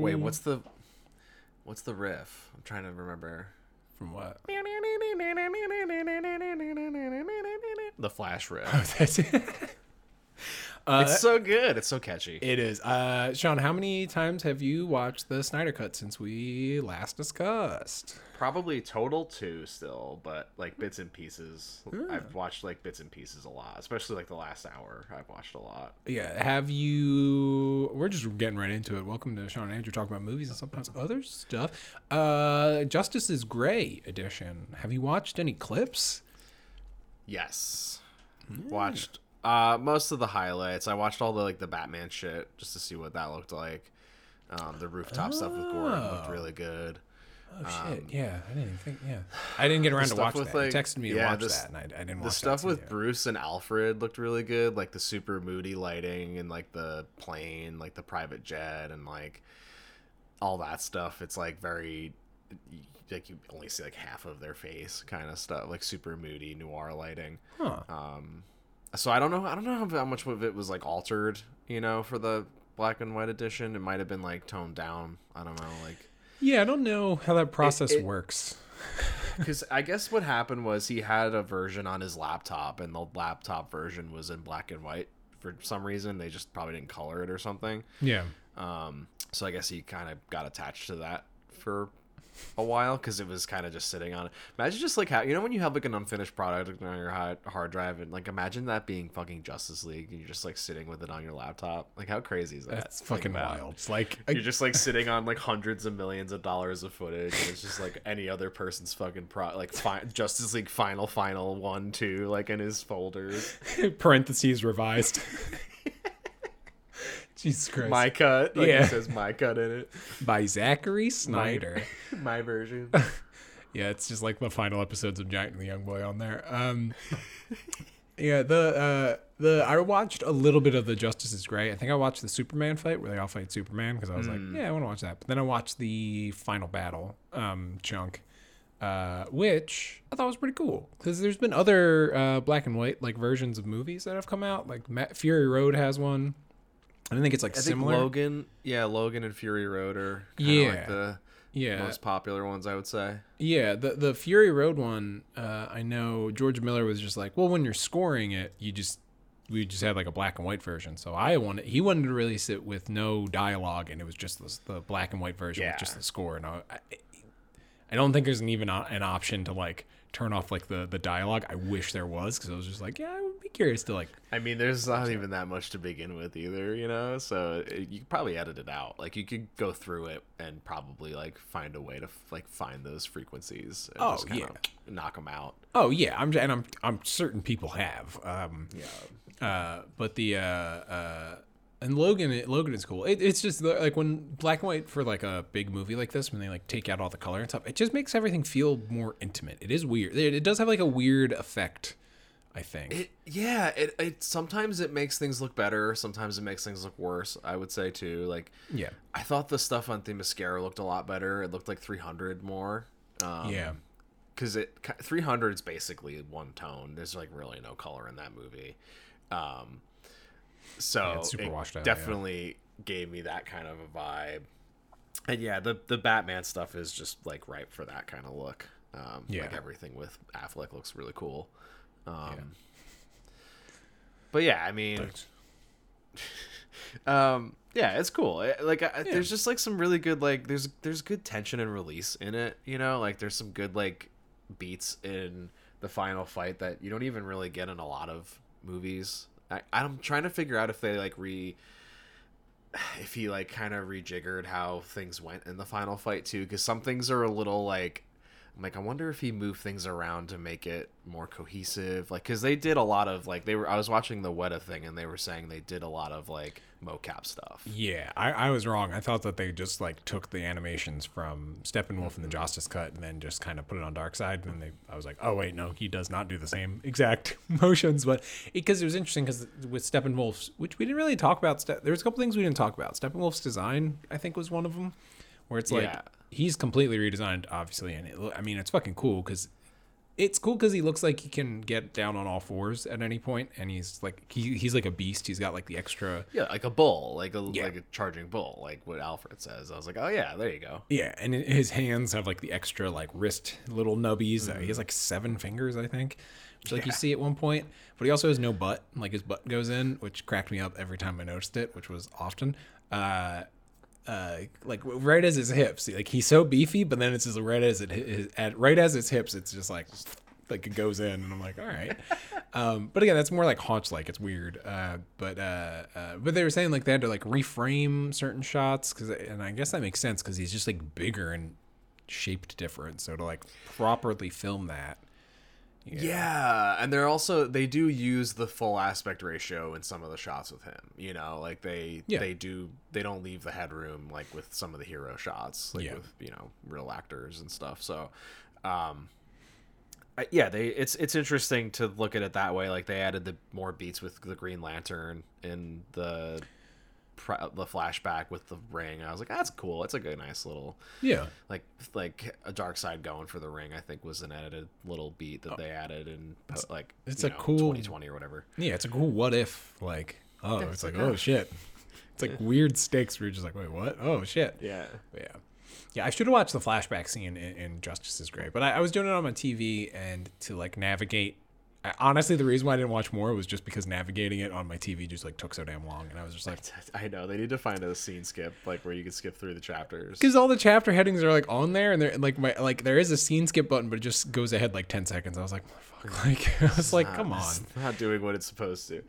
Wait, what's the what's the riff? I'm trying to remember. From what? The Flash riff. That's it. Uh, it's so good. It's so catchy. it is. Uh, Sean, how many times have you watched the Snyder Cut since we last discussed? Probably total two still, but like bits and pieces. I've watched like bits and pieces a lot, especially like the last hour. I've watched a lot. Yeah. Have you? We're just getting right into it. Welcome to Sean and Andrew talking about movies and sometimes other stuff. Uh, Justice is Gray edition. Have you watched any clips? Yes. Watched uh most of the highlights. I watched all the like the Batman shit just to see what that looked like. Um, the rooftop stuff with Gordon looked Oh. really good. Oh shit! Yeah, I didn't even think. Yeah, I didn't get around to watch that. Like- texted me to yeah, watch this- that, and I, I didn't watch The stuff with. Bruce and Alfred looked really good, like the super moody lighting and like the plane, like the private jet and like all that stuff. It's like very like you only see like half of their face kind of stuff, like super moody noir lighting. Huh. Um, so I don't know. I don't know how much of it was like altered, you know, for the black and white edition. It might have been like toned down. I don't know, like Yeah, I don't know how that process it- works. because I guess what happened was he had a version on his laptop, and the laptop version was in black and white for some reason. They just probably didn't color it or something. Yeah. Um, so I guess he kind of got attached to that for a while because it was kind of just sitting on it. Imagine just like how you know when you have like an unfinished product on your hard, drive and like imagine that being fucking Justice League and you're just like sitting with it on your laptop. Like how crazy is that? That's fucking it. wild. It's like You're just like sitting on like hundreds of millions of dollars of footage, and it's just like any other person's fucking pro, like fi- Justice League final, final one, two, like in his folders. parentheses revised. Jesus Christ. My cut, like Yeah. it says my cut in it. By Zachary Snyder. My version. yeah, it's just like the final episodes of Giant and the Young Boy on there. Um, yeah, the uh, the I watched a little bit of the Justice is Gray. I think I watched the Superman fight where they all fight Superman because I was like, yeah, I want to watch that. But then I watched the final battle um, chunk. Uh, which I thought was pretty cool because there's been other uh, black and white like versions of movies that have come out. Like Ma- Fury Road has one. I don't think it's like I think similar. Logan, yeah, Logan and Fury Road are kinda Yeah. like the yeah, most popular ones, I would say. Yeah, the the Fury Road one, uh, I know George Miller was just like, well, when you're scoring it, you just we just had like a black and white version. So I wanted he wanted to release it with no dialogue, and it was just the, the black and white version Yeah. with just the score. And I, I, I don't think there's an even an option to like turn off like the the dialogue. I wish there was because I was just like, yeah, I would be curious to like. I mean, there's not even that much to begin with either, you know. So it, you could probably edit it out. Like you could go through it and probably like find a way to like find those frequencies. And Oh, just yeah. knock them out. Oh yeah, I'm and I'm I'm certain people have. Um, Yeah. Uh, but the uh, uh, and Logan, Logan is cool. It, it's just like when black and white for like a big movie like this, when they like take out all the color and stuff, it just makes everything feel more intimate. It is weird. It, it does have like a weird effect. I think. It yeah, it it sometimes it makes things look better, sometimes it makes things look worse, I would say too. Like yeah. I thought the stuff on Themyscira looked a lot better. It looked like 300 more. Um, yeah. Cuz it 300 is basically one tone. There's like really no color in that movie. Um so super it out, yeah. definitely gave me that kind of a vibe. And yeah, the the Batman stuff is just like ripe for that kind of look. Um Yeah. like everything with Affleck looks really cool. Um But yeah, I mean um yeah it's cool like I, there's just like some really good like there's there's good tension and release in it you know like there's some good like beats in the final fight that you don't even really get in a lot of movies I, i'm trying to figure out if they like re if he like kind of rejiggered how things went in the final fight too because some things are a little like I'm like I wonder if he moved things around to make it more cohesive like cuz they did a lot of like they were I was watching the Weta thing and they were saying they did a lot of like mocap stuff. Yeah, I, I was wrong. I thought that they just like took the animations from Steppenwolf and the mm-hmm. Justice Cut and then just kind of put it on Darkseid. And they, I was like, oh wait, no, he does not do the same exact motions. But because it, was interesting because with Steppenwolf's, which we didn't really talk about, Ste- there was a couple things we didn't talk about. Steppenwolf's design, I think, was one of them, where it's like Yeah. he's completely redesigned, obviously, and it, I mean, it's fucking cool because it's cool because he looks like he can get down on all fours at any point, and he's like he, he's like a beast. He's got like the extra Yeah, like a bull, like a Yeah. like a charging bull, like what Alfred says. I was like, oh yeah, there you go. yeah, and his hands have like the extra like wrist little nubbies. Uh, he has like seven fingers, I think, which like you see at one point. But he also has no butt. Like his butt goes in, which cracked me up every time I noticed it, which was often. Uh, uh, like right as his hips, like he's so beefy, but then it's just right as it his, at right as his hips, it's just like like it goes in, and I'm like, all right. Um, but again, that's more like haunch like. It's weird. Uh, but uh, uh, but they were saying like they had to like reframe certain shots because, and I guess that makes sense because he's just like bigger and shaped different. So to like properly film that, Yeah. and they're also they do use the full aspect ratio in some of the shots with him. You know, like they Yeah. they do they don't leave the headroom like with some of the hero shots, like Yeah. with you know real actors and stuff. So, um, I, yeah, they it's it's interesting to look at it that way. Like they added the more beats with the Green Lantern in the pre- the flashback with the ring. I was like, that's cool. It's like a nice little yeah, like like a Darkseid going for the ring i think was an edited little beat that uh, they added and like Oh. it's a know, cool- 2020 or whatever yeah. It's a cool what if like oh, it's like like, oh oh. shit. It's like weird stakes where you're just like, wait, what? Oh shit. yeah But yeah. Yeah, I should have watched the flashback scene in, in Justice is Gray, but I, I was doing it on my TV and to like navigate. Honestly, the reason why I didn't watch more was just because navigating it on my TV just like took so damn long, and I was just like, i know they need to find a scene skip like where you can skip through the chapters. Because all the chapter headings are like on there, and they're like my like there is a scene skip button, but it just goes ahead like ten seconds. I was like, fuck, like I was like, Not- come on, it's not doing what it's supposed to.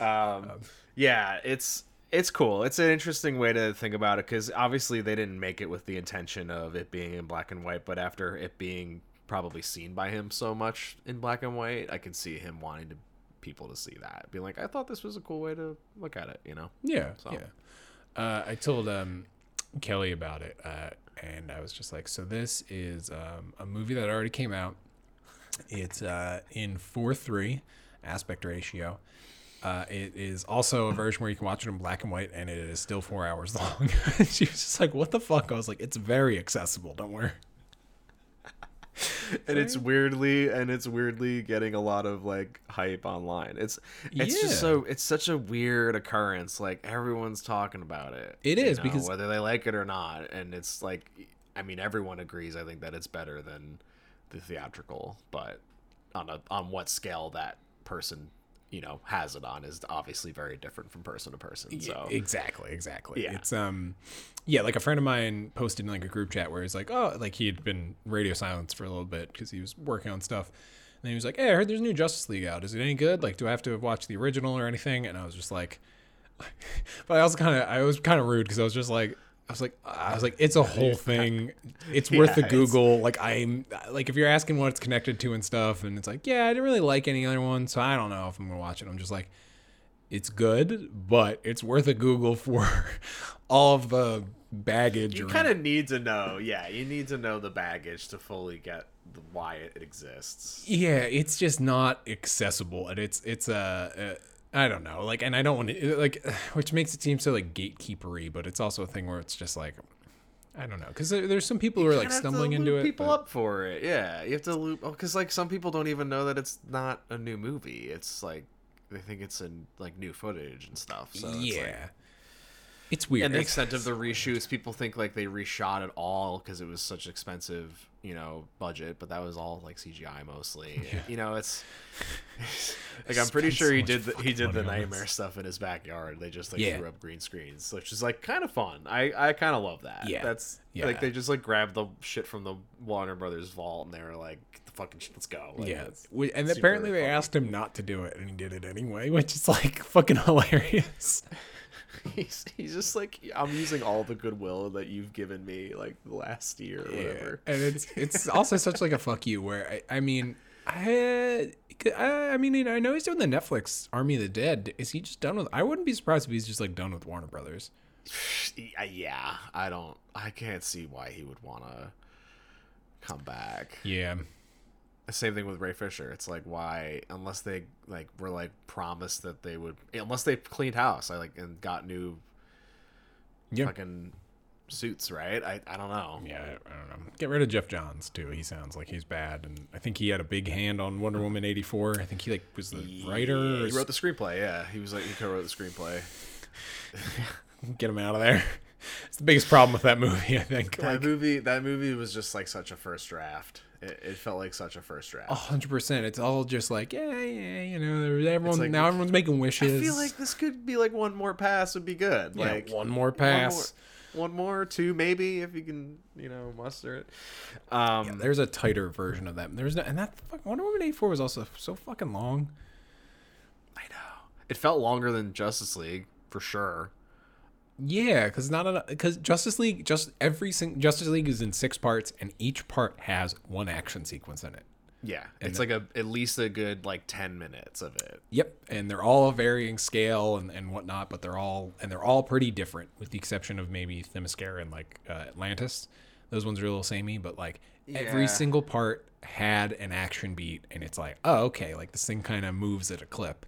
Yeah. Um, yeah it's it's cool. It's an interesting way to think about it because obviously they didn't make it with the intention of it being in black and white but after it being probably seen by him so much in black and white i can see him wanting to people to see that being like i thought this was a cool way to look at it you know Yeah, So- yeah. Uh, I told um, Kelly about it, uh, and I was just like, "So this is um, a movie that already came out. It's uh, in four three aspect ratio. Uh, it is also a version where you can watch it in black and white, and it is still four hours long." she was just like, "What the fuck?" I was like, "It's very accessible. Don't worry." and it's weirdly and it's weirdly getting a lot of like hype online. It's it's Yeah. just so it's such a weird occurrence like everyone's talking about it It is know, because- whether they like it or not. And it's like i mean everyone agrees i think that it's better than the theatrical but on a on what scale that person you know has it on is obviously very different from person to person so exactly, exactly. Yeah. It's um, yeah, like a friend of mine posted in like a group chat where he's like, oh, like he had been radio silence for a little bit because he was working on stuff. And then he was like, hey, I heard there's a new Justice League out. Is it any good? Like, do I have to watch the original or anything? And I was just like, but I also kind of, I was kind of rude because I was just like, I was like, I was like, it's a whole thing. It's worth the Google. Like, I'm like, if you're asking what it's connected to and stuff, and it's like, yeah, I didn't really like any other one, so I don't know if I'm gonna watch it. I'm just like, it's good, but it's worth a Google for all of the baggage. you kind of need to know yeah you need to know the baggage to fully get why it exists yeah, it's just not accessible, and it's it's a. Uh, I don't know, like, and I don't want to uh, like, which makes it seem so like gatekeepery, but it's also a thing where it's just like, I don't know, because there, there's some people who are like kinda have to stumbling into it. people but- up for it yeah you have to loop oh, because like some people don't even know that it's not a new movie it's like they think it's in like new footage and stuff so yeah, like, it's weird. and the extent of the reshoots people think like they reshot it all because it was such expensive you know budget but that was all like cgi mostly you know it's like i'm pretty sure so he did the, he did the money on this. nightmare stuff in his backyard they just like Yeah. threw up green screens which is like kind of fun i i kind of love that Yeah. that's Yeah. like they just like grabbed the shit from the warner brothers vault and they were like the fucking shit, let's go like, yeah, We- and apparently they funny. asked him not to do it, and he did it anyway, which is like fucking hilarious. he's, he's just like i'm using all the goodwill that you've given me like last year or whatever and it's it's also such like a fuck you where I, I mean I, I mean I know he's doing the Netflix Army of the Dead. Is he just done with? I wouldn't be surprised if he's just like done with Warner Brothers. Yeah i don't i can't see why he would want to come back Yeah, same thing with ray fisher it's like why unless they like were like promised that they would unless they cleaned house i like and got new yeah, fucking suits, right? I, I don't know. Yeah, I don't know. Get rid of Geoff Johns too. He sounds like he's bad, and I think he had a big hand on Wonder Woman eighty four. I think he like was the writer. He wrote the screenplay. Yeah, he was like he co-wrote the screenplay. Get him out of there. It's the biggest problem with that movie. I think. That movie. That movie was just like such a first draft. It, it felt like such a first draft. hundred percent. It's all just like yeah, yeah. You know, everyone like- now everyone's making wishes. I feel like this could be like one more pass would be good. Yeah, like one more pass. one more, one more, two maybe if you can, you know, muster it. Um, There's a tighter version of that. There's no, and that fuck, Wonder Woman eighty four was also so fucking long. I know it felt longer than Justice League for sure. Yeah, because not because Justice League just every sing, Justice League is in six parts, and each part has one action sequence in it. Yeah, it's like a at least a good like ten minutes of it. Yep, and they're all of varying scale and, and whatnot, but they're all and they're all pretty different, with the exception of maybe Themyscira and like uh, Atlantis. Those ones are a little samey, but like every single part had an action beat, and it's like, oh, okay, like this thing kind of moves at a clip.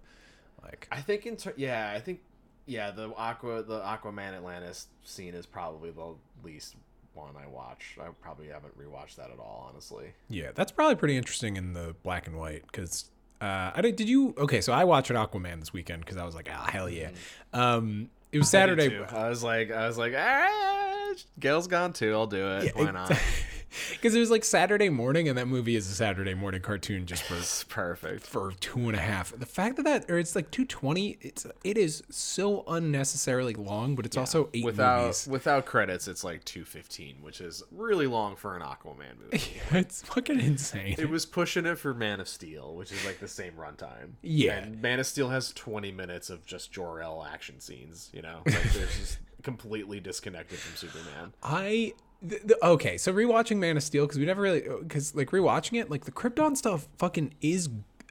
Like, I think in ter- yeah, I think yeah, the Aqua the Aquaman Atlantis scene is probably the least one I watched. I probably haven't rewatched that at all, honestly. yeah, that's probably pretty interesting in the black and white because. Uh, I did. Did you? Okay, so I watched Aquaman this weekend because I was like, ah, hell yeah. Um, it was Saturday. Too. I was like, I was like, ah, Gail's gone too. I'll do it. Why not? Because it was like Saturday morning, and that movie is a Saturday morning cartoon just for It's perfect. for two and a half. The fact that that or it's like two twenty, it's it is so unnecessarily long, but it's also eight Without movies. without credits, it's like two fifteen, which is really long for an Aquaman movie. it's fucking insane. it was pushing it for Man of Steel, which is like the same runtime. Yeah. and Man of Steel has twenty minutes of just Jor El action scenes. You know, like there's just completely disconnected from Superman. I th- th- okay, so rewatching Man of Steel because we never really uh, because like rewatching it, like the Krypton stuff, fucking is.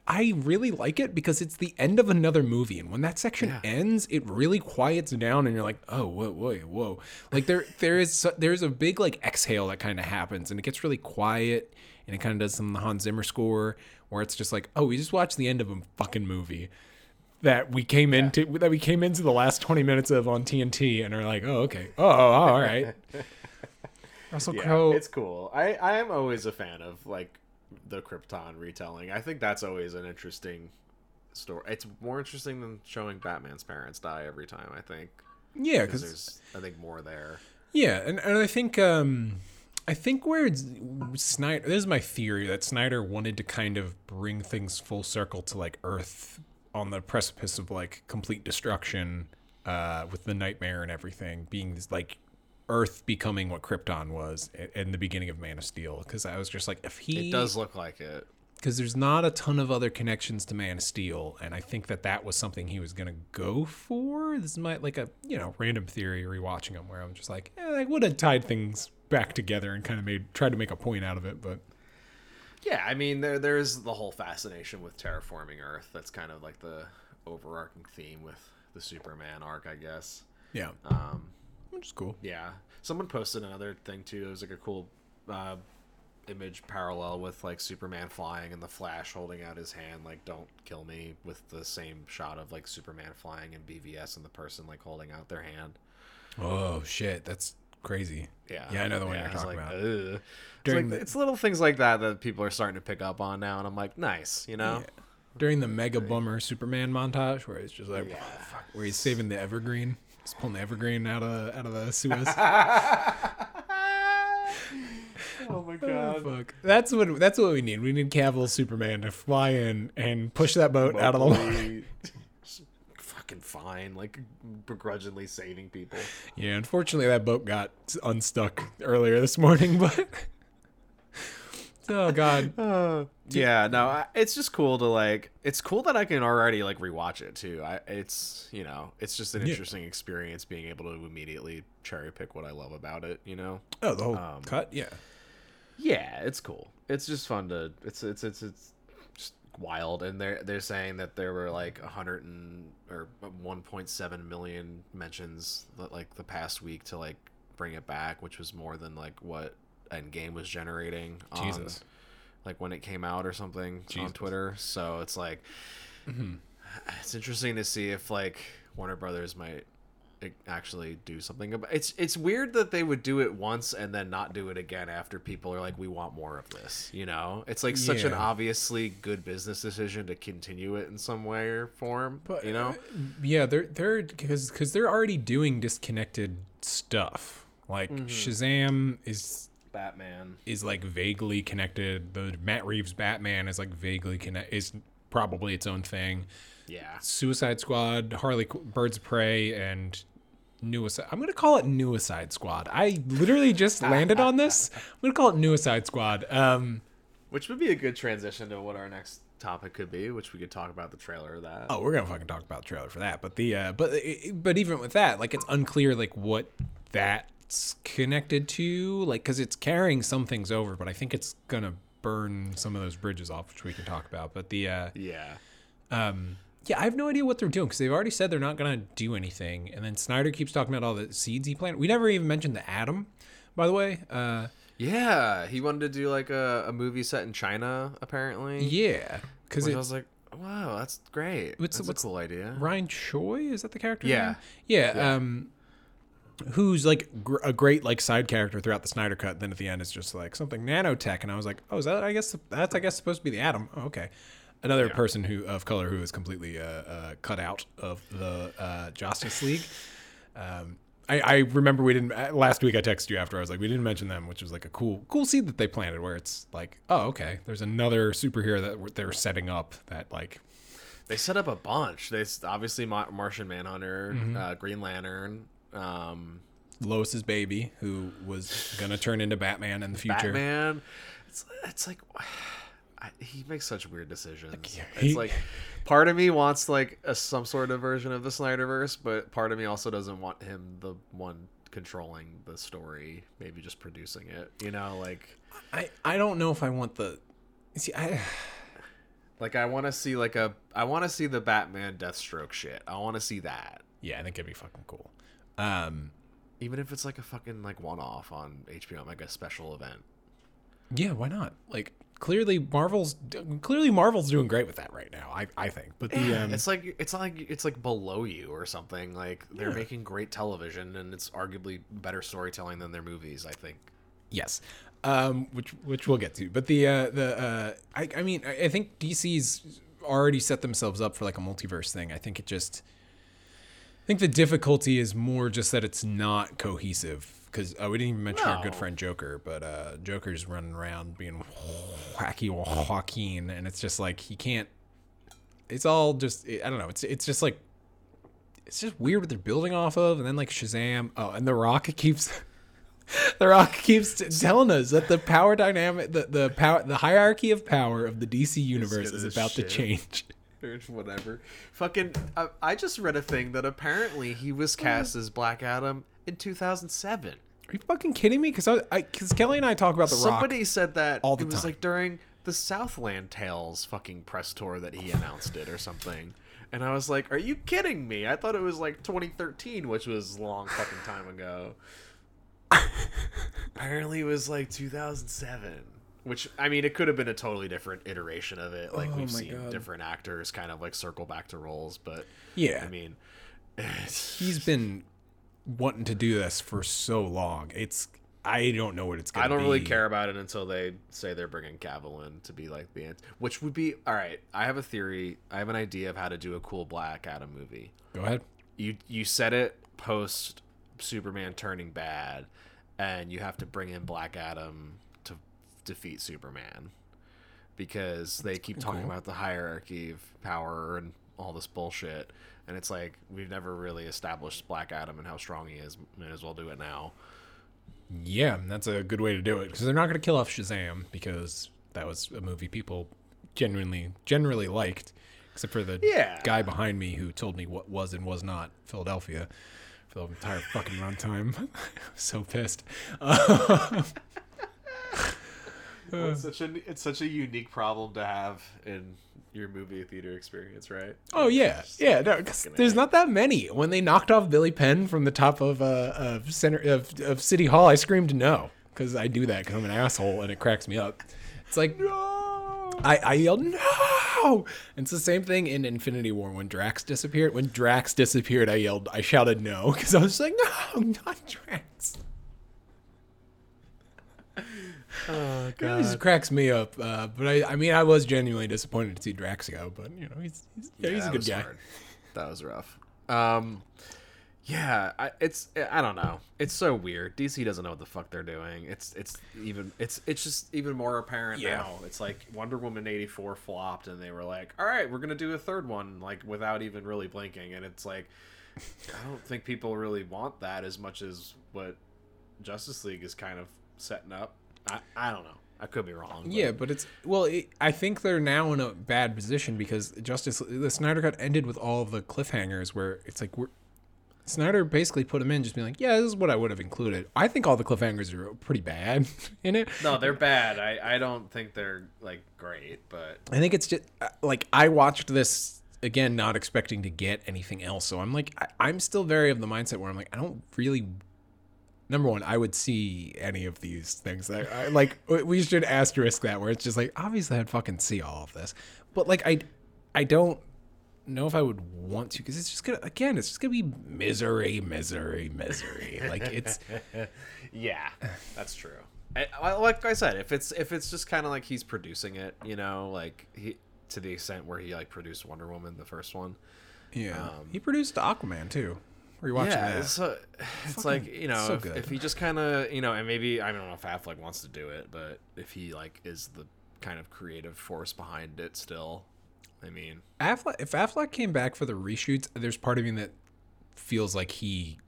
I really like it because it's the end of another movie, and when that section Yeah. ends, it really quiets down, and you're like, oh, whoa, whoa, whoa! Like there, there is, there's a big like exhale that kind of happens, and it gets really quiet, and it kind of does some of the Hans Zimmer score, where it's just like, oh, we just watched the end of a fucking movie that we came into that we came into the last 20 minutes of on TNT and are like, oh, okay, oh all right. Russell Yeah, Crowe. it's cool. I I am always a fan of like the Krypton retelling. I think that's always an interesting story. It's more interesting than showing Batman's parents die every time. I think yeah, because there's I think more there. yeah, and, and I think um, I think where it's, Snyder. This is my theory that Snyder wanted to kind of bring things full circle to like Earth on the precipice of like complete destruction, uh, with the nightmare and everything being this like. Earth becoming what Krypton was in the beginning of Man of Steel, because I was just like, if he It does look like it. because there's not a ton of other connections to Man of Steel, and I think that that was something he was gonna go for. This might like a you know random theory rewatching him where I'm just like, eh, I would have tied things back together and kind of made tried to make a point out of it, but Yeah, I mean there there's the whole fascination with terraforming Earth. That's kind of like the overarching theme with the Superman arc, I guess. yeah, Um, which is cool. yeah, someone posted another thing too. It was like a cool uh, image parallel with like Superman flying and the Flash holding out his hand, like "Don't kill me," with the same shot of like Superman flying and BVS and the person like holding out their hand. Oh shit, that's crazy. Yeah, Yeah, I know the one you're talking like, about. "Ugh." It's, During like, the- it's little things like that that people are starting to pick up on now, and I'm like, nice, you know. During the mega bummer Superman montage, where it's just like, Yeah. fuck, where he's saving the Evergreen, he's pulling the Evergreen out of out of the Suez. oh my Oh, fuck. That's what that's what we need. We need Cavill Superman to fly in and push that boat out of the water. Hopefully- Fucking fine, like begrudgingly saving people. Yeah, unfortunately that boat got unstuck earlier this morning, but oh god. yeah, no, I, it's just cool to like. It's cool that I can already like rewatch it too. I, it's you know, it's just an Yeah. interesting experience being able to immediately cherry pick what I love about it. You know. Oh, the whole Um, cut. Yeah. Yeah, it's cool. It's just fun to. It's it's it's it's just wild, and they're they're saying that there were like a hundred and or one point seven million mentions that, like the past week to like bring it back, which was more than like what Endgame was generating. on, Jesus. like when it came out or something on Twitter. So it's like Mm-hmm. it's interesting to see if like Warner Brothers might actually do something about it's it's weird that they would do it once and then not do it again after people are like we want more of this you know it's like such an obviously good business decision to continue it in some way or form but you know Yeah, they're they're because because they're already doing disconnected stuff. Like Mm-hmm. Shazam is batman is like vaguely connected. The Matt Reeves Batman is like vaguely connect is probably its own thing. yeah Suicide Squad, Harley, Birds of Prey, and Newicide. I'm gonna call it Newicide Squad. I literally just landed on this. I'm gonna call it Newicide Squad. Um, which would be a good transition to what our next topic could be which we could talk about the trailer of that oh, we're gonna fucking talk about the trailer for that. But the uh, but but even with that, like it's unclear like what that's connected to, like because it's carrying some things over, but I think it's gonna burn some of those bridges off, which we can talk about. But the uh, yeah Um, yeah, I have no idea what they're doing because they've already said they're not to do anything. And then Snyder keeps talking about all the seeds he planted. We never even mentioned the atom, by the way. Uh, yeah he wanted to do like a, a movie set in china apparently yeah, because i was like wow that's great What's- that's what's- a cool idea Ryan Choi is that the character? Yeah. name? yeah. Um, who's like gr- a great like side character throughout the Snyder cut. Then at the end, it's just like something nanotech, and I was like, oh, is that? I guess that's I guess supposed to be the atom. Oh, okay. Another person who of color who is completely uh, uh, cut out of the uh, Justice League. Um, I, I remember we didn't uh, last week. I texted you after I was like, we didn't mention them, which was like a cool, cool seed that they planted. Where it's like, oh, okay, there's another superhero that they're setting up that like They set up a bunch. They obviously Martian Manhunter, Mm-hmm. uh, Green Lantern, um, Lois's baby, who was gonna turn into Batman in the future. Batman. It's it's like I, he makes such weird decisions. he- It's like part of me wants like a, some sort of version of the Snyderverse, but part of me also doesn't want him the one controlling the story. Maybe just producing it. You know, like I, I don't know if I want the. See, I like I want to see like a I want to see the Batman Deathstroke shit. I want to see that. yeah, I think it'd be fucking cool. Um, Even if it's like a fucking like one off on HBO, like a special event. yeah, why not? Like clearly Marvel's clearly Marvel's doing great with that right now. I I think, but the um, it's like it's not like it's like below you or something. Like they're Yeah. making great television, and it's arguably better storytelling than their movies. I think. Yes. Um, which which we'll get to. But the uh, the uh, I I mean I, I think DC's already set themselves up for like a multiverse thing. I think it just I think the difficulty is more just that it's not cohesive. Because uh, we didn't even mention our good friend Joker, but uh, Joker's running around being wacky Joaquin, and it's just like he can't. It's all just I don't know. It's it's just like it's just weird what they're building off of, and then like Shazam. Oh, and The Rock keeps The Rock keeps t- telling us that the power dynamic, the the power, the hierarchy of power of the DC universe is as about to change. Or whatever. Fucking. I, I just read a thing that apparently he was mm. cast as Black Adam in 2007. Are you fucking kidding me? Because I, because Kelly and I talk about the Somebody Rock. said that all the it was time. like during the Southland Tales fucking press tour that he announced it or something. And I was like, "Are you kidding me? I thought it was like 2013, which was a long fucking time ago." Apparently, it was like 2007. Which I mean, it could have been a totally different iteration of it. Like Oh we've seen God. different actors kind of like circle back to roles, but Yeah, I mean, he's been wanting to do this for so long. It's I don't know what it's gonna. Be. I don't really care about it until they say they're bringing Cavill in to be like the ant, which would be all right. I have a theory. I have an idea of how to do a cool Black Adam movie. Go ahead. You you said it post Superman turning bad, and you have to bring in Black Adam to defeat Superman because they keep talking Cool. about the hierarchy of power and all this bullshit. And it's like we've never really established Black Adam and how strong he is. Might as well do it now. Yeah, that's a good way to do it because they're not going to kill off Shazam because that was a movie people genuinely generally liked, except for the Yeah. guy behind me who told me what was and was not Philadelphia for the entire fucking runtime. so pissed. Uh, Well, it's such a it's such a unique problem to have in your movie theater experience, right? oh yeah, yeah. No, there's not that many. When they knocked off Billy Penn from the top of uh, of center of, of City Hall, I screamed no because I do that because I'm an asshole and it cracks me up. It's like No. I, I yelled no no! And it's the same thing in Infinity War when Drax disappeared. When Drax disappeared, I yelled, I shouted no because I was like, no, not Drax. Oh It always cracks me up. Uh, but I, I mean, I was genuinely disappointed to see Drax go. But you know, he's he's, yeah, he's a good guy. hard. That was rough. Um, yeah, I, it's I don't know. It's so weird. DC doesn't know what the fuck they're doing. It's it's even it's it's just even more apparent Yeah. now. It's like Wonder Woman eighty four flopped, and they were like, "All right, we're gonna do a third one," like without even really blinking. And it's like, I don't think people really want that as much as what Justice League is kind of setting up. I I don't know. I could be wrong. but- Yeah, but it's well. It, I think they're now in a bad position because Justice the Snyder Cut ended with all of the cliffhangers where it's like we're Snyder basically put them in, just being like, yeah, this is what I would have included. I think all the cliffhangers are pretty bad in it. No, they're bad. I, I don't think they're like great, but I think it's just uh, like I watched this again, not expecting to get anything else. So I'm like, I, I'm still very of the mindset where I'm like, I don't really. Number one, I would see any of these things. I, I, like we should asterisk that where it's just like obviously I'd fucking see all of this, but like I, I don't know if I would want to because it's just gonna again it's just gonna be misery, misery, misery. like it's yeah, that's true. I, like I said, if it's if it's just kind of like he's producing it, you know, like he to the extent where he like produced Wonder Woman, the first one. yeah. Um, he produced Aquaman too. You watching yeah, that? it's Fucking like you know, so if, if he just kind of you know, and maybe I don't know if Affleck wants to do it, but if he like is the kind of creative force behind it still, I mean, Affleck, if Affleck came back for the reshoots, there's part of me that feels like he.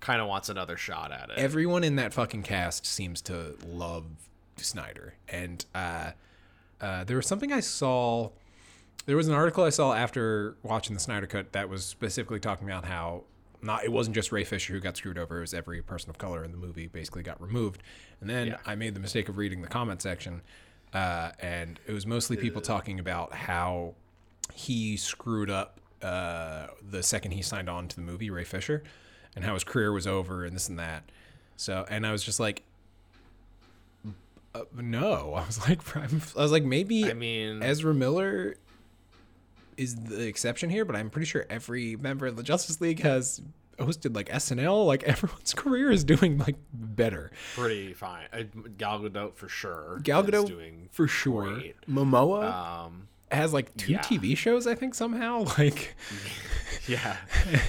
kind of wants another shot at it. Everyone in that fucking cast seems to love Snyder, and uh, uh, there was something I saw. There was an article I saw after watching the Snyder Cut that was specifically talking about how not it wasn't just Ray Fisher who got screwed over; it was every person of color in the movie basically got removed. And then Yeah. I made the mistake of reading the comment section, uh, and it was mostly people talking about how he screwed up uh, the second he signed on to the movie, Ray Fisher, and how his career was over and this and that. So, and I was just like, uh, no. I was like, I was like, maybe I mean, Ezra Miller is the exception here, but I'm pretty sure every member of the Justice League has hosted like SNL. Like everyone's career is doing like better. pretty fine. Uh, Gal Gadot for sure. Gal is Gadot doing for sure. great. Momoa Um, has like two yeah. TV shows, I think somehow. Like, yeah,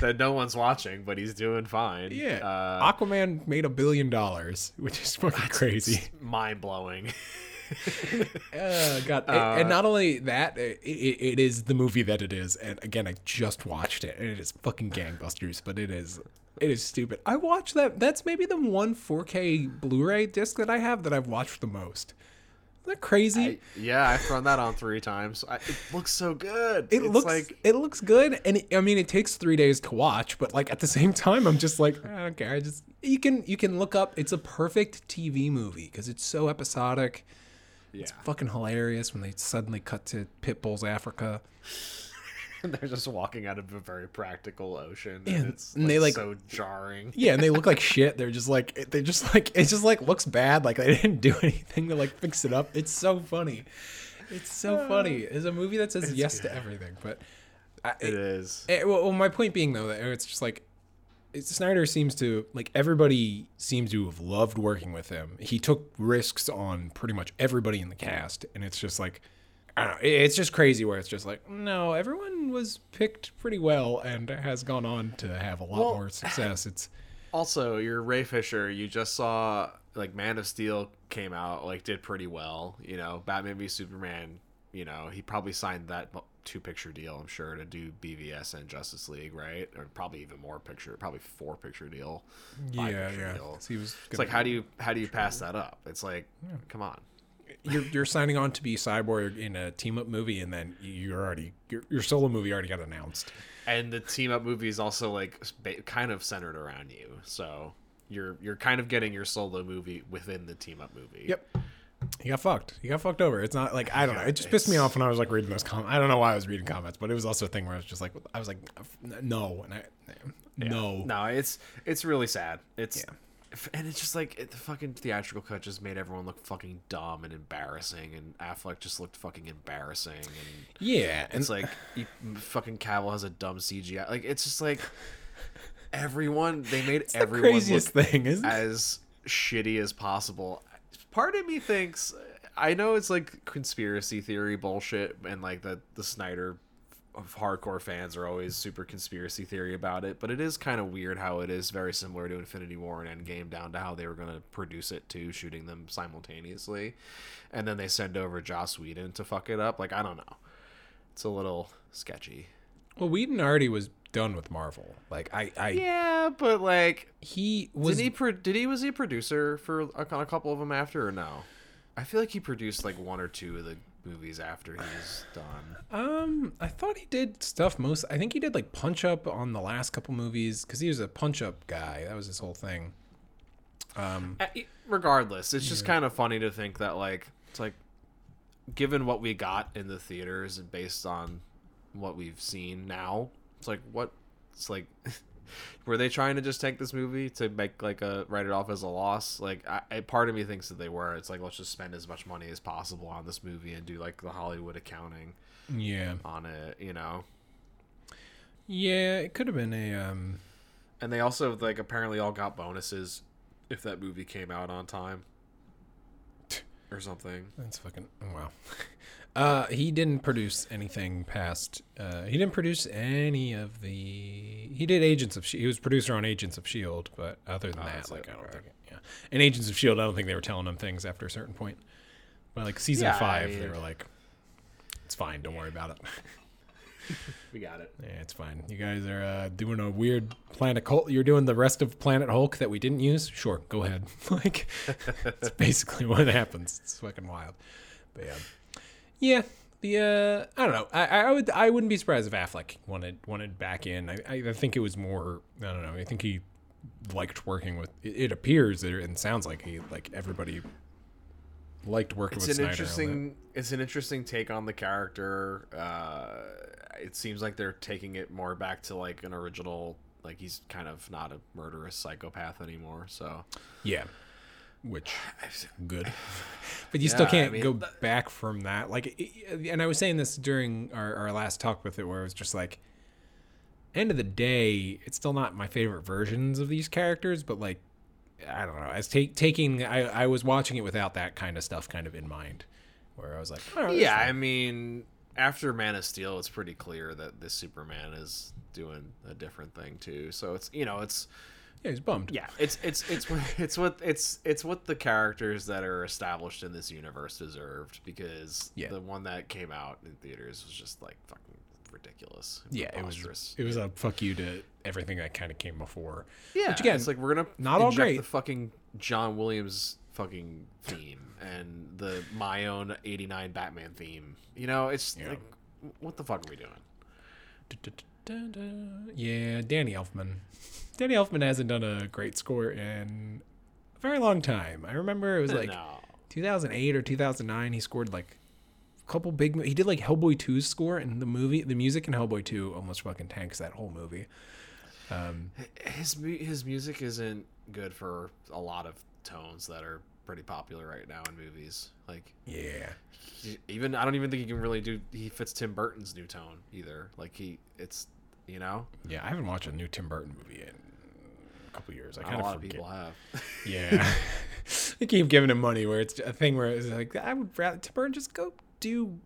that no one's watching, but he's doing fine. yeah, uh, Aquaman made a billion dollars, which is fucking crazy. mind blowing. Uh, God, and- and not only that, it, it, is the movie that it is. And again, I just watched it, and it is fucking gangbusters. But it is, it is stupid. I watched that. That's maybe the one 4K Blu-ray disc that I have that I've watched the most. Isn't that crazy? yeah, I've thrown that on three times. I, it looks so good. it it's looks like it looks good, and it, I mean, it takes three days to watch. But like at the same time, I'm just like, I don't care. I just you can you can look up. It's a perfect TV movie because it's so episodic. Yeah, It's Fucking hilarious when they suddenly cut to Pitbull's Africa. they're just walking out of a very practical ocean. Yeah, and it's and they, like- so jarring. Yeah, and they look like shit. They're just like they just like it just like looks bad. Like they didn't do anything to like fix it up. It's so funny. It's so funny. It's a movie that says yes to everything. But I, It is. Eh, well, well, my point being though that it's just like it's, Snyder seems to like everybody seems to have loved working with him. He took risks on pretty much everybody in the cast, and it's just like I don't know. It's just crazy where it's just like no, everyone was picked pretty well and has gone on to have a lot Well, more success. It's Also, you're Ray Fisher. You just saw like Man of Steel came out, like did pretty well. You know, Batman v Superman. You know, he probably signed that two picture deal. I'm sure to do BVS and Justice League, right? Or probably even more picture, probably four picture deal. yeah, picture yeah. deal. So he was It's like how do you how do you pass that up? It's like, come on. you're you're signing on to be Cyborg in a team up movie, and then you're already your your solo movie already got announced. And the team up movie is also like kind of centered around you, so you're you're kind of getting your solo movie within the team up movie. Yep. He got fucked. He got fucked over. It's not like I don't know. It just pissed me off when I was like reading those comments. I don't know why I was reading comments, but it was also a thing where I was just like, I was like, no, and I, no. No, no, it's it's really sad. It's F- And it's just like it, the fucking theatrical cut just made everyone look fucking dumb and embarrassing, and Affleck just looked fucking embarrassing, and Yeah, and it's like you, fucking Cavill has a dumb CGI. Like it's just like everyone they made the everyone craziest look thing, isn't as shitty as possible. Part of me thinks I know it's like conspiracy theory bullshit and like the the Snyder of hardcore fans are always super conspiracy theory about it, but it is kind of weird how it is very similar to Infinity War and Endgame down to how they were going to produce it too, shooting them simultaneously. And then they send over Joss Whedon to fuck it up. Like I don't know. It's a little sketchy. Well, Whedon already was done with Marvel. Like I, I Yeah, but like he was did he pro- did he was he a producer for a, a couple of them after or no? I feel like he produced like one or two of the movies after he was done. Um, I thought he did stuff most. I think he did like Punch Up on the last couple movies because he was a Punch Up guy. That was his whole thing. Um, Regardless, it's just kind of funny to think that like it's like given what we got in the theaters and based on what we've seen now, it's like what it's like were they trying to just take this movie to make like a write it off as a loss? Like I, I part of me thinks that they were. It's like let's just spend as much money as possible on this movie and do like the Hollywood accounting yeah, on it, you know. yeah, it could have been a um. And they also like apparently all got bonuses if that movie came out on time or something. That's fucking wow. Uh, he didn't produce anything past. Uh, he didn't produce any of the. He did Agents of. He was producer on Agents of Shield, but other than Oh, that, like I don't okay. think. Yeah, and Agents of Shield, I don't think they were telling him things after a certain point. But like season Yeah, I five, they were like, "It's fine, don't worry about it." We got it. Yeah, it's fine. You guys are uh, doing a weird Planet Hulk. You're doing the rest of Planet Hulk that we didn't use. Sure, go ahead. like, it's basically what happens. It's fucking wild. But yeah, yeah. The uh, I don't know. I, I would I wouldn't be surprised if Affleck wanted wanted back in. I, I think it was more. I don't know. I think he liked working with. It, it appears and sounds like he like everybody liked working It's with an Snyder. interesting it's an interesting take on the character. Uh it seems like they're taking it more back to like an original like he's kind of not a murderous psychopath anymore, so Yeah. Which good. But you still Yeah, I can't mean, go back from that. Like and I was saying this during our, our last talk with it where it was just like end of the day, it's still not my favorite versions of these characters, but like I don't know. As take taking I, I was watching it without that kind of stuff kind of in mind. Where I was like, oh, Yeah. I mean, after Man of Steel, it's pretty clear that this Superman is doing a different thing too. So it's you know it's yeah, he's bummed. yeah it's it's it's what it's what it's it's what the characters that are established in this universe deserved because Yeah. the one that came out in theaters was just like fucking ridiculous. Yeah, it was it was a fuck you to everything that kind of came before. Yeah, Which again, it's like we're gonna not all inject great. The fucking John Williams fucking theme and the my own '89 Batman theme. You know, it's Yeah. like, what the fuck are we doing? Yeah, Danny Elfman. Danny Elfman hasn't done a great score in a very long time. I remember it was like no. 2008 or 2009. He scored like a couple big. He did like Hellboy 2's score, and the movie, the music in Hellboy 2 almost fucking tanks that whole movie. Um, his his music isn't good for a lot of tones that are pretty popular right now in movies. Like yeah, even I don't even think he can really do. He fits Tim Burton's new tone either. Like he, it's you know, yeah. I haven't watched a new Tim Burton movie in a couple years. I kind a of lot forget. of people have. Yeah. they keep giving him money where it's a thing where it's like I would rather Tim Burton just go do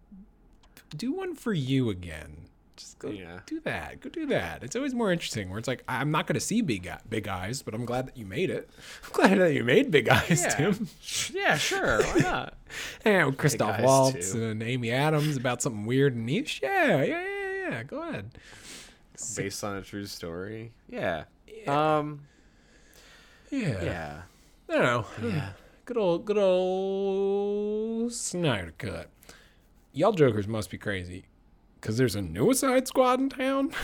do one for you again. Just go Yeah. do that. Go do that. It's always more interesting where it's like I'm not going to see big big eyes, but I'm glad that you made it. I'm glad that you made big eyes, Yeah. Tim. yeah, sure. Why not? With Christoph Waltz too. and Amy Adams about something weird and niche. Yeah, yeah, yeah, yeah. Go ahead. Based on a true story. Yeah. Yeah. Um. Yeah. Yeah. I don't know. Yeah. Good old, good old Snyder cut. Y'all jokers must be crazy, cause there's a new Suicide Squad in town.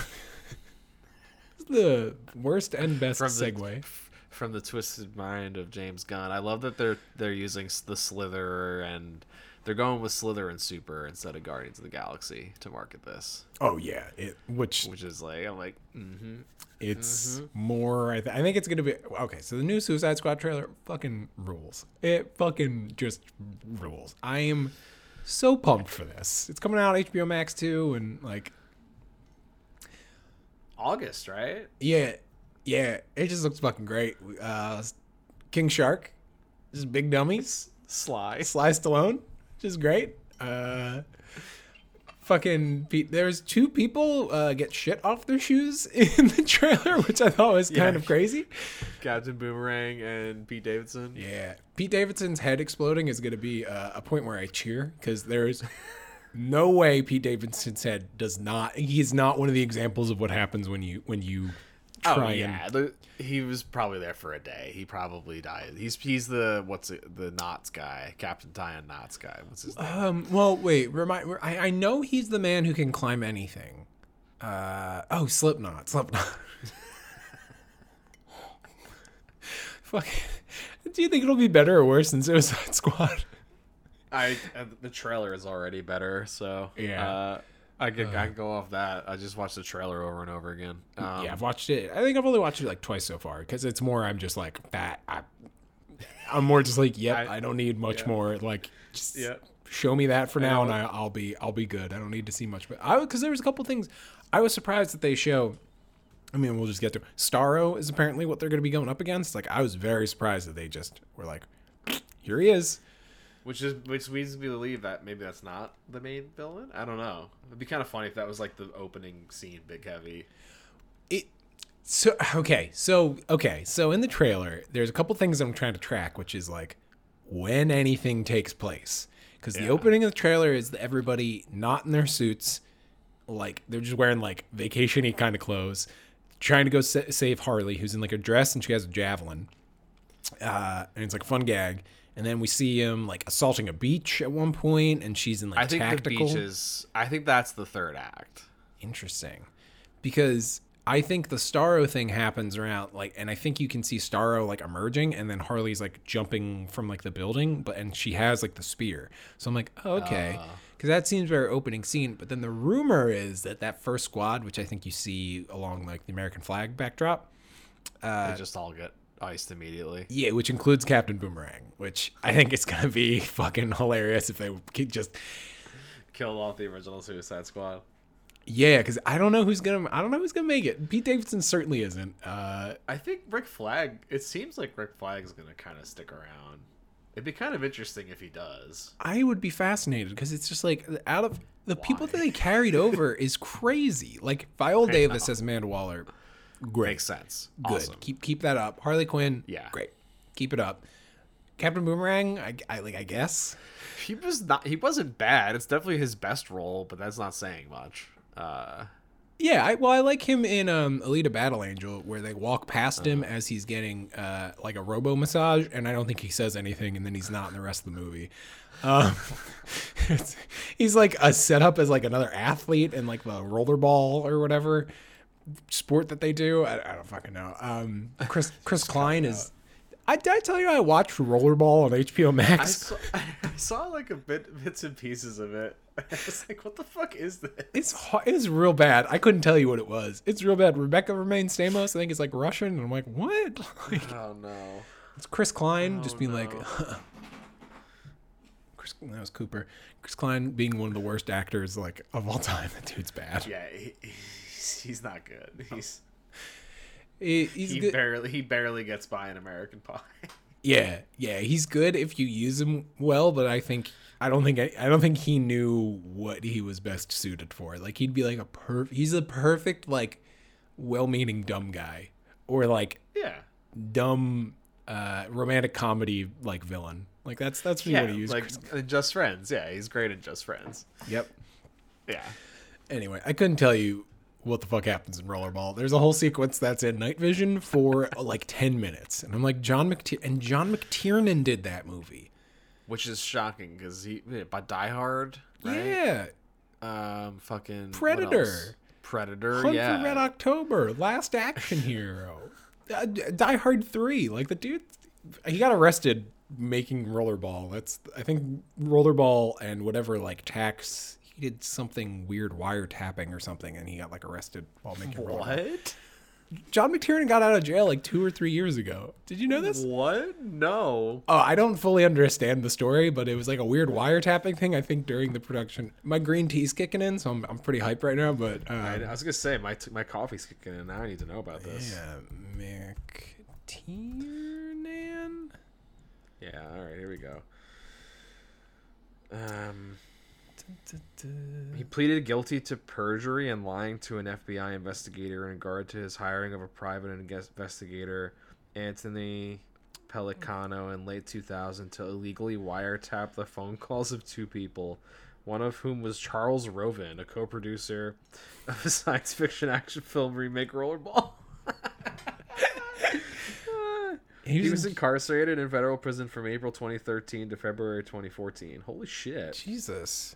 The worst and best From the- segue. From the twisted mind of James Gunn, I love that they're they're using the Slither and they're going with Slither and Super instead of Guardians of the Galaxy to market this, Oh yeah, it which which is like I'm like, mm-hmm. it's more. I, th- I think it's gonna be okay. So the new Suicide Squad trailer fucking rules. It fucking just rules. I am so pumped for this. It's coming out HBO Max too, and like August, right? yeah, yeah, it just looks fucking great. Uh, King Shark, just big dummies. Sly. Sly Stallone, which is great. Uh, fucking Pete, there's two people uh, get shit off their shoes in the trailer, which I thought was kind Yeah. of crazy. Captain Boomerang and Pete Davidson. Yeah, Pete Davidson's head exploding is going to be uh, a point where I cheer because there's no way Pete Davidson's head does not. He's not one of the examples of what happens when you when you try Oh and yeah, the, he was probably there for a day. He probably died. He's he's the what's it, the Knots guy, Captain Tyan Knots guy. What's his name? Um. Well, wait. Remind. I, I know he's the man who can climb anything. Uh. Oh, Slipknot. Slipknot. Fuck. Do you think it'll be better or worse than Suicide Squad? I uh, the trailer is already better, so Yeah. Uh, I can I can go off that. I just watched the trailer over and over again. Um, yeah, I've watched it. I think I've only watched it like twice so far because it's more. I'm just like that. I, I'm more just like, yep. I, I- don't need much yeah. more. Like, just Yeah. show me that for now, and. I, I'll be I'll be good. I don't need to see much. But I because there was a couple things I was surprised that they show. I mean, we'll just get to Starro is apparently what they're going to be going up against. Like, I was very surprised that they just were like, here he is. Which is which leads me to believe that maybe that's not the main villain. I don't know. It'd be kind of funny if that was like the opening scene, Big Heavy. it so okay so okay so in the trailer there's a couple things i'm trying to track which is like when anything takes place because the opening of the trailer is everybody not in their suits like they're just wearing like vacationy kind of clothes trying to go sa- save harley who's in like a dress and she has a javelin uh, and it's like a fun gag and then we see him like assaulting a beach at one point and she's in like I think tactical the beach is. I think that's the third act. Interesting. Because I think the Starro thing happens around like and I think you can see Starro like emerging and then Harley's like jumping from like the building but and she has like the spear. So I'm like, oh, okay. Cuz that seems very opening scene, but then the rumor is that that first squad which I think you see along like the American flag backdrop, uh, they just all get iced immediately. yeah, which includes Captain Boomerang, which I think is going to be fucking hilarious if they could just kill off the original Suicide Squad. yeah, because I don't know who's gonna. I don't know who's gonna make it. Pete Davidson certainly isn't. Uh, I think Rick Flag. It seems like Rick Flag's gonna kind of stick around. It'd be kind of interesting if he does. I would be fascinated because it's just like out of the people that they carried over is crazy. Like Viola Davis as Amanda Waller, great, Makes sense. good. Awesome. Keep keep that up. Harley Quinn, Yeah. great. Keep it up. Captain Boomerang, I, I like. I guess. He was not. He wasn't bad. It's definitely his best role, but that's not saying much. Uh, Yeah, I, well, I like him in um, Alita Battle Angel, where they walk past him Uh-huh. as he's getting uh, like a robo massage, and I don't think he says anything, and then he's not in the rest of the movie. Um, it's, he's like a setup as like another athlete in like the rollerball or whatever sport that they do. I, I don't fucking know. Um, Chris Chris Klein is. I did I tell you I watched rollerball on HBO I Max. saw, I saw like a bit bits and pieces of it. I was like, "What the fuck is this?" It's it's real bad. I couldn't tell you what it was. It's real bad. Rebecca Romijn Stamos, I think it's like Russian, and I'm like, what? Like, Oh no. it's Chris Klein just Oh, being like, no. Chris. That was Cooper. Chris Klein being one of the worst actors like of all time. That dude's bad. Yeah, he, he's, he's not good. He's He- he's he good. barely he barely gets by an American Pie. Yeah, yeah, he's good if you use him well, but I think I don't think I, I don't think he knew what he was best suited for. Like he'd be like a per he's a perfect like well-meaning dumb guy or like yeah. dumb uh romantic comedy like villain. Like that's that's what you Yeah, want to use. like Chris- Just Friends. Yeah, he's great in Just Friends. Yep. Yeah. Anyway, I couldn't tell you what the fuck happens in Rollerball. There's a whole sequence that's in Night Vision for like 10 minutes. And I'm like John McTier and John McTiernan did that movie. Which is shocking because he by Die Hard, right? Yeah. Um, fucking Predator. Predator. Hunt yeah. for Red October, Last Action Hero, uh, Die Hard 3. Like the dude, he got arrested making rollerball. That's I think rollerball and whatever like tax. Did something weird wiretapping or something, and he got like arrested while making. What? John McTiernan got out of jail like two or three years ago. Did you know this? What? No. Oh, I don't fully understand the story, but it was like a weird wiretapping thing. I think during the production, my green tea's kicking in, so I'm, I'm pretty hyped right now. But uh, I, I was gonna say my t- my coffee's kicking in. Now I need to know about this. yeah, McTiernan. Yeah. All right. Here we go. Um. He pleaded guilty to perjury and lying to an FBI investigator in regard to his hiring of a private investigator, Anthony Pellicano, in late 2000 to illegally wiretap the phone calls of two people, one of whom was Charles Roven, a co producer of a science fiction action film remake Rollerball. He was incarcerated in federal prison from April 2013 to February 2014. Holy shit. Jesus.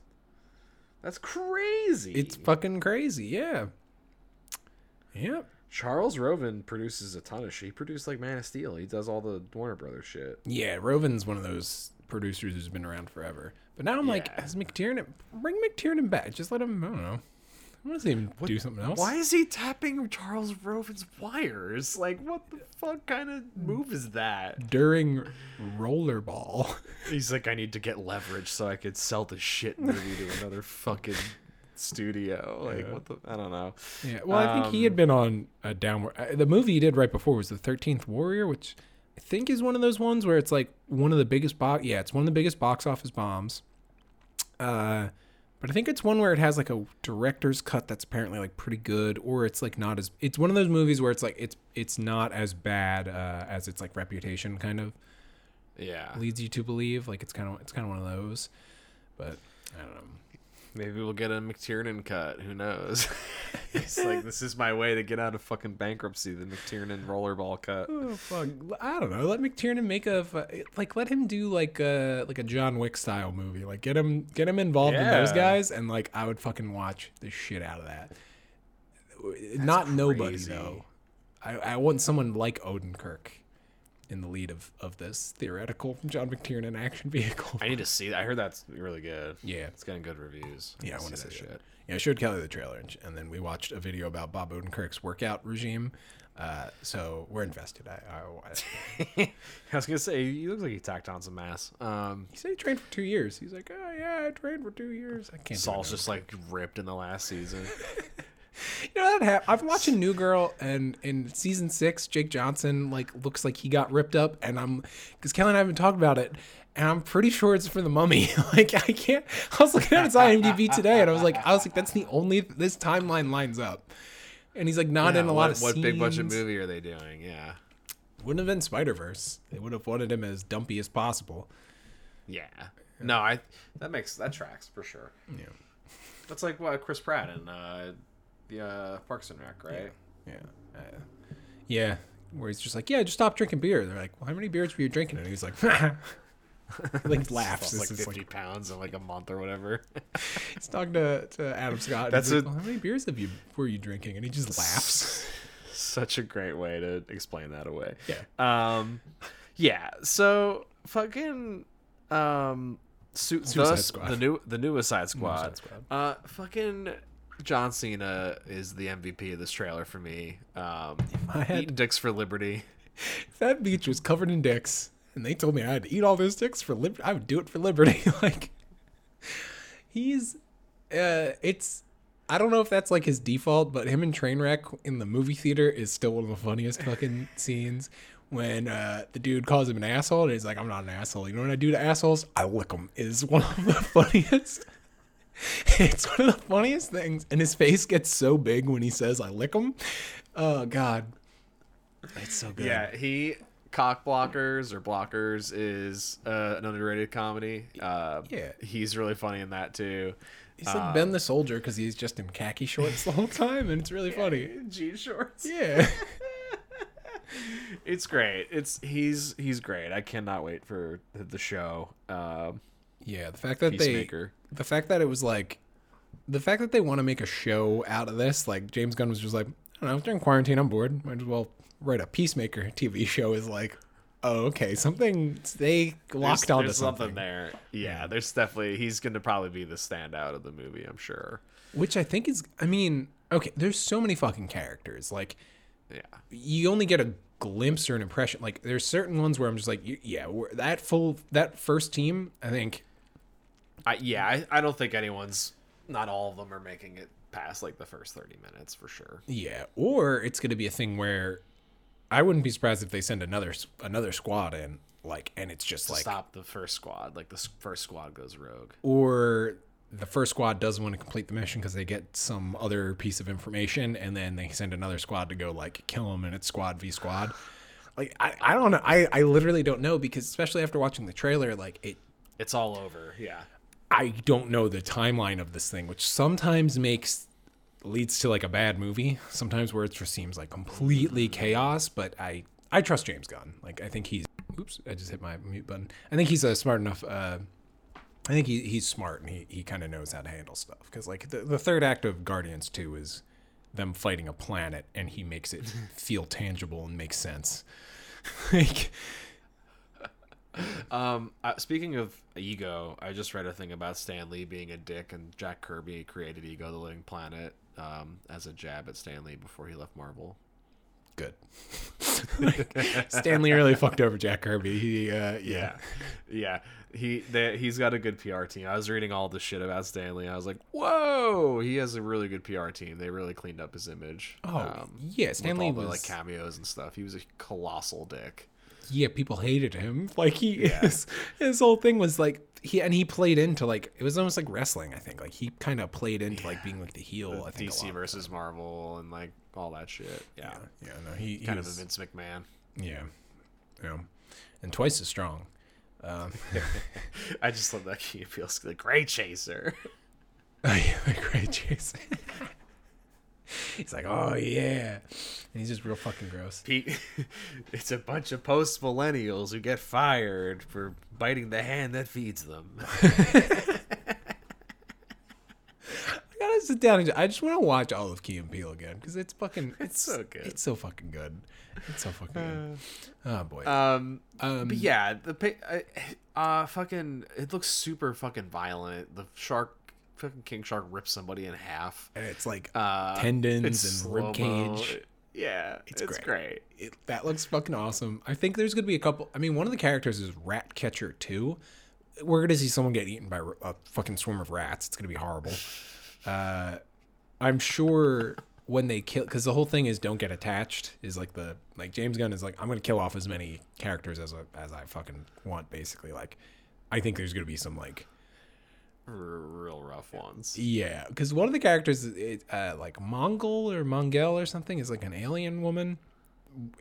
That's crazy. It's fucking crazy. Yeah. Yep. Charles Roven produces a ton of shit. He produced like Man of Steel. He does all the Warner Brothers shit. Yeah, Roven's one of those producers who's been around forever. But now I'm like, Yeah. as McTiernan, bring McTiernan back. Just let him. I don't know. Want to see him do something else. Why is he tapping Charles Roven's wires? Like, what the fuck kind of move is that? During Rollerball. He's like, I need to get leverage so I could sell the shit movie to another fucking studio. Like, Yeah. what the? I don't know. Yeah, well, I think he Um, had been on a downward. Uh, the movie he did right before was the Thirteenth Warrior, which I think is one of those ones where it's like one of the biggest box. Yeah, it's one of the biggest box office bombs. Uh, but I think it's one where it has like a director's cut that's apparently like pretty good, or it's like not as. It's one of those movies where it's like it's it's not as bad uh, as its like reputation kind of Yeah. leads you to believe. Like it's kind of it's kind of one of those. But I don't know. Maybe we'll get a McTiernan cut. Who knows? It's like this is my way to get out of fucking bankruptcy. The McTiernan rollerball cut. Oh fuck! I don't know. Let McTiernan make a like. Let him do like a like a John Wick style movie. Like get him get him involved in those guys, and like I would fucking watch the shit out of that. Not nobody though. I I want someone like Odenkirk in the lead of of this theoretical John McTiernan action vehicle. I need to see. that. I heard that's really good. yeah. It's getting good reviews. Yeah, I want to see that shit. Yeah, I showed Kelly the trailer, and, and then we watched a video about Bob Odenkirk's workout regime. Uh, so we're invested. I, I, I I was gonna say he looks like he tacked on some mass. Um, He said he trained for two years. He's like, oh yeah, I trained for two years. I can't. Saul's it just like ripped in the last season. you know that hap- I've watched a New Girl, and in season six, Jake Johnson like looks like he got ripped up, and I'm because Kelly and I haven't talked about it, and I'm pretty sure it's for the Mummy. like I can't. I was looking at his IMDb today, and I was like, I was like, that's the only this timeline lines up. And he's like not Yeah, in a what, lot of what big budget movie are they doing? Yeah, Wouldn't have been Spider Verse. They would have wanted him as dumpy as possible. yeah. No, I that makes that tracks for sure. Yeah. That's like what Chris Pratt and uh, the uh, Parks and Rec, right? Yeah. Uh, yeah. Where he's just like, yeah, just stop drinking beer. They're like, well, how many beers were you drinking? And he's like, like laughs. Lost like It's fifty like, pounds in like a month or whatever. he's talking to, to Adam Scott. and That's he's like, a- well, how many beers have you were you drinking? And he just laughs. Such a great way to explain that away. Yeah. Um, yeah. So fucking um, su- Suicide the, Squad. the new the newest Side Squad. Squad. Uh, fucking John Cena is the MVP of this trailer for me. Um, I had- eating dicks for liberty. If that beach was covered in dicks, and they told me I had to eat all those dicks for liberty, I would do it for liberty. like, he's, uh, it's, I don't know if that's like his default, but him and Trainwreck in the movie theater is still one of the funniest fucking scenes. When uh, the dude calls him an asshole, and he's like, "I'm not an asshole." You know what I do to assholes? I lick them. Is one of the funniest. it's one of the funniest things, and his face gets so big when he says, "I lick him. Oh God, it's so good. Yeah, he cock blockers or blockers is uh, an underrated comedy. Uh, Yeah. he's really funny in that too. He's like Ben the Soldier because he's just in khaki shorts the whole time, and it's really funny. Jean shorts. Yeah. It's great. It's he's he's great. I cannot wait for the, the show. Um, Yeah, the fact that Peacemaker. they, the fact that it was like, the fact that they want to make a show out of this, like James Gunn was just like, I don't know, during quarantine, I'm bored. Might as well write a Peacemaker TV show. Is like, oh, okay, something they locked there's, onto there's something. something there. Yeah, there's definitely he's going to probably be the standout of the movie. I'm sure. Which I think is, I mean, okay, there's so many fucking characters. Like, Yeah. you only get a glimpse or an impression. Like, there's certain ones where I'm just like, yeah, we're, that full, that first team, I think, I, yeah, I, I don't think anyone's. Not all of them are making it past like the first 30 minutes for sure. yeah. Or it's going to be a thing where I wouldn't be surprised if they send another another squad in, like, and it's just like, stop the first squad, like the first squad goes rogue. or the first squad doesn't want to complete the mission because they get some other piece of information and then they send another squad to go like kill them and it's squad v squad like i, I don't know I, I literally don't know because especially after watching the trailer like it It's all over. Yeah. I don't know the timeline of this thing which sometimes makes leads to like a bad movie sometimes where it just seems like completely chaos but i i trust james gunn like i think he's oops i just hit my mute button i think he's a smart enough uh I think he, he's smart and he, he kind of knows how to handle stuff. Because, like, the, the third act of Guardians 2 is them fighting a planet and he makes it feel tangible and makes sense. like, Um, uh, speaking of ego, I just read a thing about Stan Lee being a dick, and Jack Kirby created Ego, the Living Planet, um, as a jab at Stan Lee before he left Marvel. good. like, Stanley really fucked over Jack Kirby. He, uh, yeah. yeah. He they, he's got a good PR team. I was reading all the shit about Stanley. I was like, whoa, he has a really good PR team. They really cleaned up his image. Oh, yeah. with Stanley all the, was. like cameos and stuff. He was a colossal dick. Yeah, people hated him. Like, he his, his whole thing was like, he and he played into like it was almost like wrestling. I think like he kind of played into like being like the heel. I think DC versus Marvel and like all that shit. Yeah, Yeah, no, he, he kind was, of a Vince McMahon. Yeah, yeah, and twice as strong. Um, I just love that he feels the Gray Chaser. oh yeah, the great Jason. he's like, oh yeah, and he's just real fucking gross. Pete, it's a bunch of post millennials who get fired for biting the hand that feeds them. I gotta sit down and I just want to watch all of Key and Peele again because it's fucking, it's, so good. It's so fucking good. It's so fucking good. Oh boy. Um, Um, but yeah, the uh, uh, fucking, it looks super fucking violent. The shark, fucking king shark, rips somebody in half. and it's like Uh, tendons it's and rib cage. Yeah, it's, great. great. it, that looks fucking awesome. I think there's gonna be a couple. I mean, one of the characters is Ratcatcher too. We're gonna see someone get eaten by a fucking swarm of rats. It's gonna be horrible. Uh, I'm sure when they kill, because the whole thing is don't get attached. Is like the like James Gunn is like I'm gonna kill off as many characters as I, as I fucking want. Basically, like I think there's gonna be some like real rough ones. yeah, because one of the characters, is, uh, like Mongol or Mongel or something, is like an alien woman.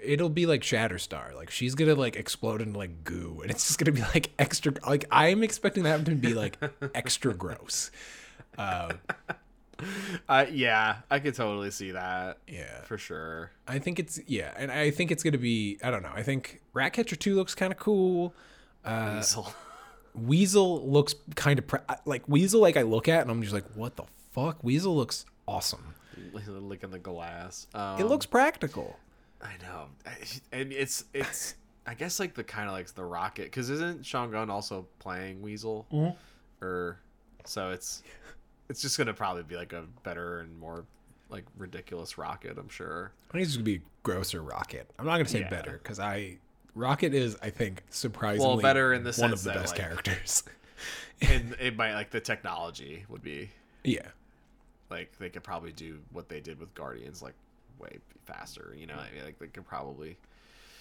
It'll be like Shatterstar. Like she's gonna like explode into like goo, and it's just gonna be like extra. Like I'm expecting that to be like extra gross. Uh, Uh, yeah, I could totally see that yeah, for sure. I think it's yeah, and I think it's gonna be. I don't know. I think Ratcatcher Two looks kind of cool. Uh. Weasel looks kind of pre- like Weasel. Like I look at and I'm just like, what the fuck? Weasel looks awesome. licking the glass. Um, It looks practical. I know, and it's it's. I guess like the kind of like the rocket, because isn't Sean Gunn also playing Weasel? Mm-hmm. Or so it's it's just gonna probably be like a better and more like ridiculous rocket. I'm sure. I think it's gonna be a grosser Rocket. I'm not gonna say Yeah. better because I Rocket is I think surprisingly well, better in the one of the that, best like- characters. and it might like the technology would be yeah, like they could probably do what they did with Guardians like way faster. You know, I mean, like they could probably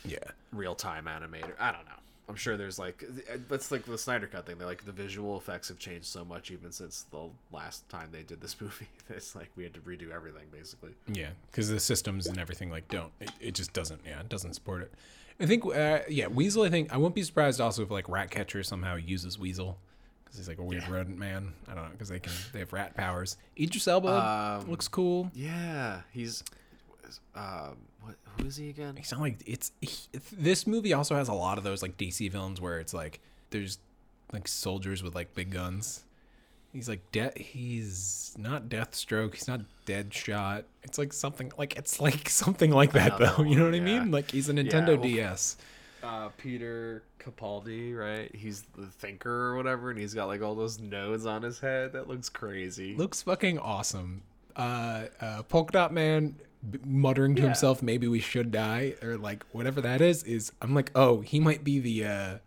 yeah, real time animator. I don't know. I'm sure there's like uh, that's like the Snyder Cut thing. They like the visual effects have changed so much even since the last time they did this movie. It's like we had to redo everything basically. yeah. Because the systems and everything like don't. It, it just doesn't. Yeah, it doesn't support it. I think. Uh, yeah, Weasel. I think I won't be surprised also if like Ratcatcher somehow uses Weasel because he's like a weird rodent man. I don't know because they can they have rat powers. Idris Elba Um, looks cool. Yeah, he's um what who is he again? It's not like it's he, this movie also has a lot of those like DC villains where it's like there's like soldiers with like big guns. He's like de- he's not Deathstroke, he's not Deadshot. It's like something like it's like something like that though. You know what one, I mean? Like he's a Nintendo well- DS. uh, Peter Capaldi, right? He's the thinker or whatever, and he's got like all those nodes on his head. That looks crazy. Looks fucking awesome. Uh, uh, Polka Dot Man b- muttering to Yeah. himself, "Maybe we should die," or like whatever that is. Is I'm like, oh, he might be the. uh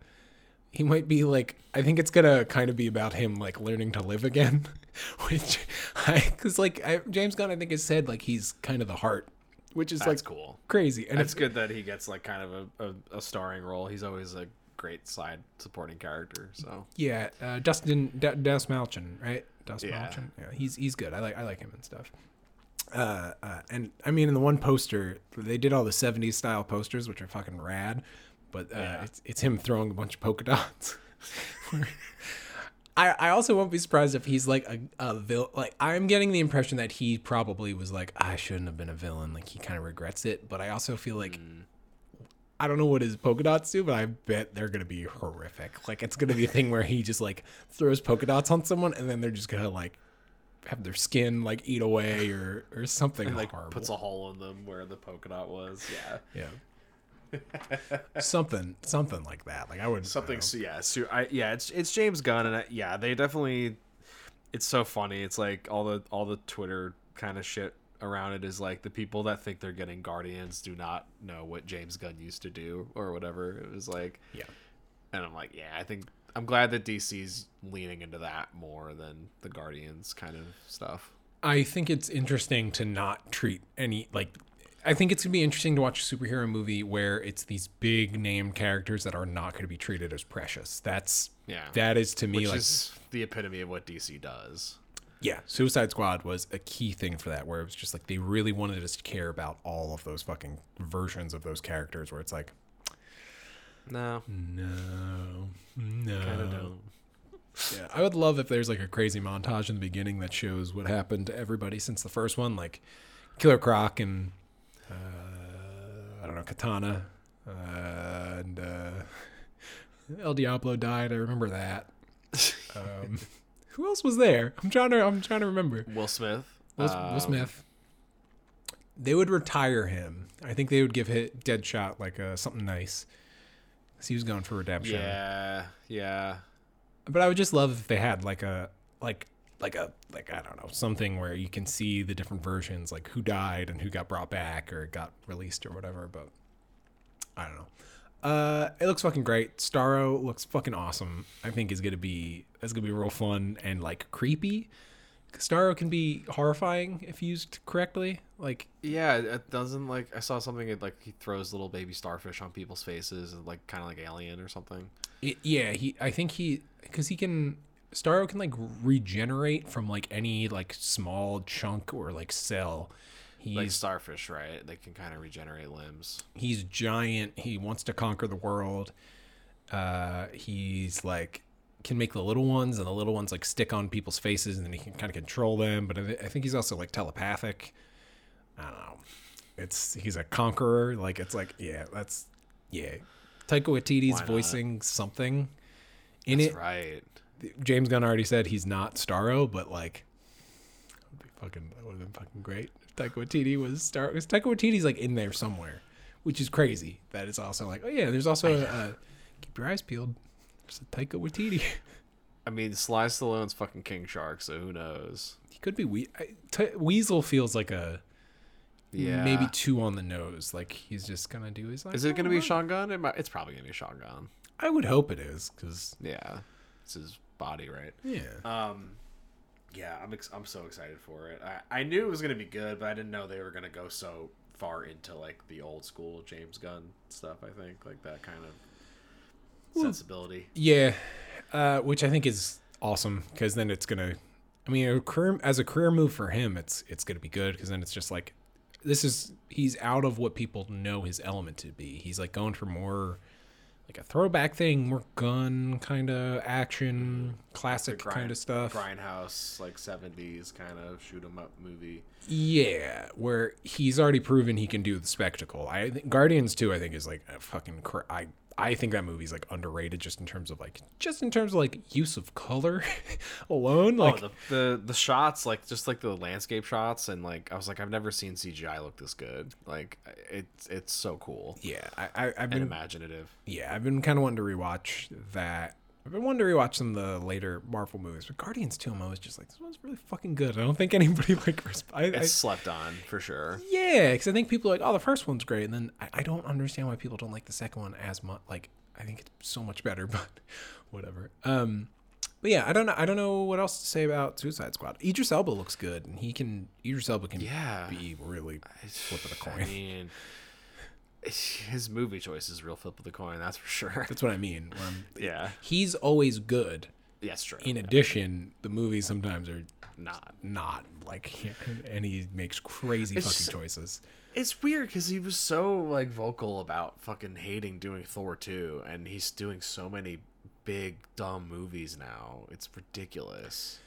he might be like I think it's gonna kind of be about him like learning to live again, which I because like I, James Gunn I think has said like he's kind of the heart, which is That's like cool. crazy and It's good that he gets like kind of a, a, a starring role. He's always a great side supporting character. So Yeah, uh, Dustin D- Des Malchin, right? Des Yeah. Malchin. Yeah, he's he's good. I like I like him and stuff. Uh, uh, and I mean, in the one poster, they did all the '70s style posters, which are fucking rad. But uh, Yeah. it's it's him throwing a bunch of polka dots. I, I also won't be surprised if he's like a, a villain. Like I'm getting the impression that he probably was like I shouldn't have been a villain. Like he kind of regrets it. But I also feel like I don't know what his polka dots do, but I bet they're gonna be horrific. Like it's gonna be a thing where he just like throws polka dots on someone, and then they're just gonna like have their skin like eat away or or something and like horrible. puts a hole in them where the polka dot was. Yeah. yeah, something something like that. Like I would Something. So yeah. So I yeah. It's it's James Gunn, and I, yeah, they definitely. It's so funny. It's like all the all the Twitter kind of shit around it is like the people that think they're getting Guardians do not know what James Gunn used to do or whatever. It was like yeah. And I'm like, yeah, I think I'm glad that DC's leaning into that more than the Guardians kind of stuff. I think it's interesting to not treat any like. I think it's gonna be interesting to watch a superhero movie where it's these big name characters that are not going to be treated as precious. That's Yeah. that is to me Which like is the epitome of what DC does. Yeah, Suicide Squad was a key thing for that, where it was just like they really wanted us to care about all of those fucking versions of those characters. Where it's like, No, no, no, kind don't. Yeah, I would love if there's like a crazy montage in the beginning that shows what happened to everybody since the first one, like Killer Croc and I don't know Katana uh, and uh, El Diablo died. I remember that. Um, who else was there? I'm trying to. I'm trying to remember. Will Smith. Will, Will um, Smith. They would retire him. I think they would give hit Deadshot like uh, something nice. 'Cause he was going for redemption. Yeah, yeah. But I would just love if they had like a like like a like I don't know something where you can see the different versions, like who died and who got brought back or got released or whatever. But I don't know. Uh, it looks fucking great. Starro looks fucking awesome. I think is gonna be it's gonna be real fun and like creepy. Starro can be horrifying if used correctly. Like Yeah, it doesn't like I saw something it, like he throws little baby starfish on people's faces, and like kind of like Alien or something. It, yeah, he. I think he because he can. Starro can like regenerate from like any like small chunk or like cell. He's Like starfish, right? They can kind of regenerate limbs. he's giant. He wants to conquer the world. Uh, he's like can make the little ones, and the little ones like stick on people's faces, and then he can kind of control them. But I, think he's also like telepathic. I don't know. It's he's a conqueror. Like it's like yeah, that's yeah. Taika Waititi's voicing something in it. That's it. right. James Gunn already said he's not Starro, but like, that would be fucking that would have been fucking great. If Taika Waititi was Star. Because Taika Waititi's like in there somewhere, which is crazy. That it's also like, oh yeah, there's also a, a keep your eyes peeled. There's a Taika Waititi. I mean, Sly Stallone's fucking King Shark, so who knows? he could be we. I- T- Weasel feels like a Yeah, maybe too on the nose. Like he's just gonna do his. Like, Is it gonna be "Oh, Sean Gunn? It might, it's probably gonna be Sean Gunn. I would hope it is, because Yeah, it's his body, right? yeah. Um, yeah, I'm ex- I'm so excited for it. I, I knew it was gonna be good, but I didn't know they were gonna go so far into like the old school James Gunn stuff. I think like that kind of sensibility. Yeah, uh, which I think is awesome because then it's gonna. I mean, a career, as a career move for him, it's it's gonna be good because then it's just like this is he's out of what people know his element to be. He's like going for more like a throwback thing, more gun kind of action, classic kind of stuff. Grindhouse like '70s kind of shoot 'em up movie. Yeah, where he's already proven he can do the spectacle. I think Guardians 2 I think is like a fucking cra- I I think that movie's like underrated just in terms of like just in terms of like use of color alone. Oh, like oh, the, the the shots, like just like the landscape shots, and like I was like, I've never seen CGI look this good. Like it's it's so cool yeah, I, I I've and been imaginative. yeah I've been kind of wanting to rewatch that. I've been wanting to rewatch some of the later Marvel movies, but Guardians 2 I'm always just like this one's really fucking good. I don't think anybody like resp- I, I, slept on for sure. Yeah, because I think people are like, oh, the first one's great, and then I, I don't understand why people don't like the second one as much. Like, I think it's so much better, but whatever. Um, but yeah, I don't know. I don't know what else to say about Suicide Squad. Idris Elba looks good, and he can. Idris Elba can Yeah. be really flipping of the I coin. mean, his movie choice is real flip of the coin. That's for sure. That's what I mean. Yeah, he's always good. yes, true. In addition, the movies sometimes are Not. not like, and he makes crazy It's fucking just- choices. It's weird because he was so like vocal about fucking hating doing Thor 2, and he's doing so many big dumb movies now. It's ridiculous.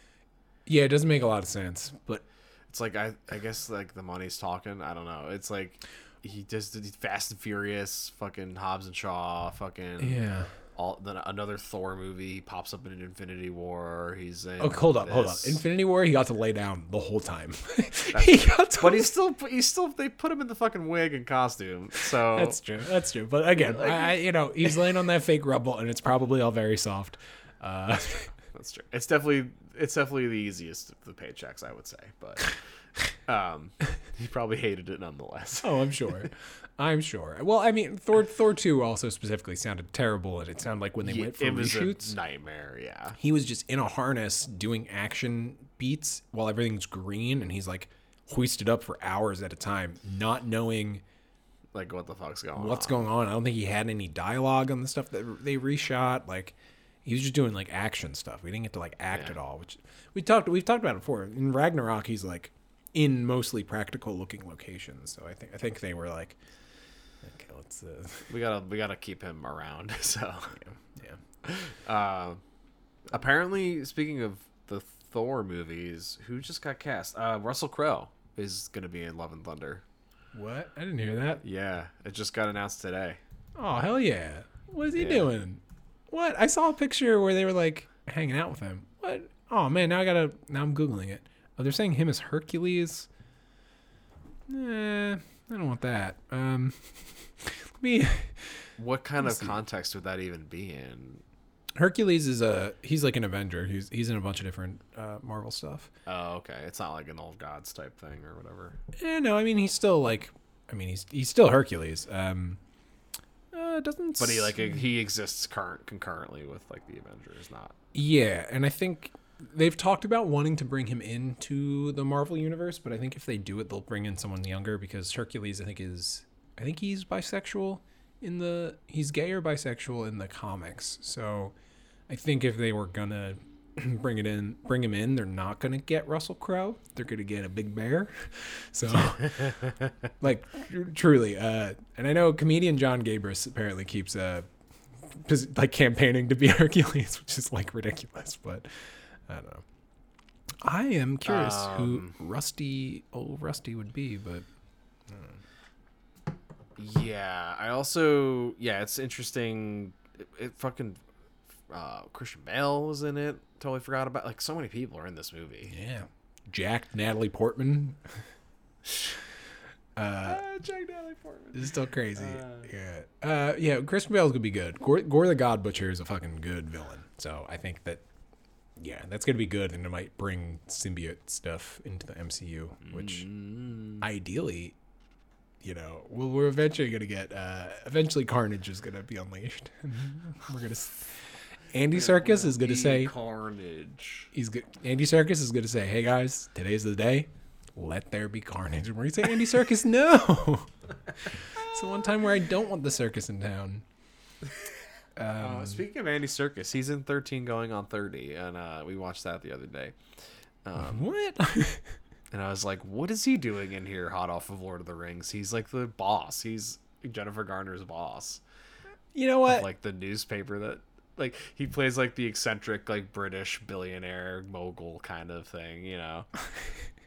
Yeah, it doesn't make a lot of sense, but It's like I I guess like the money's talking. I don't know. It's like he just did Fast and Furious, fucking Hobbs and Shaw, fucking yeah. all then another Thor movie. He pops up in an Infinity War. He's in. Oh, hold up, hold up. Infinity War, he got to lay down the whole time. he got to. But he's still he's still they put him in the fucking wig and costume. So That's true. That's true. But again, I, I, you know, he's laying on that fake rubble, and it's probably all very soft. Uh, That's true. It's definitely it's definitely the easiest of the paychecks, I would say. But um, he probably hated it nonetheless. oh, I'm sure. I'm sure. Well, I mean, Thor, Thor two also specifically sounded terrible, and it sounded like when they went for it was reshoots, a nightmare. Yeah, he was just in a harness doing action beats while everything's green, and he's like hoisted up for hours at a time, not knowing like what the fuck's going what's on? going on. I don't think he had any dialogue on the stuff that they reshot. Like he was just doing like action stuff. We didn't get to like act Yeah. at all, which we talked we've talked about it before. In Ragnarok, he's like in mostly practical looking locations. So I think I think they were like, okay, let's uh, We gotta we gotta keep him around. So yeah. uh, apparently, speaking of the Thor movies, who just got cast? Uh, Russell Crowe is gonna be in Love and Thunder. What? I didn't hear that. Yeah, it just got announced today. Oh hell yeah! What is he Yeah. doing? What? I saw a picture where they were like hanging out with him. What? Oh man, now I gotta. Now I'm googling it. Oh, they're saying him as Hercules. Nah, I don't want that. Um, let me. What kind of context would that even be in? Hercules is a. He's like an Avenger. He's he's in a bunch of different uh, Marvel stuff. Oh, okay. It's not like an old gods type thing or whatever. Eh, no, I mean he's still like. I mean he's he's still Hercules. Um, uh, doesn't. But he like he exists current concurrently with like the Avengers, not Yeah, and I think they've talked about wanting to bring him into the Marvel universe, but I think if they do it, they'll bring in someone younger because Hercules, I think is, I think he's bisexual in the, he's gay or bisexual in the comics. So I think if they were gonna bring it in, bring him in, they're not gonna get Russell Crowe. They're gonna get a big bear. So, like, tr- truly, uh, and I know comedian John Gabrus apparently keeps uh like campaigning to be Hercules, which is like ridiculous, but I don't know. I am curious Um, who Rusty, old Rusty, would be, but Yeah, I also yeah, it's interesting. It, it fucking uh, Christian Bale was in it. Totally forgot about like so many people are in this movie. yeah, Jack Natalie Portman Jack Natalie Portman. is still crazy. yeah, uh, yeah, Christian Bale's gonna be good. Gorr, Gorr the God Butcher is a fucking good villain, so I think that. Yeah, that's gonna be good, and it might bring symbiote stuff into the MCU, which ideally, you know, we'll, we're eventually gonna get. Uh, eventually, Carnage is gonna be unleashed. we're gonna. s- Andy Serkis is gonna say Carnage. he's good. Andy Serkis is gonna say, "Hey guys, today's the day. Let there be carnage." And we're gonna say, "Andy Serkis, no." it's the one time where I don't want the circus in town. Uh, speaking of Andy Serkis, he's in 13 going on 30, and uh, we watched that the other day. Um, What? and I was like, what is he doing in here hot off of Lord of the Rings? He's like the boss. He's Jennifer Garner's boss. you know what? like the newspaper that like he plays like the eccentric like british billionaire mogul kind of thing you know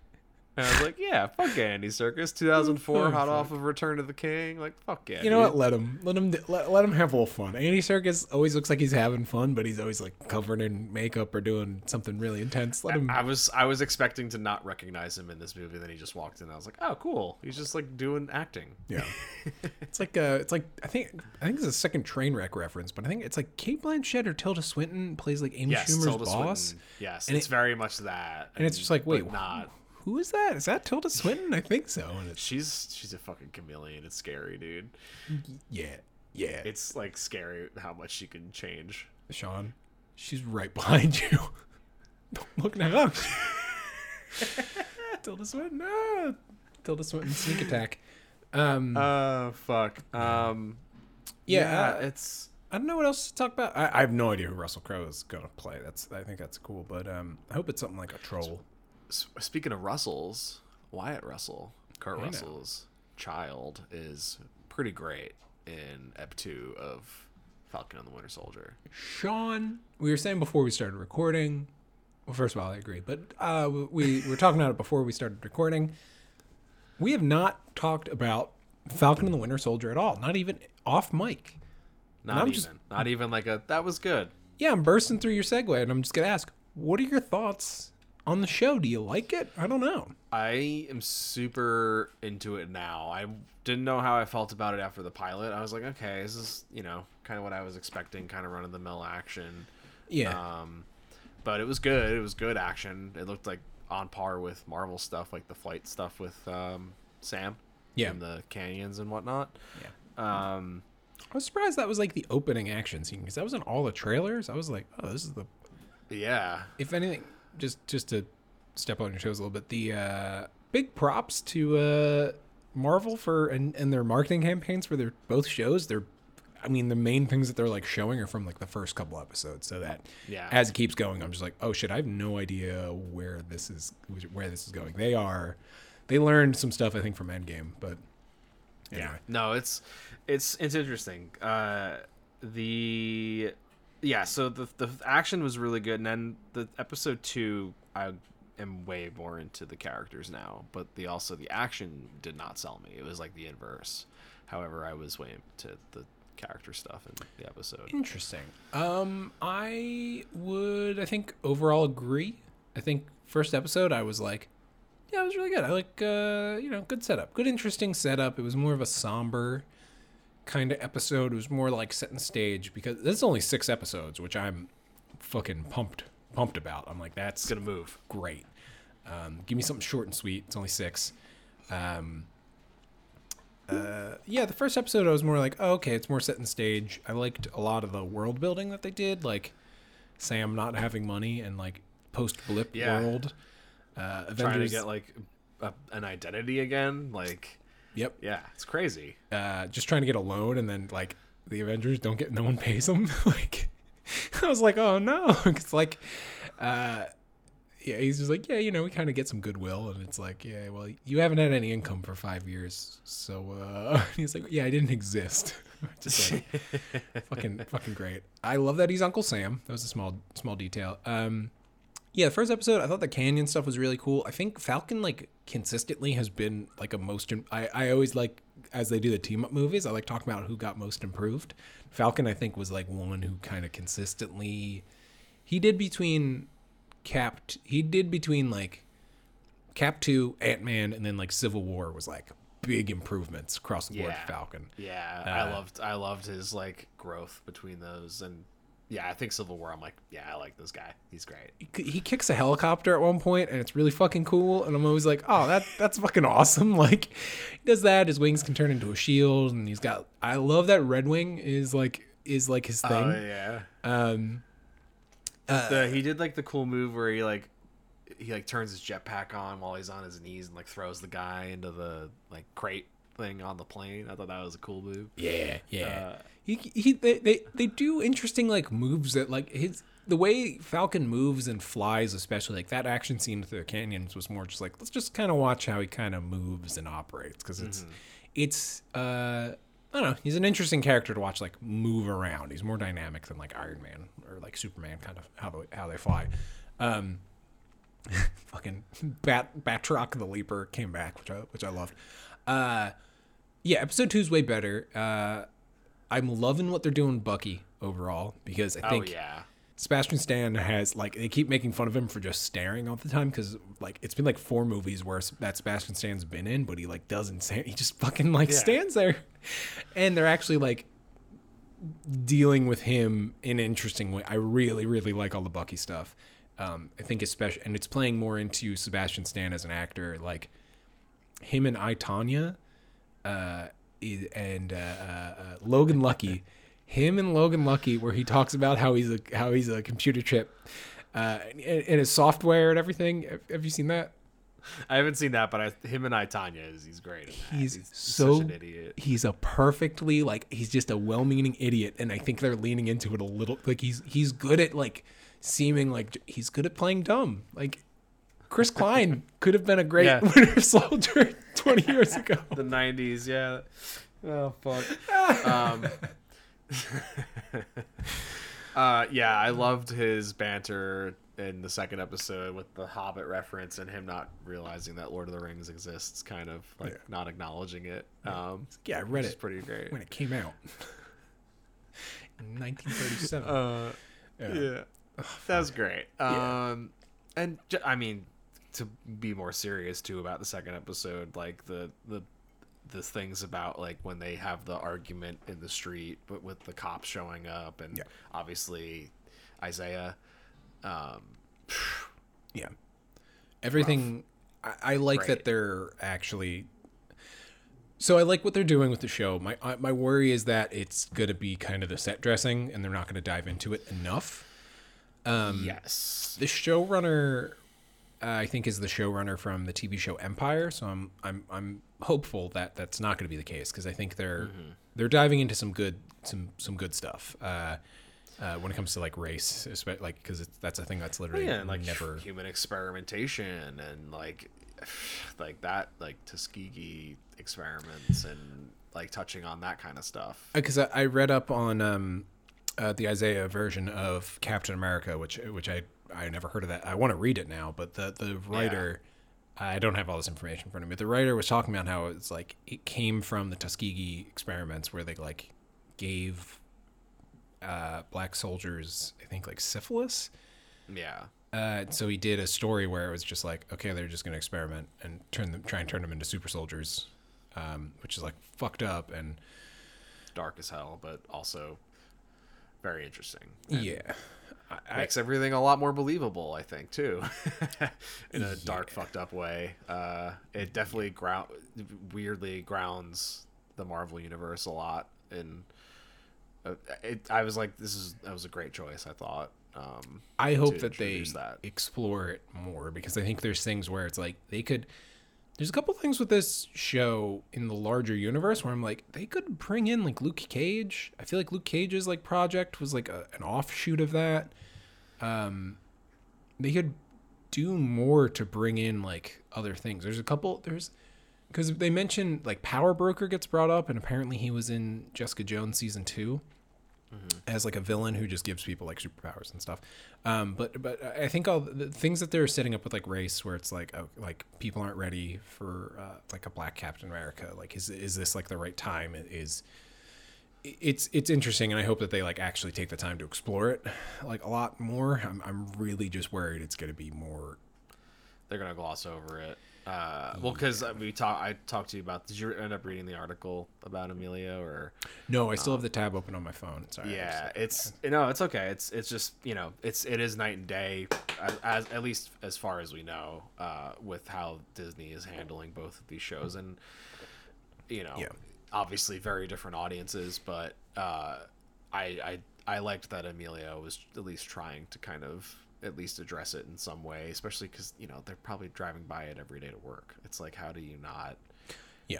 And I was like, yeah, fuck Andy Serkis, 2004, Oh, hot fuck. off of Return to the King. Like, fuck yeah. You know what? Let him. Let him. Let, let him have a little fun. Andy Serkis always looks like he's having fun, but he's always like covered in makeup or doing something really intense. Let him. I was I was expecting to not recognize him in this movie. Then he just walked in. I was like, oh, cool. He's just like doing acting. Yeah. it's like uh it's like I think I think it's a second train wreck reference, but I think it's like Cate Blanchett or Tilda Swinton plays like Amy Yes, Schumer's Tilda boss. Swinton. Yes, And it's it- very much that. and it's just like, wait, not. Who is that? Is that Tilda Swinton? I think so. And She's she's a fucking chameleon. It's scary, dude. yeah. Yeah. It's like scary how much she can change. Sean, she's right behind you. Don't look now. Tilda Swinton. Ah, Tilda Swinton sneak attack. Um Uh, fuck. Um, yeah, uh, it's I don't know what else to talk about. I, I have no idea who Russell Crowe is gonna play. That's I think that's cool, but um, I hope it's something like a troll. Speaking of Russells, Wyatt Russell, Kurt I know. Russell's child is pretty great in Ep two of Falcon and the Winter Soldier. Sean, we were saying before we started recording. Well, first of all, I agree, but uh, we we were talking about it before we started recording. We have not talked about Falcon and the Winter Soldier at all. Not even off mic. Not even, just- not even like a that was good. Yeah, I'm bursting through your segue, and I'm just gonna ask, what are your thoughts on the show? Do you like it? I don't know. I am super into it now. I didn't know how I felt about it after the pilot. I was like, okay, this is you know kind of what I was expecting, kind of run of the mill action. Yeah, Um, but it was good. It was good action. It looked like on par with Marvel stuff, like the flight stuff with um, Sam. Yeah. In the canyons and whatnot. Yeah. Um, I was surprised that was like the opening action scene because that was in all the trailers. I was like, oh, this is the yeah. if anything, just just to step on your toes a little bit, the uh, big props to uh, Marvel for and, and their marketing campaigns for their both shows. They're, I mean, the main things that they're like showing are from like the first couple episodes. So that Yeah. as it keeps going, I'm just like, oh shit, I have no idea where this is where this is going. They are, they learned some stuff I think from Endgame, but anyway. No, it's it's it's interesting. Uh, the yeah, so the the action was really good, and then the episode two, I am way more into the characters now, but the also the action did not sell me. It was like the inverse. However, I was way into the character stuff in the episode. Interesting. Um, I would, I think, overall agree. I think first episode, I was like, yeah, it was really good. I like, uh, you know, good setup, good interesting setup. It was more of a somber kind of episode. It was more like setting stage because this is only six episodes, which I'm fucking pumped, pumped about. I'm like, that's gonna move. great. Um, give me something short and sweet. It's only six. Um, uh, yeah, the first episode I was more like, oh, okay, it's more set in stage. I liked a lot of the world building that they did, like Sam not having money and like post blip Yeah. world. Uh, Avengers, Trying to get like a, an identity again. Like, yep, yeah, it's crazy. uh, just trying to get a loan, and then like the Avengers don't get, no one pays them. like, I was like, oh no, it's like, uh, yeah, he's just like, yeah, you know, we kind of get some goodwill, and it's like, yeah, well, you haven't had any income for five years, so uh, he's like, yeah, I didn't exist. just like, fucking, fucking great. I love that he's Uncle Sam. That was a small, small detail. Um, yeah, the first episode, I thought the canyon stuff was really cool. I think Falcon like consistently has been like a most. Im- I I always like as they do the team up movies. I like talking about who got most improved. Falcon, I think, was like one who kind of consistently. He did between Cap. t- He did between like Cap two, Ant Man, and then like Civil War was like big improvements across the board Yeah. Falcon. Yeah, I Uh, loved I loved his like growth between those, and yeah, I think Civil War. I'm like, yeah, I like this guy. He's great. he- he kicks a helicopter at one point and it's really fucking cool and i'm always like oh that that's fucking awesome like he does that his wings can turn into a shield and he's got i love that red wing is like is like his thing Oh yeah. um uh, The, he did like the cool move where he like he like turns his jetpack on while he's on his knees and like throws the guy into the like crate thing on the plane. I thought that was a cool move. yeah yeah Uh, he, he they, they they do interesting like moves that like his the way falcon moves and flies especially like that action scene through the canyons was more just like let's just kind of watch how he kind of moves and operates because it's it's uh I don't know. He's an interesting character to watch, like move around. He's more dynamic than like Iron Man or like Superman, kind of how they how they fly. Um, fucking Bat Batroc the Leaper came back, which I which I loved. Uh, yeah, episode two is way better. Uh, I'm loving what they're doing, Bucky overall, because I Oh think yeah. Sebastian Stan has like they keep making fun of him for just staring all the time because like it's been like four movies where that Sebastian Stan's been in, but he like doesn't say he just fucking like Yeah. stands there, and they're actually like dealing with him in an interesting way. I really really like all the Bucky stuff. Um, I think especially and it's playing more into Sebastian Stan as an actor, like him and I Tonya, uh, and uh, uh, uh, Logan Lucky, him and Logan Lucky, where he talks about how he's a how he's a computer chip, uh, and, and his software and everything. Have, have you seen that? I haven't seen that, but I, him and I Tonya is he's great. He's, He's, so such an idiot. he's a perfectly like he's just a well-meaning idiot, and I think they're leaning into it a little. Like he's he's good at like seeming like he's good at playing dumb. Like Chris Klein could have been a great Yeah. Winter Soldier twenty years ago. The '90s, yeah. Oh fuck. um, uh, yeah, I loved his banter in the second episode with the Hobbit reference and him not realizing that Lord of the Rings exists, kind of like Yeah. not acknowledging it. Um, Yeah, I read it pretty great. when it came out in 1937. Uh, Yeah. yeah, that was great. Um, and I mean, to be more serious too about the second episode, like the the the things about like when they have the argument in the street, but with the cops showing up, and Yeah. obviously Isaiah. Um, Yeah. Everything I, I like Great. that they're actually so I like what they're doing with the show. My I- my worry is that it's going to be kind of the set dressing and they're not going to dive into it enough. Um yes. the showrunner uh, I think is the showrunner from the TV show Empire, so I'm I'm I'm hopeful that that's not going to be the case because I think they're they're diving into some good some some good stuff. Uh, uh, when it comes to like race, like because that's a thing that's literally yeah, and like never human experimentation and like like that like Tuskegee experiments and like touching on that kind of stuff. because I, I read up on um, uh, the Isaiah version of Captain America, which which I I never heard of that. I want to read it now, but the the writer. I don't have all this information in front of me. The writer was talking about how it's like it came from the Tuskegee experiments where they like gave uh, black soldiers, I think, like syphilis. Yeah. Uh, so he did a story where it was just like, okay, they're just going to experiment and turn them, try and turn them into super soldiers, um, which is like fucked up and dark as hell, but also very interesting. yeah. Makes everything a lot more believable, I think, too, in a dark, fucked up way. Uh, it definitely ground weirdly grounds the Marvel universe a lot. And uh, it, I was like, this is that was a great choice. I thought. Um, I hope that they that. explore it more because I think there's things where it's like they could. There's a couple things with this show in the larger universe where I'm like they could bring in like Luke Cage. I feel like Luke Cage's like project was like a, an offshoot of that. Um, they could do more to bring in like other things. There's a couple. There's because they mentioned like Power Broker gets brought up, and apparently he was in Jessica Jones season two as like a villain who just gives people like superpowers and stuff. Um, but but I think all the things that they're setting up with like race, where it's like oh, like people aren't ready for uh, like a black Captain America. Like is is this like the right time? Is it's it's interesting, and I hope that they like actually take the time to explore it like a lot more. I'm I'm really just worried it's going to be more. They're gonna gloss over it. Uh, well, because we talk, I talked to you about. Did you end up reading the article about Emilio or? No, I still have the tab open on my phone. Sorry. Yeah, it's no, it's okay. It's it's just you know, it's it is night and day, as, as at least as far as we know, uh, with how Disney is handling both of these shows, and you know, Yeah. obviously very different audiences, but uh, I I I liked that Emilio was at least trying to kind of at least address it in some way, especially because you know they're probably driving by it every day to work. It's like how do you not yeah.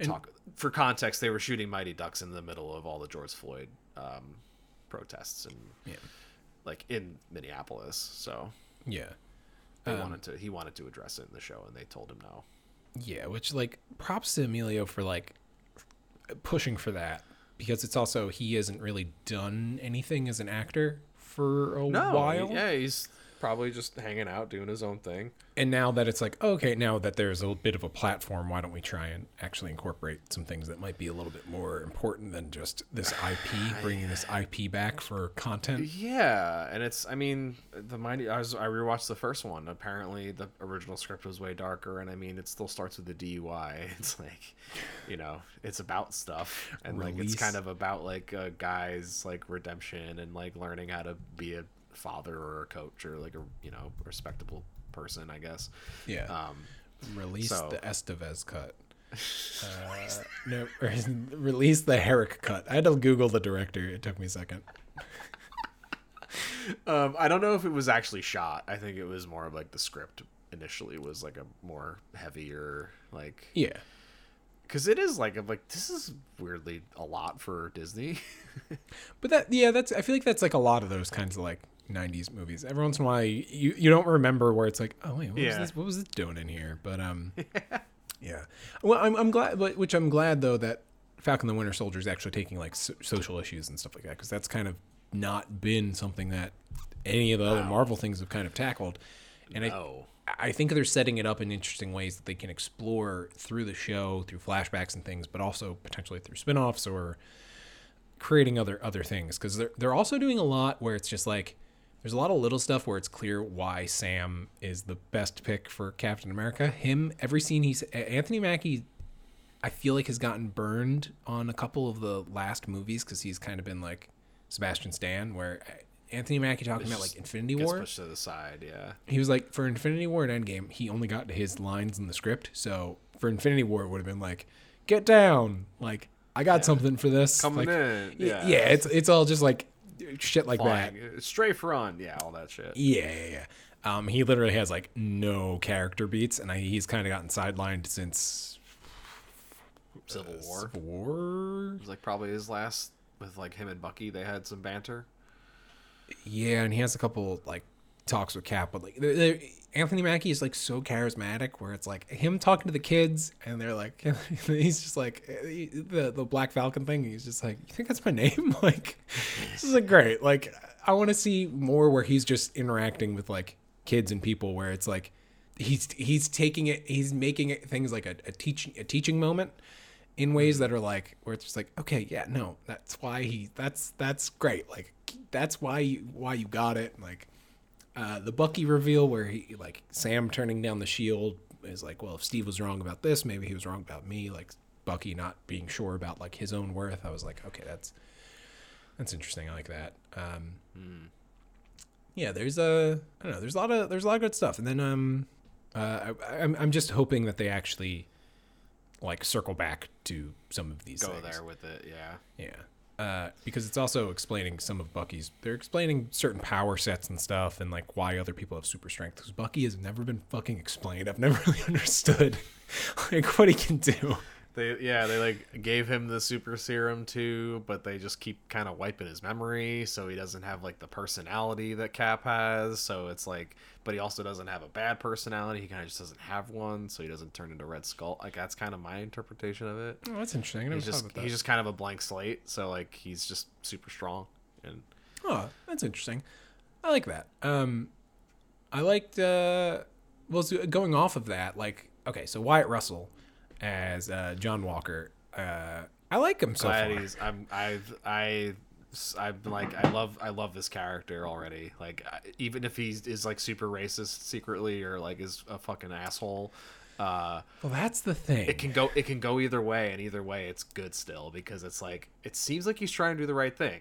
And- talk for context they were shooting mighty ducks in the middle of all the george floyd um, protests and Yeah. like in minneapolis so Yeah. they Um, wanted to he wanted to address it in the show and they told him no Yeah, which like props to Emilio for like pushing for that because it's also he hasn't really done anything as an actor for a while. yeah he's probably just hanging out, doing his own thing. and now that it's like okay now that there's a bit of a platform why don't we try and actually incorporate some things that might be a little bit more important than just this ip bringing this ip back for content Yeah, and it's I mean the mighty I was I rewatched the first one. Apparently the original script was way darker, and I mean it still starts with the DUI. It's like, you know, it's about stuff, and like it's kind of about like a guy's like redemption and like learning how to be a father or a coach or like a you know respectable person, I guess. yeah Um, release so- the estevez cut uh, no release the Herek cut i had to google the director it took me a second um, I don't know if it was actually shot. I think it was more of like the script initially was like a more heavier like yeah because it is like I'm like this is weirdly a lot for Disney. But that yeah, that's I feel like that's like a lot of those kinds of like '90s movies. Every once in a while, you you don't remember where it's like, oh wait, what was Yeah. this? What was this doing in here? But um, yeah. Well, I'm I'm glad, but which I'm glad though that Falcon the Winter Soldier is actually taking like so- social issues and stuff like that because that's kind of not been something that any of the other Marvel things have kind of tackled. And I I think they're setting it up in interesting ways that they can explore through the show, through flashbacks and things, but also potentially through spin-offs or creating other other things because they're they're also doing a lot where it's just like there's a lot of little stuff where it's clear why Sam is the best pick for Captain America. Him every scene he's Anthony Mackie I feel like has gotten burned on a couple of the last movies because he's kind of been like Sebastian Stan where uh, Anthony Mackie talking about like Infinity War pushed to the side. Yeah, he was like for Infinity War and Endgame, he only got to his lines in the script. So for Infinity War, it would have been like, "Get down!" Like I got something for this. coming like, in. Yeah, yeah. It's it's all just like shit like that. flying, strafe run. Yeah, all that shit. Yeah, yeah, yeah. Um, he literally has like no character beats, and I, he's kind of gotten sidelined since Civil War Civil War. it was like probably his last with like him and Bucky. They had some banter. Yeah, and he has a couple like talks with Cap, but like they're, they're- Anthony Mackie is like so charismatic, where it's like him talking to the kids, and they're like, he's just like the the Black Falcon thing. He's just like, you think that's my name? Like, this is like great. Like, I want to see more where he's just interacting with like kids and people, where it's like he's he's taking it, he's making it things like a, a teaching a teaching moment in ways that are like where it's just like okay yeah no that's why he that's that's great like that's why you why you got it like uh the bucky reveal where he like sam turning down the shield is like well if steve was wrong about this maybe he was wrong about me like bucky not being sure about like his own worth i was like okay that's that's interesting i like that um yeah there's a i don't know there's a lot of there's a lot of good stuff and then um uh I, i'm i'm just hoping that they actually like circle back to some of these Go things. there with it. Yeah. Yeah. Uh, because it's also explaining some of Bucky's. They're explaining certain power sets and stuff, and like why other people have super strength. Because Bucky has never been fucking explained. I've never really understood like what he can do. They yeah they like gave him the super serum too, but they just keep kind of wiping his memory, so he doesn't have like the personality that Cap has. So it's like, but he also doesn't have a bad personality. He kind of just doesn't have one, so he doesn't turn into Red Skull. Like that's kind of my interpretation of it. Oh, that's interesting. He's just about that. he's just kind of a blank slate. So like he's just super strong and Oh, that's interesting. I like that. Um, I liked. Uh, well, going off of that, like, okay, so Wyatt Russell as uh, John Walker. Uh, I like him so glad far. he's I'm I've I I've been like I love I love this character already. Like even if he is like super racist secretly or like is a fucking asshole, uh, Well, that's the thing. it can go it can go either way, and either way it's good still because it's like it seems like he's trying to do the right thing,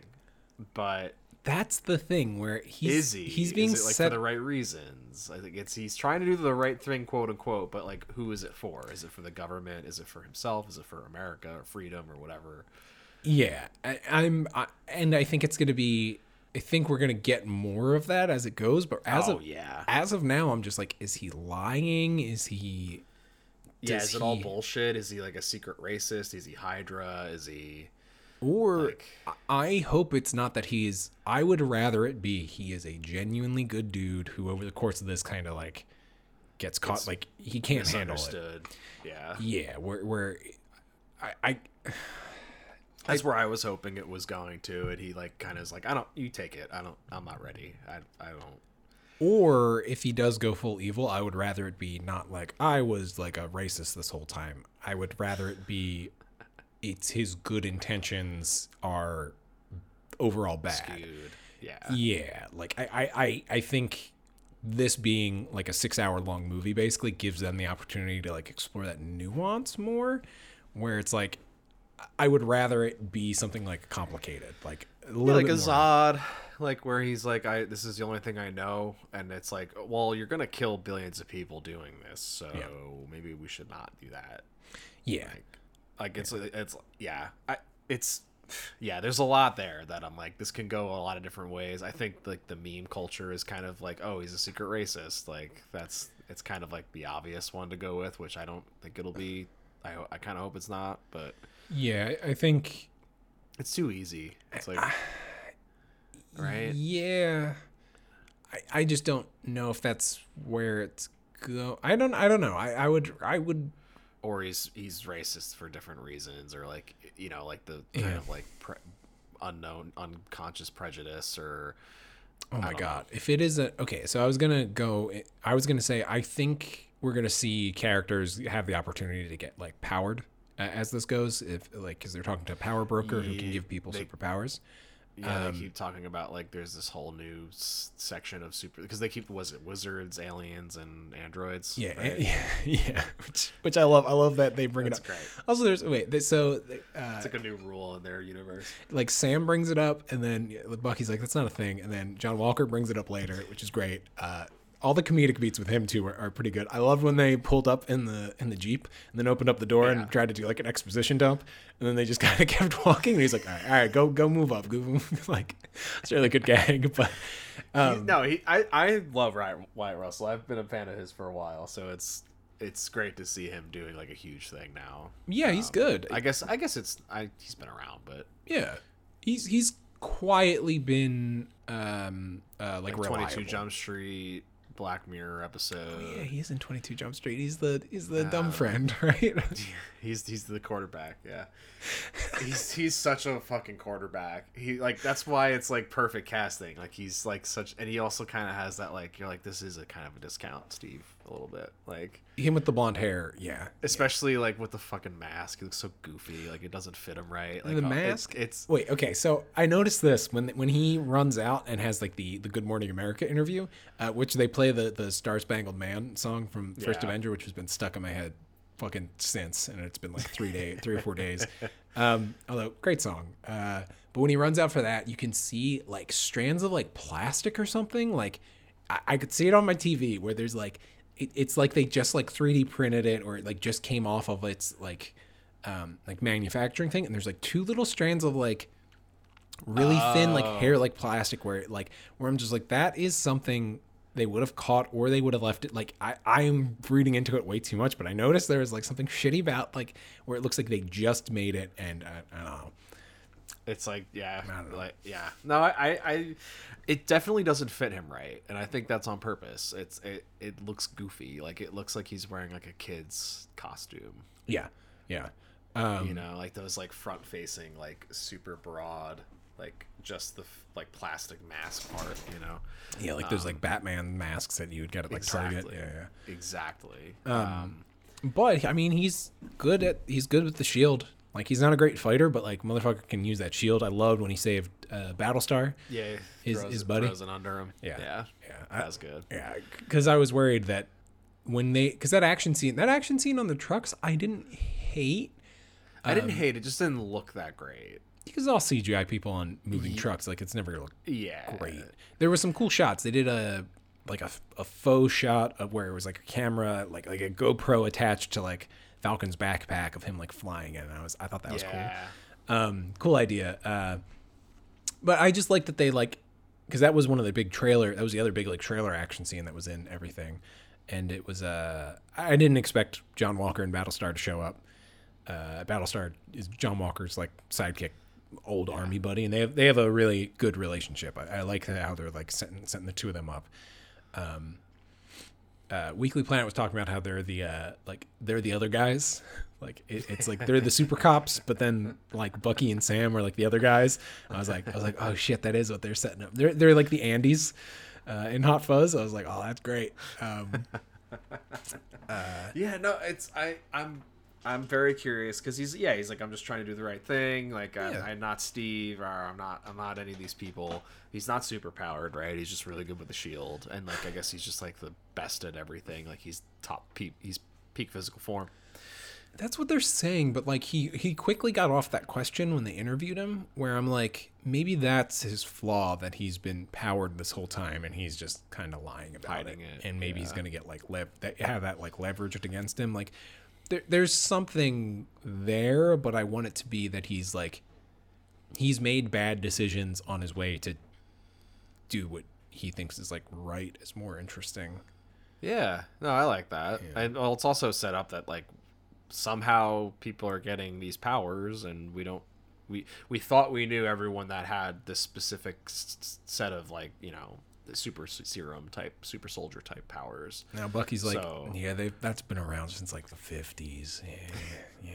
but that's the thing where he's he? he's being is like set for the right reasons? I think it's he's trying to do the right thing, quote unquote. But like, who is it for? Is it for the government? Is it for himself? Is it for America or freedom or whatever? Yeah, I, I'm, I, and I think it's going to be. I think we're going to get more of that as it goes. But as oh of yeah, as of now, I'm just like, is he lying? Is he? Yeah, is it all bullshit? Is he like a secret racist? Is he Hydra? Is he Or Like- I hope it's not that he's. I would rather it be he is a genuinely good dude who, over the course of this, kind of like gets caught. Like he can't handle it. Yeah, Yeah, where where I, I that's where I was hoping it was going to, and he like kind of is like, I don't, you take it. I don't, I'm not ready. I, I don't. Or if he does go full evil, I would rather it be not like I was like a racist this whole time. I would rather it be it's his good intentions are overall bad. Skewed. Yeah. Yeah, like I, I, I, I think this being like a six hour long movie basically gives them the opportunity to like explore that nuance more, where it's like I would rather it be something like complicated, like a Yeah, little like bit a more. Zod, like where he's like, "I this is the only thing I know," and it's like, "Well, you're gonna kill billions of people doing this, so Yeah. maybe we should not do that." Yeah, Like, like it's it's yeah, I it's yeah. There's a lot there that I'm like, this can go a lot of different ways. I think like the meme culture is kind of like, oh, he's a secret racist. Like that's it's kind of like the obvious one to go with, which I don't think it'll be. I I kind of hope it's not, but yeah, I I think it's too easy. It's like right. Yeah, I, I just don't know if that's where it's go. I don't, I don't know. I, I would, I would or he's he's racist for different reasons or like you know like the kind Yeah. of like pre- unknown unconscious prejudice or Oh my god! If it is a okay, so I was gonna go. I was gonna say I think we're gonna see characters have the opportunity to get like powered uh, as this goes. If like because they're talking to a power broker who can give people they- superpowers. Yeah Um, they keep talking about like there's this whole new s- section of super because they keep was it wizards aliens and androids Yeah, right? yeah, yeah. Which, which I love. I love that they bring That's it up. great. Also, there's wait. th- So uh, it's like a new rule in their universe like Sam brings it up, and then Bucky's like, "That's not a thing," and then John Walker brings it up later, which is great. Uh, all the comedic beats with him too are, are pretty good. I loved when they pulled up in the in the jeep and then opened up the door Yeah. and tried to do like an exposition dump, and then they just kind of kept walking. And he's like, "All right, all right, go go move up, go move." like it's a really good gag, but um, no he I, I love Wyatt Russell I've been a fan of his for a while so it's it's great to see him doing like a huge thing now yeah, he's Um, good. I guess I guess it's I he's been around but yeah, he's he's quietly been um uh like, like 22 reliable. Jump Street, Black Mirror episode. Yeah, he is in Twenty Two Jump Street. He's the he's the dumb Um, friend, right? He's he's the quarterback. Yeah, he's he's such a fucking quarterback. He like that's why it's like perfect casting. Like he's like such, and he also kind of has that like you're like this is a kind of a discount, Steve, a little bit. Like Him with the blonde hair, yeah. especially like with the fucking mask, he looks so goofy. Like it doesn't fit him right. Like The it- mask? it's Wait, okay. So I noticed this when when he runs out and has like the the Good Morning America interview, uh, which they play the the Star Spangled Man song from First Yeah. Avenger, which has been stuck in my head fucking since, and it's been like three days, three or four days. Um, although great song. Uh, but when he runs out for that, you can see like strands of like plastic or something. Like I, I could see it on my TV where there's like it, it's like they just like 3D printed it or it like just came off of its like um, like manufacturing thing, and there's like two little strands of like really thin like hair like plastic where it, like where I'm just like that is something they would have caught or they would have left it like I I'm reading into it way too much but I noticed there was like something shitty about like where it looks like they just made it and I, I don't know it's like yeah, like yeah. No, I, I I it definitely doesn't fit him right, and I think that's on purpose. It's it it looks goofy. Like it looks like he's wearing like a kid's costume. yeah yeah um you know like those like front facing like super broad like just the like plastic mask part you know yeah like there's like Batman masks that you would get at like exactly Target yeah yeah exactly Um, um, But I mean, he's good at he's good with the shield. Like he's not a great fighter, but like motherfucker can use that shield. I loved when he saved uh, Battlestar. yeah His- throws, his buddy? throws it under him Yeah. yeah Yeah, I- that's good Yeah, because I was worried that when they because that action scene that action scene on the trucks I didn't hate i didn't Um, hate it just didn't look that great because all CGI people on moving trucks like it's never gonna look yeah great. There were some cool shots. They did a like a, a faux shot of where it was like a camera like like a GoPro attached to like Falcon's backpack of him like flying it. And I was I thought that was cool. um cool idea. Uh but i just like that they like because that was one of the big trailer that was the other big like trailer action scene that was in everything. And it was uh i didn't expect john walker and battlestar to show up. Uh battlestar is john walker's like sidekick old army buddy and they have they have a really good relationship. I, I like how they're like setting, setting the two of them up. Um uh, Weekly Planet was talking about how they're the uh, like they're the other guys. Like it, it's like they're the super cops, but then like Bucky and Sam are like the other guys. I was like, I was like, oh shit, that is what they're setting up. They're they're like the Andys. uh, in Hot Fuzz. I was like, oh, that's great. Um, Yeah, no, it's I I'm I'm very curious because he's yeah he's like I'm just trying to do the right thing like I'm, Yeah. I'm not Steve or I'm not I'm not any of these people. He's not super powered right? He's just really good with the shield and like I guess he's just like the best at everything. Like he's top peak he's peak physical form. That's what they're saying, but like he he quickly got off that question when they interviewed him, where I'm like, maybe that's his flaw that he's been powered this whole time and he's just kind of lying about it, it, and maybe he's gonna get like lev- that have that like leveraged against him. Like there, there's something there, but I want it to be that he's like he's made bad decisions on his way to do what he thinks is like right is more interesting. yeah no I like that Yeah. and well it's also set up that like somehow people are getting these powers and we don't we we thought we knew everyone that had this specific set of like you know super serum type super soldier type powers Now Bucky's like, So- yeah, they that's been around since like the fifties. Yeah,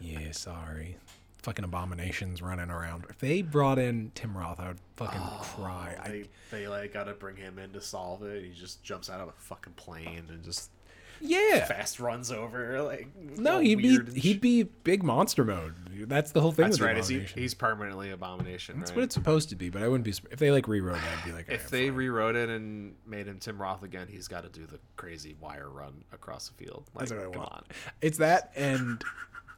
yeah, yeah. Sorry, fucking abominations running around. If they brought in Tim Roth, I would fucking oh, cry. I, they, they like gotta bring him in to solve it he just jumps out of a fucking plane and just yeah. fast runs over like No, he'd be he'd be big monster mode. That's the whole thing that's with right is he, he's permanently abomination That's right? what it's supposed to be, but I wouldn't be if they like rewrote it. I'd be like, if "Alright, they fine." rewrote it and made him Tim Roth again, he's got to do the crazy wire run across the field. Like, That's what I want. on. It's that and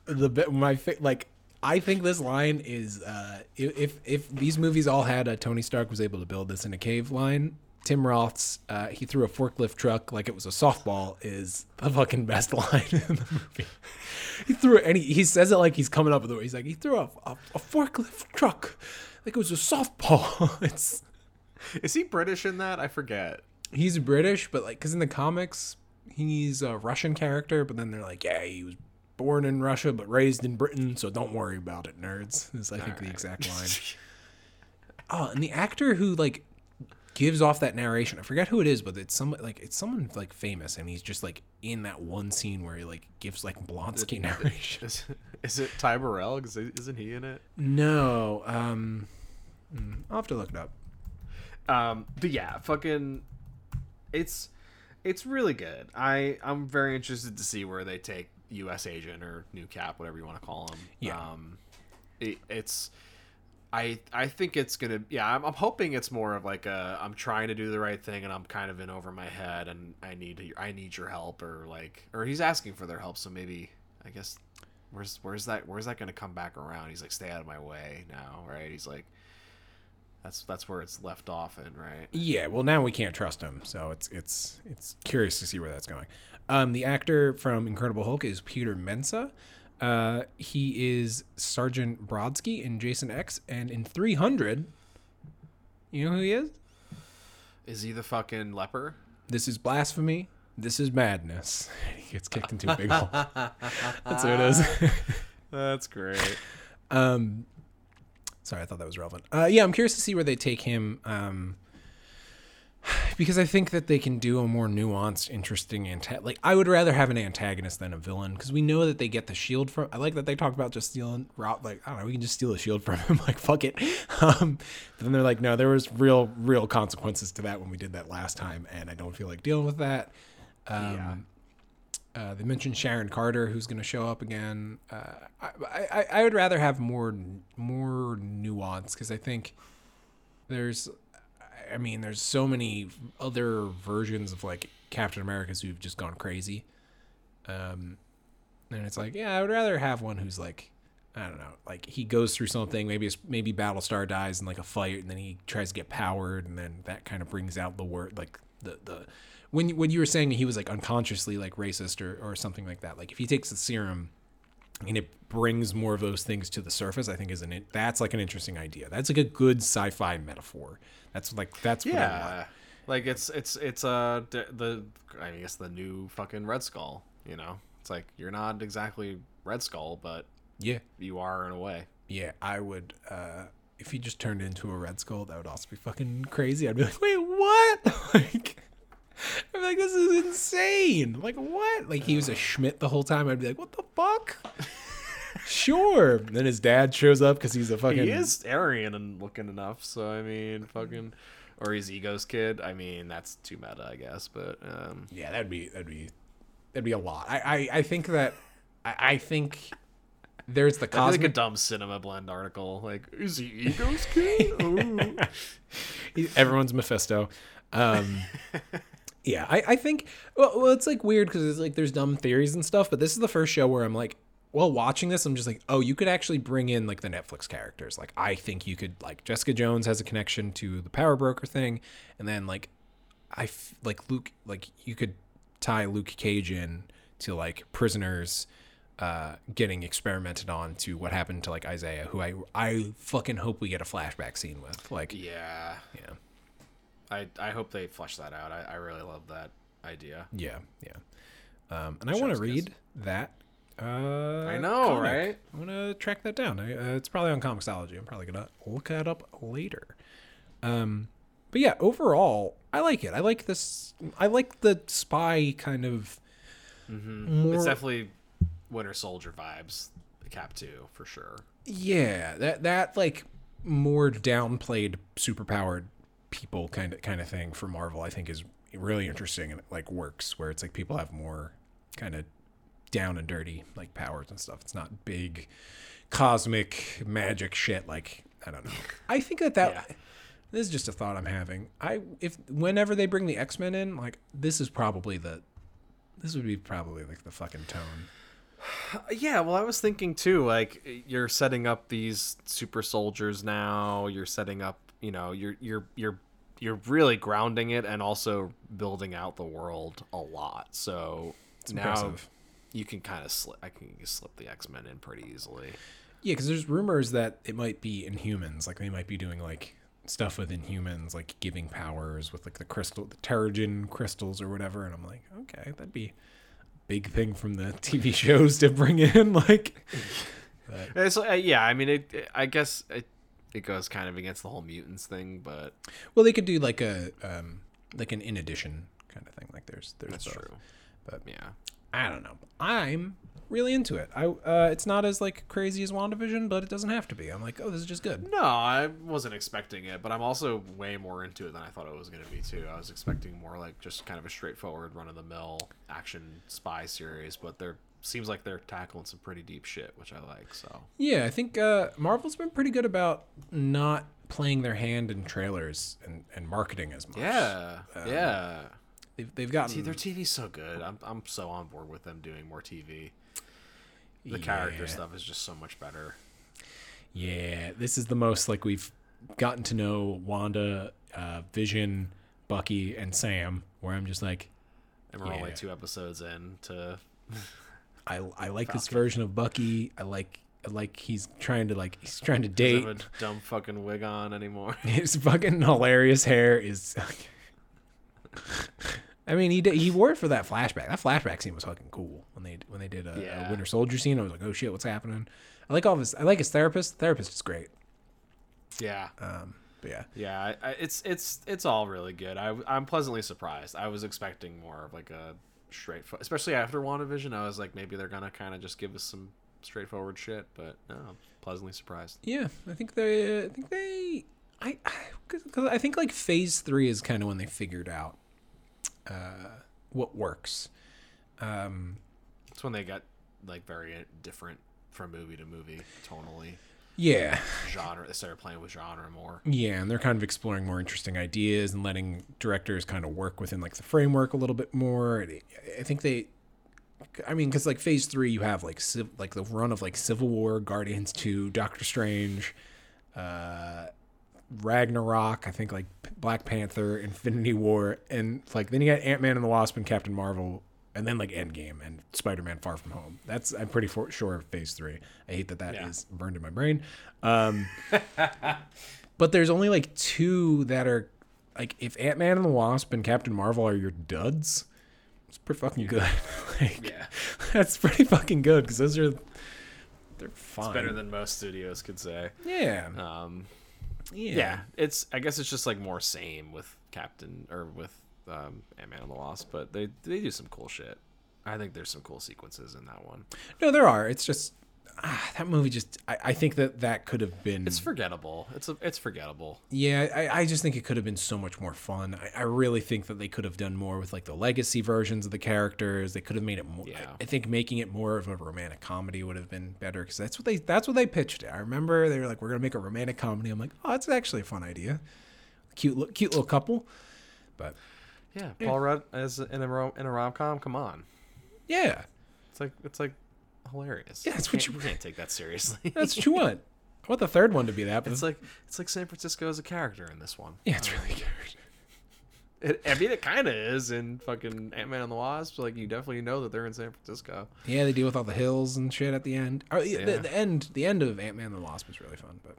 the bit my like I think this line is uh if, if these movies all had a Tony Stark was able to build this in a cave line. Tim Roth's uh, he threw a forklift truck like it was a softball is the fucking best line in the movie. He threw it and he, he says it like he's coming up with it. He's like he threw a, a, a forklift truck like it was a softball. it's Is he British in that? I forget. he's British, but like, because in the comics, he's a Russian character, but then they're like, yeah, he was born in Russia but raised in Britain, so don't worry about it, nerds. Is I think the exact line. Oh, and the actor who like gives off that narration, I forget who it is, but it's some like it's someone like famous, and he's just like in that one scene where he like gives like Blonsky narration. Is, is it Ty Burrell? isn't he in it? No, um, hmm, I'll have to look it up. Um, but yeah, fucking, it's it's really good. I I'm very interested to see where they take U.S. Agent or New Cap, whatever you want to call him. Yeah. Um, it, it's. I I think it's gonna yeah I'm, I'm hoping it's more of like a I'm trying to do the right thing and I'm kind of in over my head and I need I need your help or like or he's asking for their help so maybe I guess where's where's that where's that gonna come back around he's like stay out of my way now right he's like that's that's where it's left off in right Yeah, well now we can't trust him, so it's it's it's curious to see where that's going. Um, the actor from Incredible Hulk is Peter Mensah. Uh, he is Sergeant Brodski in Jason X, and in 300, you know who he is? Is he the fucking leper? This is blasphemy. This is madness. He gets kicked into a big hole. That's what it is. That's great. Um, sorry, I thought that was relevant. Uh, yeah, I'm curious to see where they take him. Um, because I think that they can do a more nuanced, interesting anta- Like, I would rather have an antagonist than a villain because we know that they get the shield from. I like that they talk about just stealing. Rob, like, I don't know, we can just steal the shield from him. like, fuck it. Um, but then they're like, no, there was real, real consequences to that when we did that last time, and I don't feel like dealing with that. Um, uh, they mentioned Sharon Carter, who's going to show up again. Uh, I, I, I would rather have more more nuance because I think there's, I mean, there's so many other versions of like Captain Americas who've just gone crazy. Um, and it's like, yeah, I would rather have one who's like, I don't know, like he goes through something. Maybe it's, maybe Battlestar dies in like a fight, and then he tries to get powered, and then that kind of brings out the word like the the when when you were saying he was like unconsciously like racist or or something like that. Like if he takes the serum and it brings more of those things to the surface, I think is an that's like an interesting idea. That's like a good sci-fi metaphor. That's like that's what I want. Yeah, like it's it's it's uh the I guess the new fucking Red Skull. You know, it's like you're not exactly Red Skull, but Yeah, you are in a way. yeah. I would uh if he just turned into a Red Skull, that would also be fucking crazy. I'd be like, wait, what? like. I'm like, this is insane. Like, what? Like, he was a Schmidt the whole time. I'd be like, what the fuck? Sure. Then his dad shows up because he's a fucking. He is Aryan and looking enough, so I mean, fucking. or he's Ego's kid. I mean, that's too meta, I guess. But um, Yeah, that'd be that'd be that'd be a lot. I I, I think that I, I think there's the that'd like a dumb cinema blend article. Like, is he Ego's kid? Everyone's Mephisto. Um, yeah, I, I think well, well, it's like weird because it's like there's dumb theories and stuff, but this is the first show where I'm like, well, watching this, I'm just like, oh, you could actually bring in like the Netflix characters. Like, I think you could like Jessica Jones has a connection to the Power Broker thing, and then like, I f- like Luke, like you could tie Luke Cage in to like prisoners. Uh, getting experimented on to what happened to like Isaiah, who I I fucking hope we get a flashback scene with. Like, yeah, yeah, I I hope they flesh that out. I, I really love that idea. Yeah, yeah. Um, and I want to read that. Uh, I know, comic. right? I'm gonna track that down. I, uh, it's probably on Comixology. I'm probably gonna look that up later. Um, but yeah, overall, I like it. I like this. I like the spy kind of. More, It's definitely Winter Soldier vibes. The Cap two for sure. yeah, that that like more downplayed, superpowered people kind of kind of thing for Marvel. I think is really interesting and it, like works where it's like people have more kind of down and dirty like powers and stuff. It's not big cosmic magic shit like I don't know. I think that that Yeah. this is just a thought I'm having. I if whenever they bring the X-Men in, like this is probably the this would be probably like the fucking tone. Yeah, well, I was thinking too. Like, you're setting up these super soldiers now. You're setting up, you know, you're you're you're you're really grounding it and also building out the world a lot. So now impressive. You can kind of slip. I can slip the X Men in pretty easily. Yeah, because there's rumors that it might be Inhumans. Like they might be doing like stuff with Inhumans, like giving powers with like the crystal, the Terrigen crystals or whatever. And I'm like, okay, that'd be a big thing from the TV shows to bring in. Like, uh, yeah, I mean, it. it- I guess it it goes kind of against the whole mutants thing, but well, they could do like a um like an in addition kind of thing. Like there's there's that's both. true. But Yeah. I don't know. I'm really into it. I uh, it's not as like crazy as WandaVision, but it doesn't have to be. I'm like, oh, this is just good. No, I wasn't expecting it, but I'm also way more into it than I thought it was going to be too. I was expecting more like just kind of a straightforward run of the mill action spy series, but there seems like they're tackling some pretty deep shit, which I like. So Yeah, I think uh, Marvel's been pretty good about not playing their hand in trailers and, and marketing as much. yeah, yeah. They've, they've gotten See, their TV's so good. I'm I'm so on board with them doing more TV. The character stuff is just so much better. Yeah, this is the most like we've gotten to know Wanda, uh, Vision, Bucky, and Sam. Where I'm just like, And we're only two episodes in to I I like this version of Bucky. I like like he's trying to like he's trying to date. have a dumb fucking wig on anymore. His fucking hilarious hair is. I mean, he did, he wore it for that flashback. That flashback scene was fucking cool when they when they did a, a Winter Soldier scene. I was like, oh shit, what's happening? I like all of his. I like his therapist. The therapist is great. yeah. Um, but yeah, Yeah, it's it's it's all really good. I I'm pleasantly surprised. I was expecting more of like a straight, especially after WandaVision. I was like, maybe they're gonna kind of just give us some straightforward shit, but no, I'm pleasantly surprised. yeah. I think they. I think they. I because I think like Phase Three is kind of when they figured out uh, what works. Um, It's when they got like very different from movie to movie, tonally, yeah, genre. They started playing with genre more. Yeah, and they're kind of exploring more interesting ideas and letting directors kind of work within like the framework a little bit more. I think they, I mean, because like Phase Three, you have like civ- like the run of like Civil War, Guardians Two, Doctor Strange, uh, Ragnarok. I think like Black Panther, Infinity War, and like then you got Ant Man and the Wasp and Captain Marvel. And then like Endgame and Spider Man Far From Home. That's I'm pretty for, sure Phase Three. I hate that that is Yeah. burned in my brain. Um, but there's only like two that are like if Ant Man and the Wasp and Captain Marvel are your duds, it's pretty fucking good. like, Yeah, that's pretty fucking good because those are they're fine. it's better than most studios could say. yeah, Um, yeah, yeah, it's I guess it's just like more same with Captain or with um, Ant Man and the Wasp, but they they do some cool shit. I think there's some cool sequences in that one. No, there are. It's just ah, that movie just I, I think that that could have been It's forgettable. It's a, it's forgettable. yeah I, I just think it could have been so much more fun I, I really think that they could have done more with like the legacy versions of the characters they could have made it more Yeah. I, I think making it more of a romantic comedy would have been better because that's what they that's what they pitched it I remember they were like we're gonna make a romantic comedy I'm like oh that's actually a fun idea cute cute little couple but Yeah, Paul Rudd as in a rom- in a rom com. Come on, yeah it's like it's like hilarious. Yeah, that's what you- you can't take that seriously. that's what you want I want the third one to be that but it's like it's like San Francisco as a character in this one. yeah it's really good It, I mean, it kind of is in fucking Ant Man and the Wasp. Like you definitely know that they're in San Francisco. Yeah, they deal with all the hills and shit at the end. Oh, yeah, Yeah. The, the end, the end of Ant Man and the Wasp was really fun, but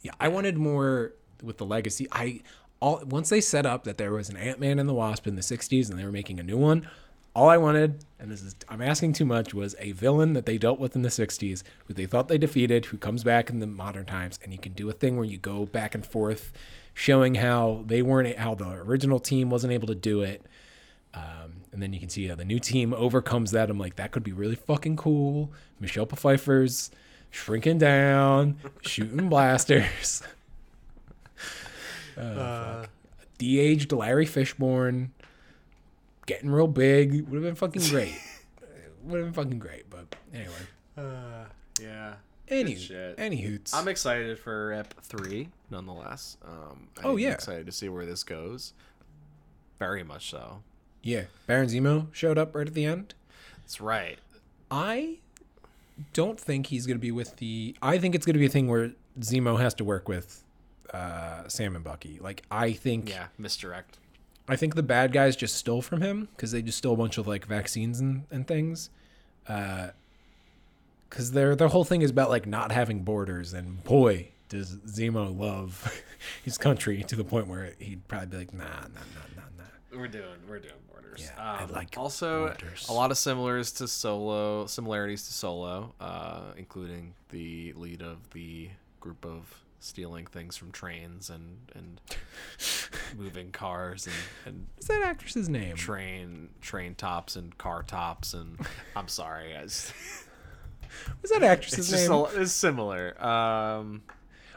yeah, I wanted more with the legacy. I all once they set up that there was an Ant Man and the Wasp in the '60s and they were making a new one. All I wanted, and this is I'm asking too much, was a villain that they dealt with in the '60s, who they thought they defeated, who comes back in the modern times, and you can do a thing where you go back and forth, showing how they weren't, how the original team wasn't able to do it. Um, and then you can see how the new team overcomes that. I'm like, that could be really fucking cool. Michelle Pfeiffer's shrinking down, shooting blasters. Uh, De-aged Larry Fishburne, getting real big. Would have been fucking great. Would have been fucking great. But anyway, Uh, yeah. any shit. any hoots. I'm excited for Ep three, nonetheless. Um, Oh, I'm yeah. excited to see where this goes. Very much so. yeah, Baron Zemo showed up right at the end. That's right. I don't think he's going to be with the. I think it's going to be a thing where Zemo has to work with uh, Sam and Bucky. Like I think, Yeah, misdirect. I think the bad guys just stole from him because they just stole a bunch of like vaccines and and things. Uh Because their their whole thing is about like not having borders, and boy, does Zemo love his country to the point where he'd probably be like, nah, nah, nah, nah, nah. We're doing we're doing borders. Yeah, I um, like also borders. a lot of similars to Solo, similarities to Solo, uh, including the lead of the group of stealing things from trains and and moving cars and and What's that actress's name? train train tops and car tops and I'm sorry, guys. What's that actress's It's just name? a, it's similar. Um,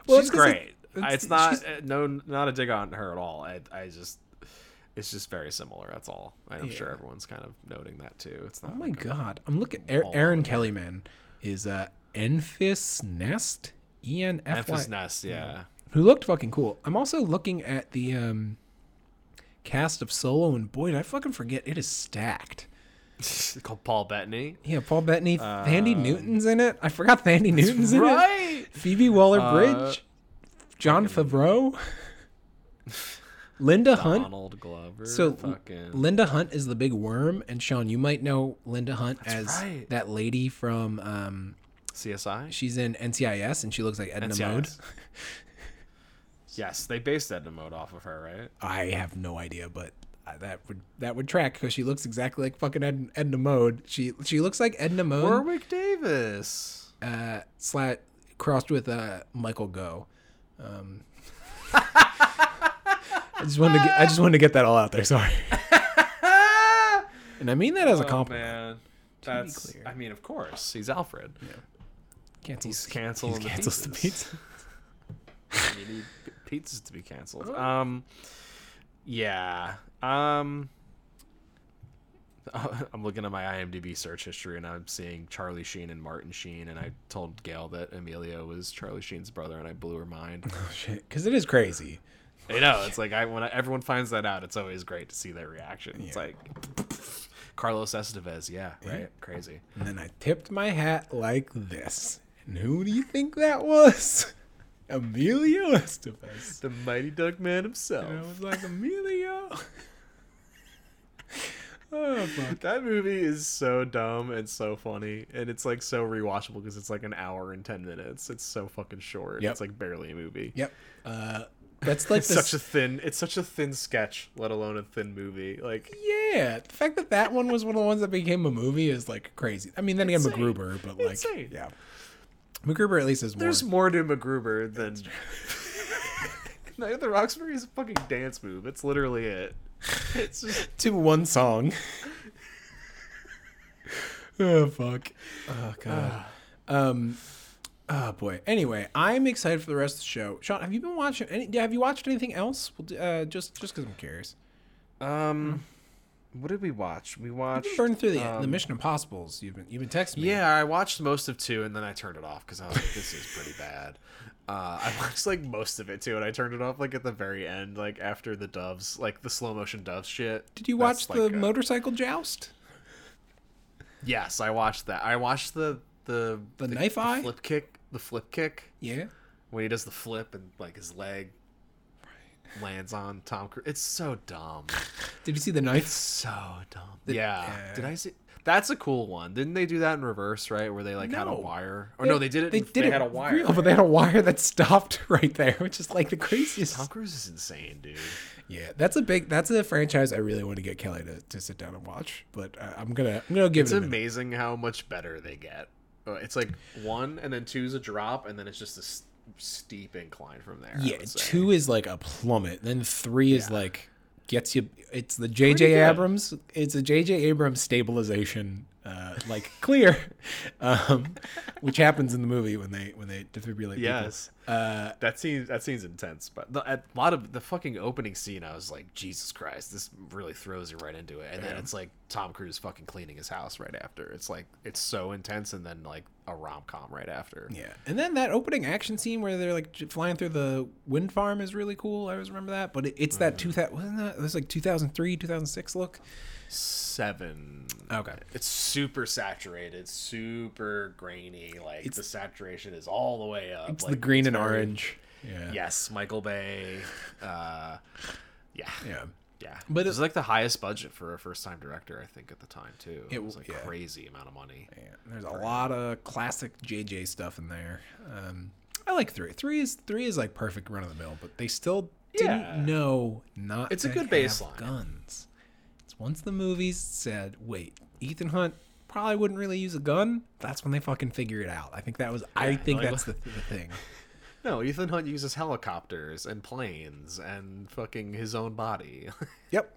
Well, she's it's great. it's- It's, not she's- uh, no not a dig on her at all. I I just it's just very similar. That's all. I'm sure everyone's kind of noting that too. It's not. Oh my like god! I'm looking. Erin Kellyman is uh, Enfys Nest, E N F Y, Enfys Nest, yeah. who looked fucking cool. I'm also looking at the um, cast of Solo, and boy, did I fucking forget it is stacked. It's Called Paul Bettany. Yeah, Paul Bettany, Thandie Um, Newton's in it. I forgot Thandie Newton's in it. Phoebe Waller-Bridge, Uh, Jon Favreau, Linda Hunt. Donald Glover. So fucking Linda Hunt is the big worm, and Sean, you might know Linda Hunt as right. that lady from. Um, CSI. she's in NCIS, and she looks like Edna NCIS. Mode. Yes, they based Edna Mode off of her, right? I have no idea, but that would that would track because she looks exactly like fucking Ed, Edna Mode. She she looks like Edna Mode, Warwick Davis. uh, slat crossed with uh, Michael Gough. Um, I just wanted to get, I just wanted to get that all out there. Sorry, and I mean that as a Oh, compliment. man. be That's. I mean, of course, he's Alfred. Cancels, He's canceling he the cancels the pizza. you need pizzas to be canceled. Um, yeah. Um, I'm looking at my IMDb search history and I'm seeing Charlie Sheen and Martin Sheen, and I told Gail that Emilio was Charlie Sheen's brother, and I blew her mind. Oh shit, because it is crazy. I know it's like I when I, everyone finds that out, it's always great to see their reaction. It's Yeah. like Carlos Estevez, yeah, right, crazy. And then I tipped my hat like this. And who do you think that was? Emilio Estevez. The mighty Duck Man himself. And I was like, Emilio. oh, fuck. That movie is so dumb and so funny, and it's like so rewatchable because it's like an hour and ten minutes. It's so fucking short. Yep. It's like barely a movie. Yep. Uh, that's like such a thin. It's such a thin sketch, let alone a thin movie. Like yeah, the fact that that one was one of the ones that became a movie is like crazy. I mean, then again, Insane. MacGruber, but like, Insane. yeah, MacGruber at least is more. there's more to MacGruber than. Night at the Roxbury is a fucking dance move. It's literally it. It's just to one song. oh fuck. Oh god. Um, oh boy. Anyway, I'm excited for the rest of the show. Sean, have you been watching any? Have you watched anything else? Uh, just just because I'm curious. Um, what did we watch? We watched. burning through the the um, Mission Impossibles. You've been you've been texting me. Yeah, I watched most of two and then I turned it off because I was like, this is pretty bad. Uh, I watched like most of it too, and I turned it off like at the very end, like after the doves, like the slow motion doves shit. Did you That's, watch the like, motorcycle joust? Yes, I watched that. I watched the the The knife eye? flip kick, the flip kick Yeah. when he does the flip and like his leg lands on Tom Cruise. It's so dumb. Did you see the knife? so dumb. yeah. yeah. Did I see? That's a cool one. Didn't they do that in reverse, right? Where they like had a wire? Or no, they did it. They in- did it had a wire. real, but they had a wire that stopped right there, which is like the craziest. Tom Cruise is insane, dude. Yeah, that's a big. That's a franchise I really want to get Kelly to, to sit down and watch. But uh, I'm gonna I'm gonna give It's it a minute. amazing how much better they get. Uh, It's like one, and then two's a drop, and then it's just a s- steep incline from there. Yeah, two is like a plummet. Then three is like gets you. It's the J.J. Abrams. It's a J.J. Abrams stabilization, uh, like clear, um, which happens in the movie when they when they defibrillate. Yes. People. Uh, That seems that seems intense, but the, a lot of the fucking opening scene, I was like, Jesus Christ, this really throws you right into it. And then it's like Tom Cruise fucking cleaning his house right after. It's like it's so intense, and then like a rom com right after. yeah, and then that opening action scene where they're like flying through the wind farm is really cool. I always remember that. But it, it's that two thousand wasn't that it was like two thousand three, two thousand six look. Seven. Okay. It's super saturated, super grainy. Like It's- the saturation is all the way up. It's like, the green and very- orange. Yeah. Yes, Michael Bay. Uh, yeah. Yeah. Yeah, But it was like the highest budget for a first-time director, I think, at the time too. It, It was like yeah. crazy amount of money. Yeah, there's a lot of classic JJ stuff in there. Um, I like three. Three is three is like perfect run of the mill, but they still didn't Yeah. know not. It's a good baseline. Guns. Once the movies said, "Wait, Ethan Hunt probably wouldn't really use a gun." That's when they fucking figure it out. I think that was. I Yeah, think like- that's the, the thing. No, Ethan Hunt uses helicopters and planes and fucking his own body. Yep.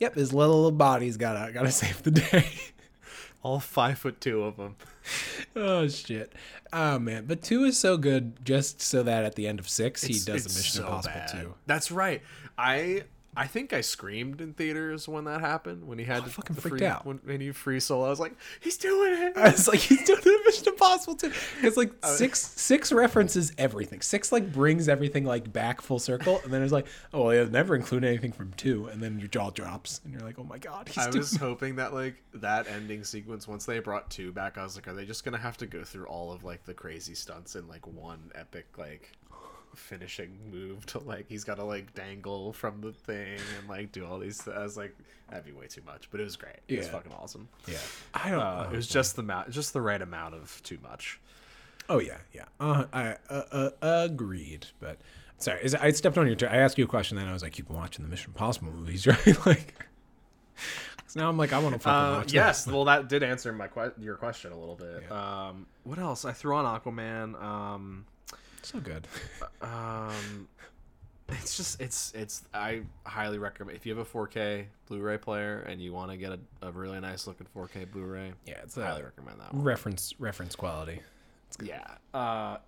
Yep. His little body's gotta gotta save the day. All five foot two of them. oh shit. Oh man, but two is so good just so that at the end of six he It's- does the Mission so Impossible bad. two. That's right. I I think I screamed in theaters when that happened. When he had I fucking the freaked free, out. when, when he free solo. I was like, he's doing it. I was like, he's doing the Mission Impossible too. It's like Uh, six six references everything. Six like brings everything like back full circle, and then it's like, oh, well, has never included anything from two, and then your jaw drops, and you're like, oh my god, I was hoping that like that ending sequence once they brought two back, I was like, are they just gonna have to go through all of like the crazy stunts in like one epic like finishing move to like he's got to like dangle from the thing and like do all these. I was like, that'd be way too much, but it was great. It was Yeah. fucking awesome. Yeah, I don't. Uh, know. it was just the amount, just the right amount of too much. Oh yeah, yeah. Uh, I uh, uh, agreed, but sorry, is, I stepped on your. T- I asked you a question, then I was like, you've been watching the Mission Impossible movies, right? like, so now I'm like, I want to fucking Uh, watch. yes, that. well, that did answer my que- your question a little bit. Um, what else? I threw on Aquaman. Um, so good. um, it's just it's it's. I highly recommend if you have a 4K Blu-ray player and you want to get a, a really nice looking 4K Blu-ray. Yeah, it's I highly a recommend that one. reference reference quality. Yeah, uh,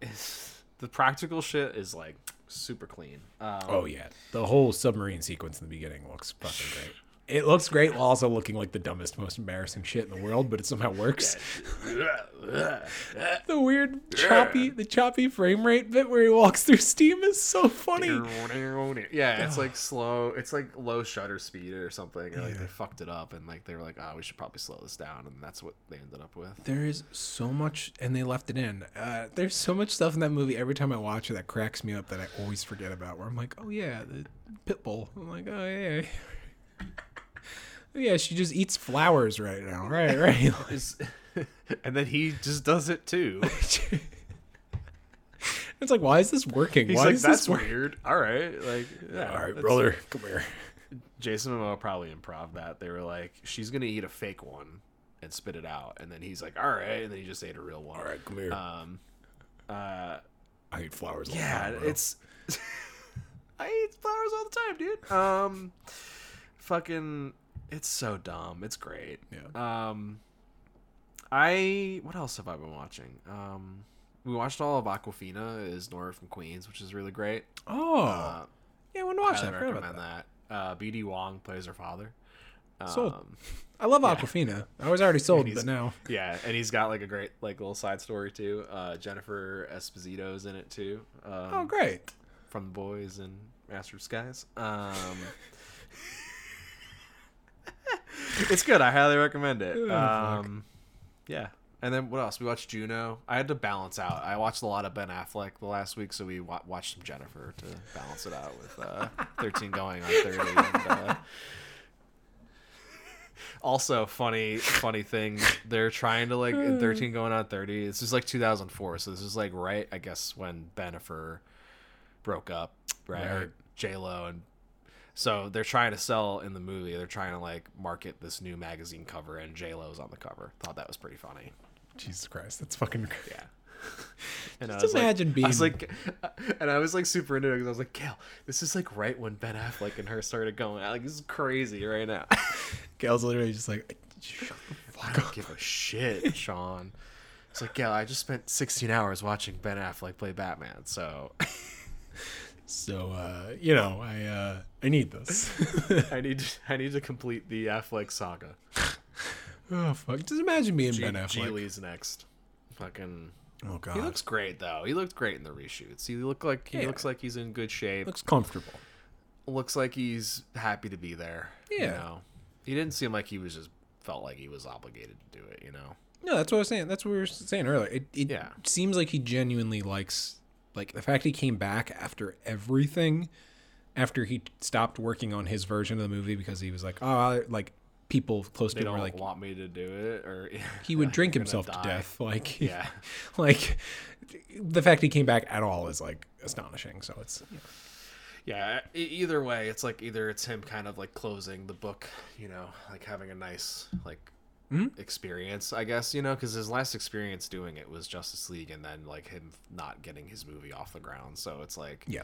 the practical shit is like super clean. Um, Oh yeah, the whole submarine sequence in the beginning looks fucking great. It looks great while also looking like the dumbest, most embarrassing shit in the world, but it somehow works. the weird choppy, the choppy frame rate bit where he walks through steam is so funny. Yeah, it's like slow. It's like low shutter speed or something. Or like they fucked it up and like they were like, oh, we should probably slow this down, and that's what they ended up with. There is so much, and they left it in. Uh, there's so much stuff in that movie. Every time I watch it, that cracks me up that I always forget about. Where I'm like, oh yeah, the pit bull. I'm like, oh yeah, yeah. She just eats flowers right now. Right, right. And then he just does it too. it's like, why is this working? He's why like, is that's this working? weird. All right, like, yeah, All right, brother, come here. Jason Momoa probably improv that. They were like, she's gonna eat a fake one and spit it out, and then he's like, all right, and then he just ate a real one. All right, come here. Um, uh, I eat flowers. All yeah, the time, it's. I eat flowers all the time, dude. Um, fucking, it's so dumb. It's great. Yeah. Um, I what else have I been watching? Um, we watched all of Awkwafina is Nora from Queens, which is really great. Oh, Uh, yeah, I want to watch that. I recommend about that. that. Uh, BD Wong plays her father. Sold. Um, I love yeah. Awkwafina. I was already sold, but now. yeah, and he's got like a great like little side story too. Uh, Jennifer Esposito's in it too. Um, Oh, great. from the boys and Master of Skies. Um, it's good. I highly recommend it. Oh. Um, yeah. And then what else? We watched Juno. I had to balance out. I watched a lot of Ben Affleck the last week, so we wa- watched some Jennifer to balance it out with uh, 13 going on 30. And, uh, also, funny, funny thing. They're trying to like in 13 going on 30. This is like 2004, so this is like right, I guess, when Bennifer broke up, right? Right. J Lo and so they're trying to sell in the movie. They're trying to like market this new magazine cover, and J Lo's on the cover. Thought that was pretty funny. Jesus Christ, that's fucking. Yeah. And Just I was imagine like, being- I was like, and I was like super into it because I was like, Gail, this is like right when Ben Affleck and her started going out. Like this is crazy right now. Gail's literally just like, shut the I fuck don't up. give a shit, Sean. It's like, Gail, I just spent 16 hours watching Ben Affleck play Batman, so So, uh, you know, I uh, I need this. I need to, I need to complete the Affleck saga. oh fuck! Just imagine being G- Ben Affleck. Gigli's next. Fucking. oh god, He looks great though. He looked great in the reshoots. He look like he Yeah. looks like he's in good shape. looks comfortable. looks like he's happy to be there. You Yeah. know? He didn't seem like he was just felt like he was obligated to do it, you know. No, that's what I was saying. That's what we were saying earlier. It, it Yeah. seems like he genuinely likes, like the fact he came back after everything, after he stopped working on his version of the movie because he was like, oh, like people close They to him don't were like, want me to do it or he would drink "You're gonna himself to death. Like, Yeah. like the fact he came back at all is like astonishing. So it's Yeah, either way, it's like either it's him kind of like closing the book, you know, like having a nice like Mhm. experience, I guess, you know, because his last experience doing it was Justice League, and then like him not getting his movie off the ground. So it's like, yeah,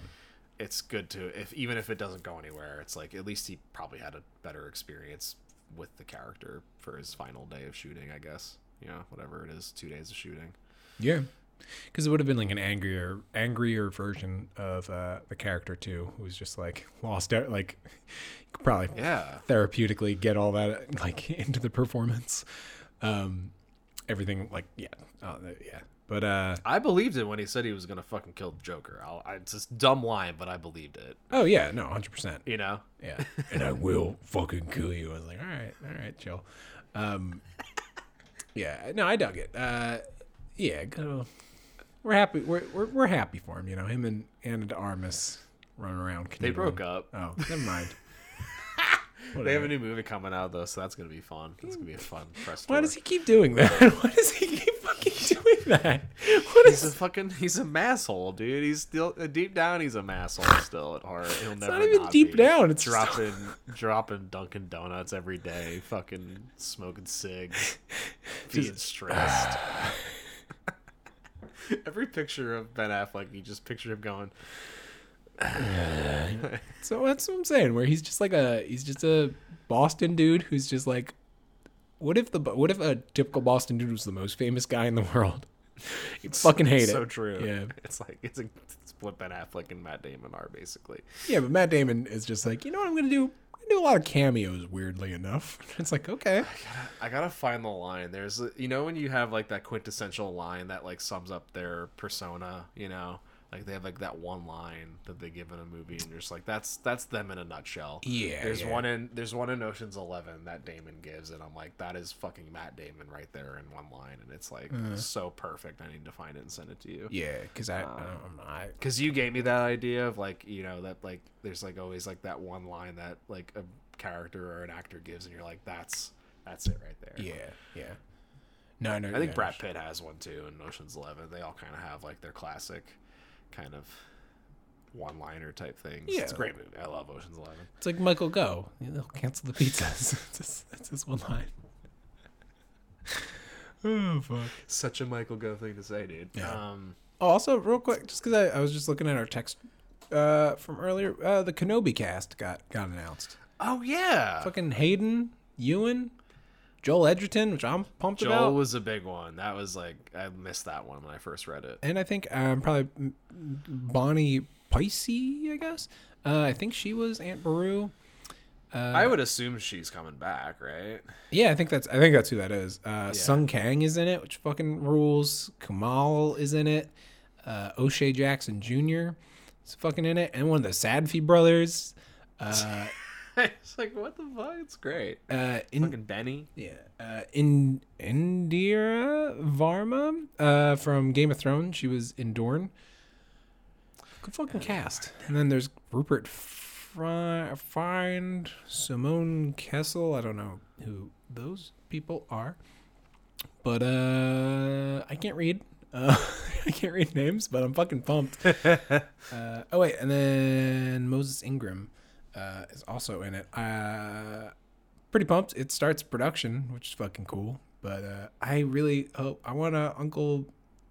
it's good to if even if it doesn't go anywhere, it's like at least he probably had a better experience with the character for his final day of shooting, I guess. You know, whatever it is, two days of shooting. yeah. Because it would have been like an angrier, angrier version of uh, the character too, who was just like lost out. Like, probably Yeah. therapeutically get all that like into the performance. Um, everything like yeah, uh, yeah. But uh, I believed it when he said he was gonna fucking kill the Joker. I'll, I, it's just dumb line, but I believed it. oh yeah, no, hundred percent. You know, Yeah, and I will fucking kill you. I was like, all right, all right, chill. Um, yeah, no, I dug it. Uh, yeah, go. We're happy. We're, we're we're happy for him. You know, him and Ana de Armas running around. they broke up. Oh, never mind. They have a new movie coming out though, so that's gonna be fun. That's gonna be a fun press. Why tour. does he keep doing that? Why does he keep fucking doing that? What He's is? a fucking he's a masshole, dude. He's still uh, deep down. He's a masshole still at heart. He'll It's never not even not deep be. down. It's dropping dropping Dunkin' Donuts every day. Fucking smoking cigs, being stressed. every picture of Ben Affleck, you just picture him going. So that's what I'm saying. Where he's just like a he's just a Boston dude who's just like, what if the what if a typical Boston dude was the most famous guy in the world? You fucking hate so it. So true. Yeah. it's like it's, a, it's what Ben Affleck and Matt Damon are basically. Yeah, but Matt Damon is just like, you know what I'm gonna do? I'm do a lot of cameos. Weirdly enough, it's like okay, I gotta find the line. There's, a- you know, when you have like that quintessential line that like sums up their persona. You know, like they have like that one line that they give in a movie, and you're just like, that's that's them in a nutshell. Yeah, There's yeah. one in there's one in Ocean's Eleven that Damon gives, and I'm like, that is fucking Matt Damon right there in one line, and it's like so perfect. I need to find it and send it to you. yeah, because I, um, I Because you gave me that idea of like, you know, that like there's like always like that one line that like a character or an actor gives, and you're like, that's that's it right there. yeah, yeah. No, no, I think yeah, Brad Pitt has one too in Ocean's Eleven. They all kind of have like their classic kind of one-liner type things. Yeah. It's a great movie. I love Ocean's Eleven. It's like Michael Gough. They'll cancel the pizzas. that's, his, one line. oh fuck. Such a Michael Gough thing to say, dude. Yeah. Um, Oh, also, real quick, just because I, I was just looking at our text uh, from earlier, uh, the Kenobi cast got got announced. oh yeah, Fucking Hayden Ewan. Joel Edgerton, which I'm pumped Joel about. was a big one. That was like I missed that one when I first read it. and I think um, probably Bonnie Piesse, I guess. Uh, I think she was Aunt Beru. Uh, I would assume she's coming back, right? Yeah, I think that's I think that's who that is. Uh, Sung Kang is in it, which fucking rules. Kumail is in it. Uh, O'Shea Jackson Jr. is fucking in it, and one of the Safdie brothers. It's like what the fuck? It's great. uh, in, Fucking Benny. yeah, uh, in Indira Varma uh, from Game of Thrones. She was in Dorne. Good fucking cast. And then there's Rupert Fri- Find, Simone Kessell. I don't know who those people are, but uh, I can't read. Uh, I can't read names, but I'm fucking pumped. uh, oh wait, and then Moses Ingram uh, is also in it. Uh, pretty pumped. It starts production, which is fucking cool. But uh, I really hope I want to Uncle,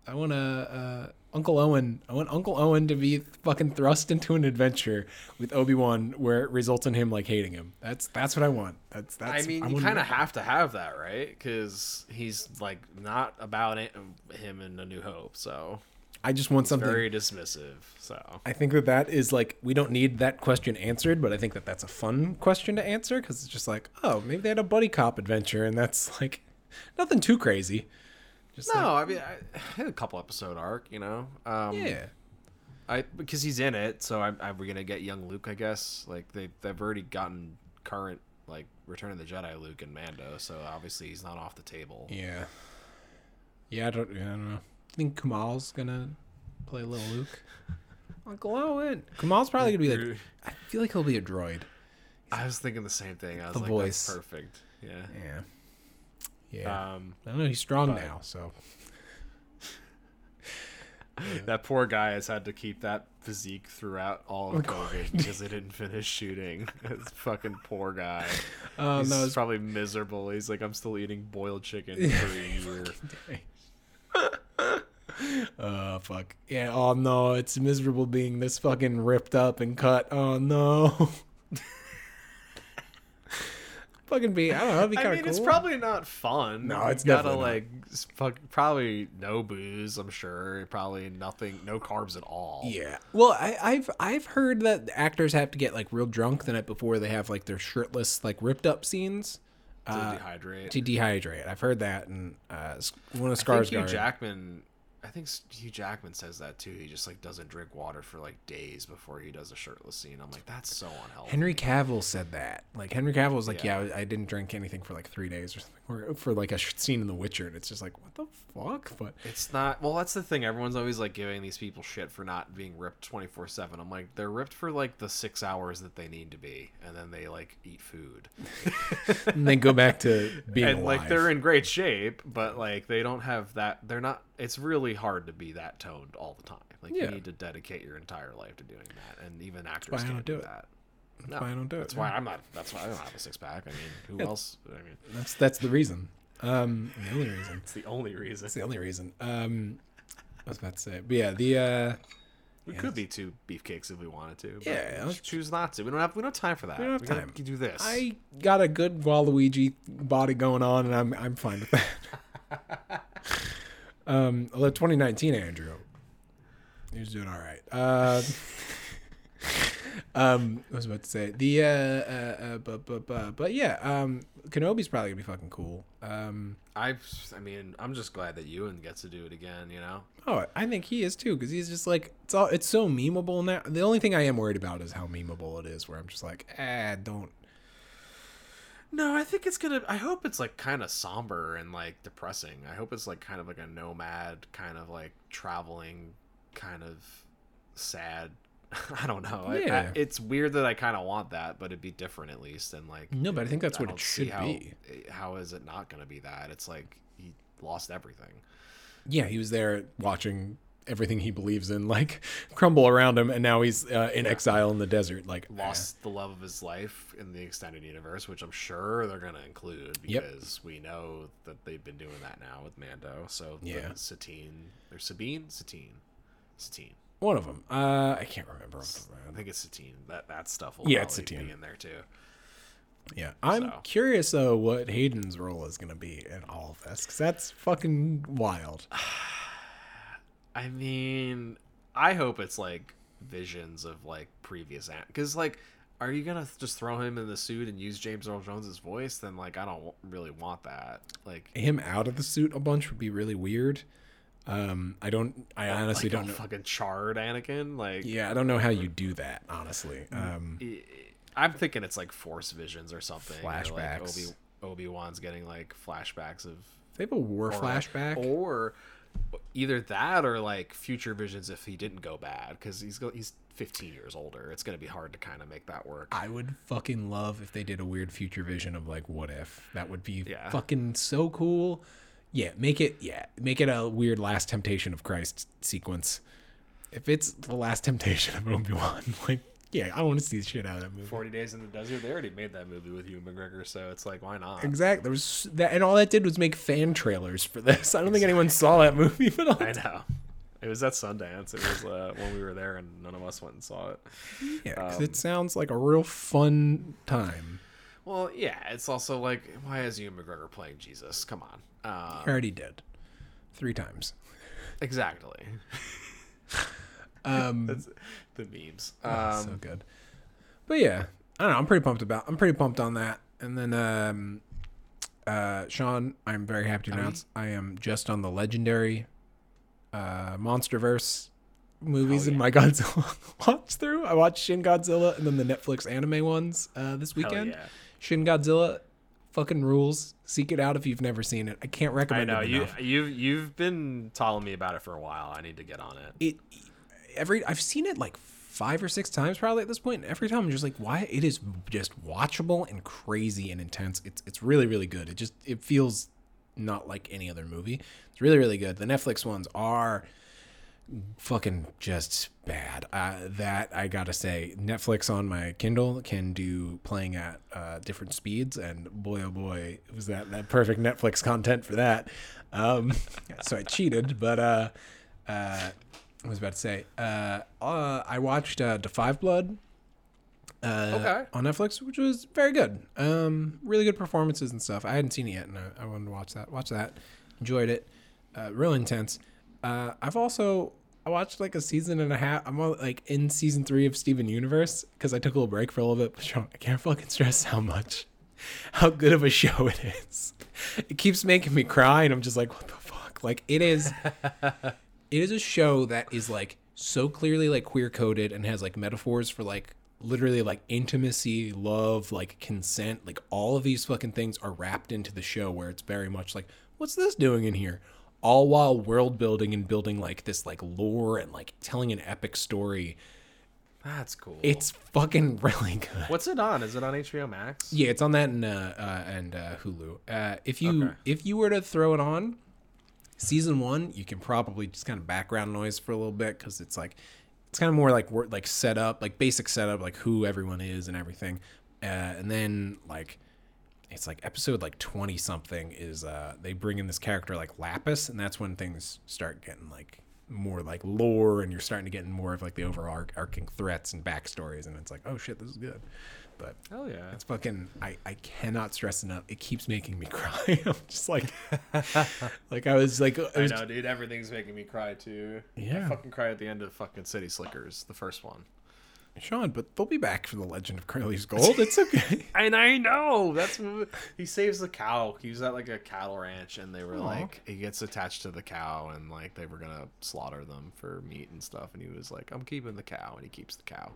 I want to uh, Uncle Owen. I want Uncle Owen to be fucking thrust into an adventure with Obi Wan where it results in him like hating him. That's that's what I want. That's that's. I mean, you want- kind of have to have that, right? Because he's like not about it, him in A New Hope, so I just want something. very dismissive. So I think that that is like we don't need that question answered, but I think that that's a fun question to answer because it's just like, oh, maybe they had a buddy cop adventure, and that's like nothing too crazy. Just no, I mean, I, I had a couple episode arc, you know. Um, yeah, I because he's in it, so I, I we're gonna get young Luke, I guess. Like they they've already gotten current like Return of the Jedi Luke and Mando, so obviously he's not off the table. yeah, yeah. I don't, yeah, I don't know. I think Kumail's gonna play little Luke. Uncle Owen. Kumail's probably gonna be like. I feel like he'll be a droid. I was thinking the same thing. I was The like, voice. that's perfect. Yeah. Yeah, yeah. Um, I don't know. He's strong but- now, so that poor guy has had to keep that physique throughout all of Of COVID because they didn't finish shooting. this fucking poor guy. oh He's no, it's probably miserable. He's like, I'm still eating boiled chicken for a year. Oh fuck. Yeah, oh no, it's miserable being this fucking ripped up and cut. Oh no. fucking be I don't know, be I kinda mean, cool. it's probably not fun. No, You it's gotta not. like fuck, probably no booze. I'm sure probably nothing, no carbs at all. Yeah. Well, I, I've I've heard that actors have to get like real drunk the night before they have like their shirtless like ripped up scenes to uh, dehydrate. to dehydrate. I've heard that, and uh, one of I think Hugh Jackman. I think Hugh Jackman says that too. He just like doesn't drink water for like days before he does a shirtless scene. I'm like, that's so unhealthy. Henry Cavill said that. Like Henry Cavill was like, Yeah. "Yeah, I I didn't drink anything for like three days or something," or for like a scene in The Witcher, and it's just like, what the fuck? But It's not. Well, that's the thing. Everyone's always like giving these people shit for not being ripped 24 seven. I'm like, they're ripped for like the six hours that they need to be, and then they like eat food. and then go back to being and alive. like they're in great shape, but like they don't have that. They're not. It's really hard to be that toned all the time. Like Yeah. you need to dedicate your entire life to doing that, and even actors can't don't do, do that. That's why I don't do it, That's why I'm not. That's why I don't have a six pack. I mean, who Yeah. else? I mean, that's that's the reason. Um, the only reason. it's the only reason. It's the only reason. Um, I was about to say, but yeah, the uh, We Yeah, could be two beefcakes if we wanted to. But Yeah, we let's- choose not to. We don't have. We don't have time for that. We don't have gotta time. do this. I got a good Waluigi body going on, and I'm I'm fine with that. um, although 2019 Andrew, he was doing all right. Uh, um, I was about to say the uh, uh, uh but but but but yeah, um, Kenobi's probably gonna be fucking cool. Um, I. I mean, I'm just glad that Ewan gets to do it again. You know. oh, I think he is too, because he's just like it's all it's so memeable now. The only thing I am worried about is how memeable it is, where I'm just like, ah, don't. No, I think it's gonna. I hope it's like kind of somber and like depressing. I hope it's like kind of like a nomad, kind of like traveling, kind of sad. I don't know. I- I- it's weird that I kind of want that, but it'd be different at least. And like, No, but I think that's what it should how, be. How is it not gonna be that? It's like he lost everything. yeah, he was there watching everything he believes in like crumble around him, and now he's uh, in exile in the desert. Like Lost the love of his life in the extended universe, which I'm sure they're gonna include Yep. because we know that they've been doing that now with Mando. So Yeah. Satine or Sabine, Satine, Satine. One of them. Uh, I can't remember. off the top of my I think it's Satine. That that stuff will Yeah, it's Satine. be in there too. Yeah, I'm So. curious though what Hayden's role is gonna be in all of this because that's fucking wild. I mean, I hope it's like visions of like previous because like, are you gonna just throw him in the suit and use James Earl Jones's voice? Then like, I don't really want that. Like, Him out of the suit a bunch would be really weird. Um, I don't. I honestly like don't know. fucking charred Anakin. Like, Yeah, I don't know how you do that. Honestly, um, I- I'm thinking it's like Force visions or something. or, Like Flashbacks. Obi Obi Wan's getting like flashbacks of they have a war or, flashback. or either that or like future visions if he didn't go bad because he's go, he's 15 years older. It's gonna be hard to kind of make that work. I would fucking love if they did a weird future vision of like what if. That would be Yeah. fucking so cool. Yeah, make it yeah, make it a weird last temptation of Christ sequence. If it's the last temptation of Obi-Wan, like yeah, I want to see the shit out of that movie. 40 Days in the Desert. They already made that movie with Ewan McGregor, so it's like why not? Exactly. There was that and all that did was make fan trailers for this. I don't think anyone saw that movie, but I know. It was at Sundance. It was uh, when we were there, and none of us went and saw it. yeah, Um, it sounds like a real fun time. Well, yeah, it's also like, why is Ewan McGregor playing Jesus? Come on. Uh, I already did. Three times. exactly. Um That's the memes. Oh, Um, so good. But yeah, I don't know. I'm pretty pumped about. I'm pretty pumped on that. And then, um, uh, Sean, I'm very happy to announce I am just on the legendary, uh, MonsterVerse movies in my Godzilla watch through. I watched Shin Godzilla and then the Netflix anime ones uh, this weekend. yeah. Shin Godzilla, fucking rules. Seek it out if you've never seen it. I can't I recommend know it You, you've you've been telling me about it for a while. I need to get on it. it every I've seen it like five or six times probably at this point. And every time I'm just like, why? It is just watchable and crazy and intense. It's it's really really good. It just it feels not like any other movie. It's really really good. The Netflix ones are fucking just bad. Uh, that I gotta say, Netflix on my Kindle can do playing at uh, different speeds, and boy oh boy, was that that perfect Netflix content for that. Um, so I cheated, but uh, uh, I was about to say, uh, uh, I watched uh, The Five Blood. Uh, Okay. On Netflix, which was very good. Um, really good performances and stuff. I hadn't seen it yet, and I, I wanted to watch that. Watch that. Enjoyed it. Uh, real intense. Uh, I've also I watched like a season and a half. I'm on, like in season three of Steven Universe because I took a little break for a little bit. But Sean, I can't fucking stress how much, how good of a show it is. It keeps making me cry, and I'm just like, what the fuck? Like it is it is a show that is like so clearly like queer coded and has like metaphors for like literally like intimacy, love, like consent, like all of these fucking things are wrapped into the show where it's very much like what's this doing in here? All while world building and building like this like lore and like telling an epic story. That's cool. It's fucking really good. What's it on? Is it on HBO Max? Yeah, it's on that and uh, uh and uh, Hulu. Uh, if you Okay. if you were to throw it on season one, you can probably just kind of background noise for a little bit because it's like it's kind of more like wor- like setup, like basic setup, like who everyone is and everything. Uh, and then like it's like episode like 20 something is uh they bring in this character like lapis and that's when things start getting like more like lore and you're starting to get in more of like the overarching threats and backstories and it's like oh shit this is good but oh yeah. it's fucking I, I cannot stress enough it keeps making me cry i'm just like like i was like I was, know, dude. Everything's making me cry too. Yeah. I fucking cry at the end of fucking City Slickers, the first one. Sean but they'll be back for the legend of curly's gold it's okay And I know that's he saves the cow. He was at like a cattle ranch, and they were Aw. like, he gets attached to the cow, and like they were gonna slaughter them for meat and stuff, and he was like, I'm keeping the cow, and he keeps the cow.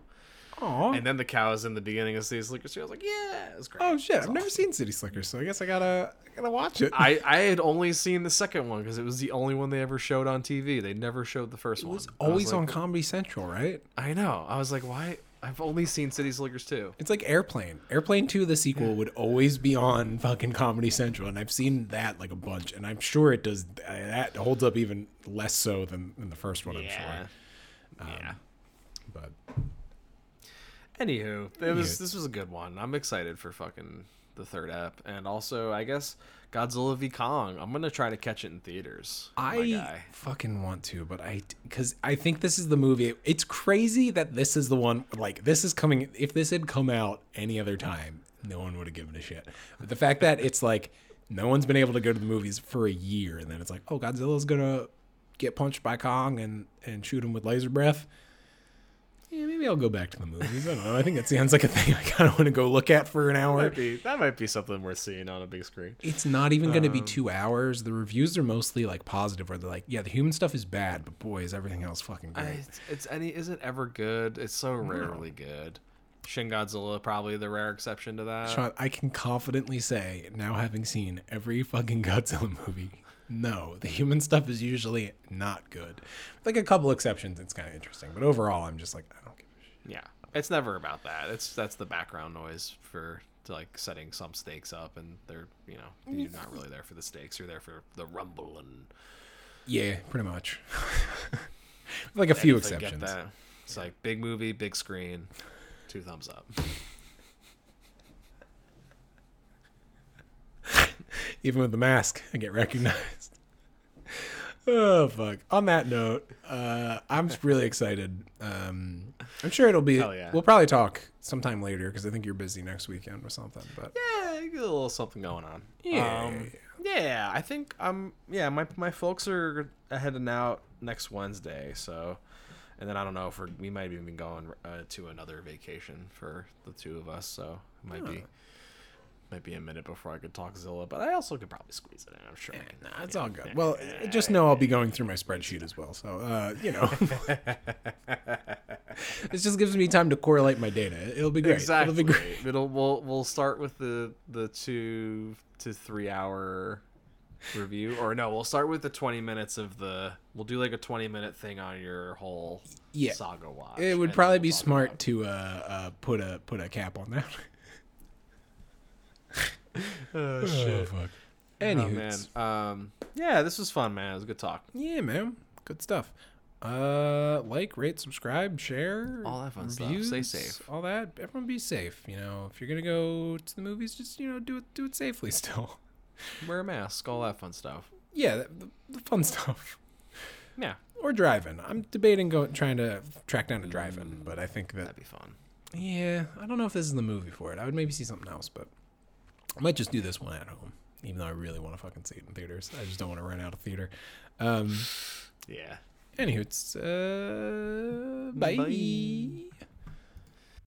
Aw. And then the cow is in the beginning of City Slickers. So I was like, yeah, it was great. oh shit It i've never seen city slickers so i guess i gotta i gotta watch it I, I had only seen the second one because it was the only one they ever showed on TV. They never showed the first it one. was I always like, on comedy central right I know. I was like, why? I've only seen City Slickers 2. It's like Airplane. Airplane 2, the sequel, would always be on fucking Comedy Central, and I've seen that like a bunch, and I'm sure it does. uh, That holds up even less so than, than the first one, I'm sure. yeah. But Anywho, it was this was a good one. I'm excited for fucking the third app, and also I guess Godzilla v Kong. I'm gonna try to catch it in theaters. I fucking want to, but I because I think this is the movie. It's crazy that this is the one. Like this is coming. If this had come out any other time, no one would have given a shit. But the fact that it's like no one's been able to go to the movies for a year, and then it's like, oh, Godzilla's gonna get punched by Kong and and shoot him with laser breath. Yeah, maybe I'll go back to the movies. I don't know. I think it sounds like a thing I kind of want to go look at for an hour. Might be, that might be something worth seeing on a big screen. It's not even going to be um, two hours. The reviews are mostly like positive, where they're like, "Yeah, the human stuff is bad, but boy, is everything else fucking great." I, it's, it's any isn't ever good. It's so rarely good. Shin Godzilla probably the rare exception to that. Sean, I can confidently say, now having seen every fucking Godzilla movie, no, the human stuff is usually not good. With like a couple exceptions, it's kind of interesting, but overall, I'm just like, Yeah, it's never about that. It's that's the background noise for to like setting some stakes up, and they're you know you're not really there for the stakes. You're there for the rumble and Yeah, pretty much. like a few if get exceptions. that. It's like big movie, big screen, two thumbs up. Even with the mask, I get recognized. Oh fuck. On that note, uh, I'm really excited. Um, I'm sure it'll be. Yeah. We'll probably talk sometime later because I think you're busy next weekend or something. But yeah, a little something going on. Yeah. Um, yeah, I think um yeah, my my folks are heading out next Wednesday, so and then I don't know if we're, we might even be going uh, to another vacation for the two of us, so it might be might be a minute before I could talk Zilla, but I also could probably squeeze it in. I'm sure. Can, nah, it's all good. Well, just know I'll be going through my spreadsheet as well. So uh, you know, this just gives me time to correlate my data. It'll be great. Exactly. It'll be great. It'll we'll we'll start with the the two to three hour review, or no, we'll start with the twenty minutes of the. We'll do like a twenty minute thing on your whole Yeah. saga watch. It would probably we'll be smart to uh, uh, put a put a cap on that. Oh shit. fuck. Oh, man. Um. Yeah, this was fun, man. It was a good talk. yeah, man, good stuff. Uh, like, rate, subscribe, share, All that fun stuff. Stay safe. All that. Everyone be safe. You know, if you're gonna go to the movies, just you know, do it do it safely. Still, Wear a mask. All that fun stuff. yeah, the, the, fun stuff. Yeah, Or driving. I'm debating going trying to track down a drive-in, but I think that that'd be fun. yeah, I don't know if this is the movie for it. I would maybe see something else, but I might just do this one at home, even though I really want to fucking see it in theaters. I just don't want to run out of theater. Um, Yeah. anywho, it's uh, bye. Bye.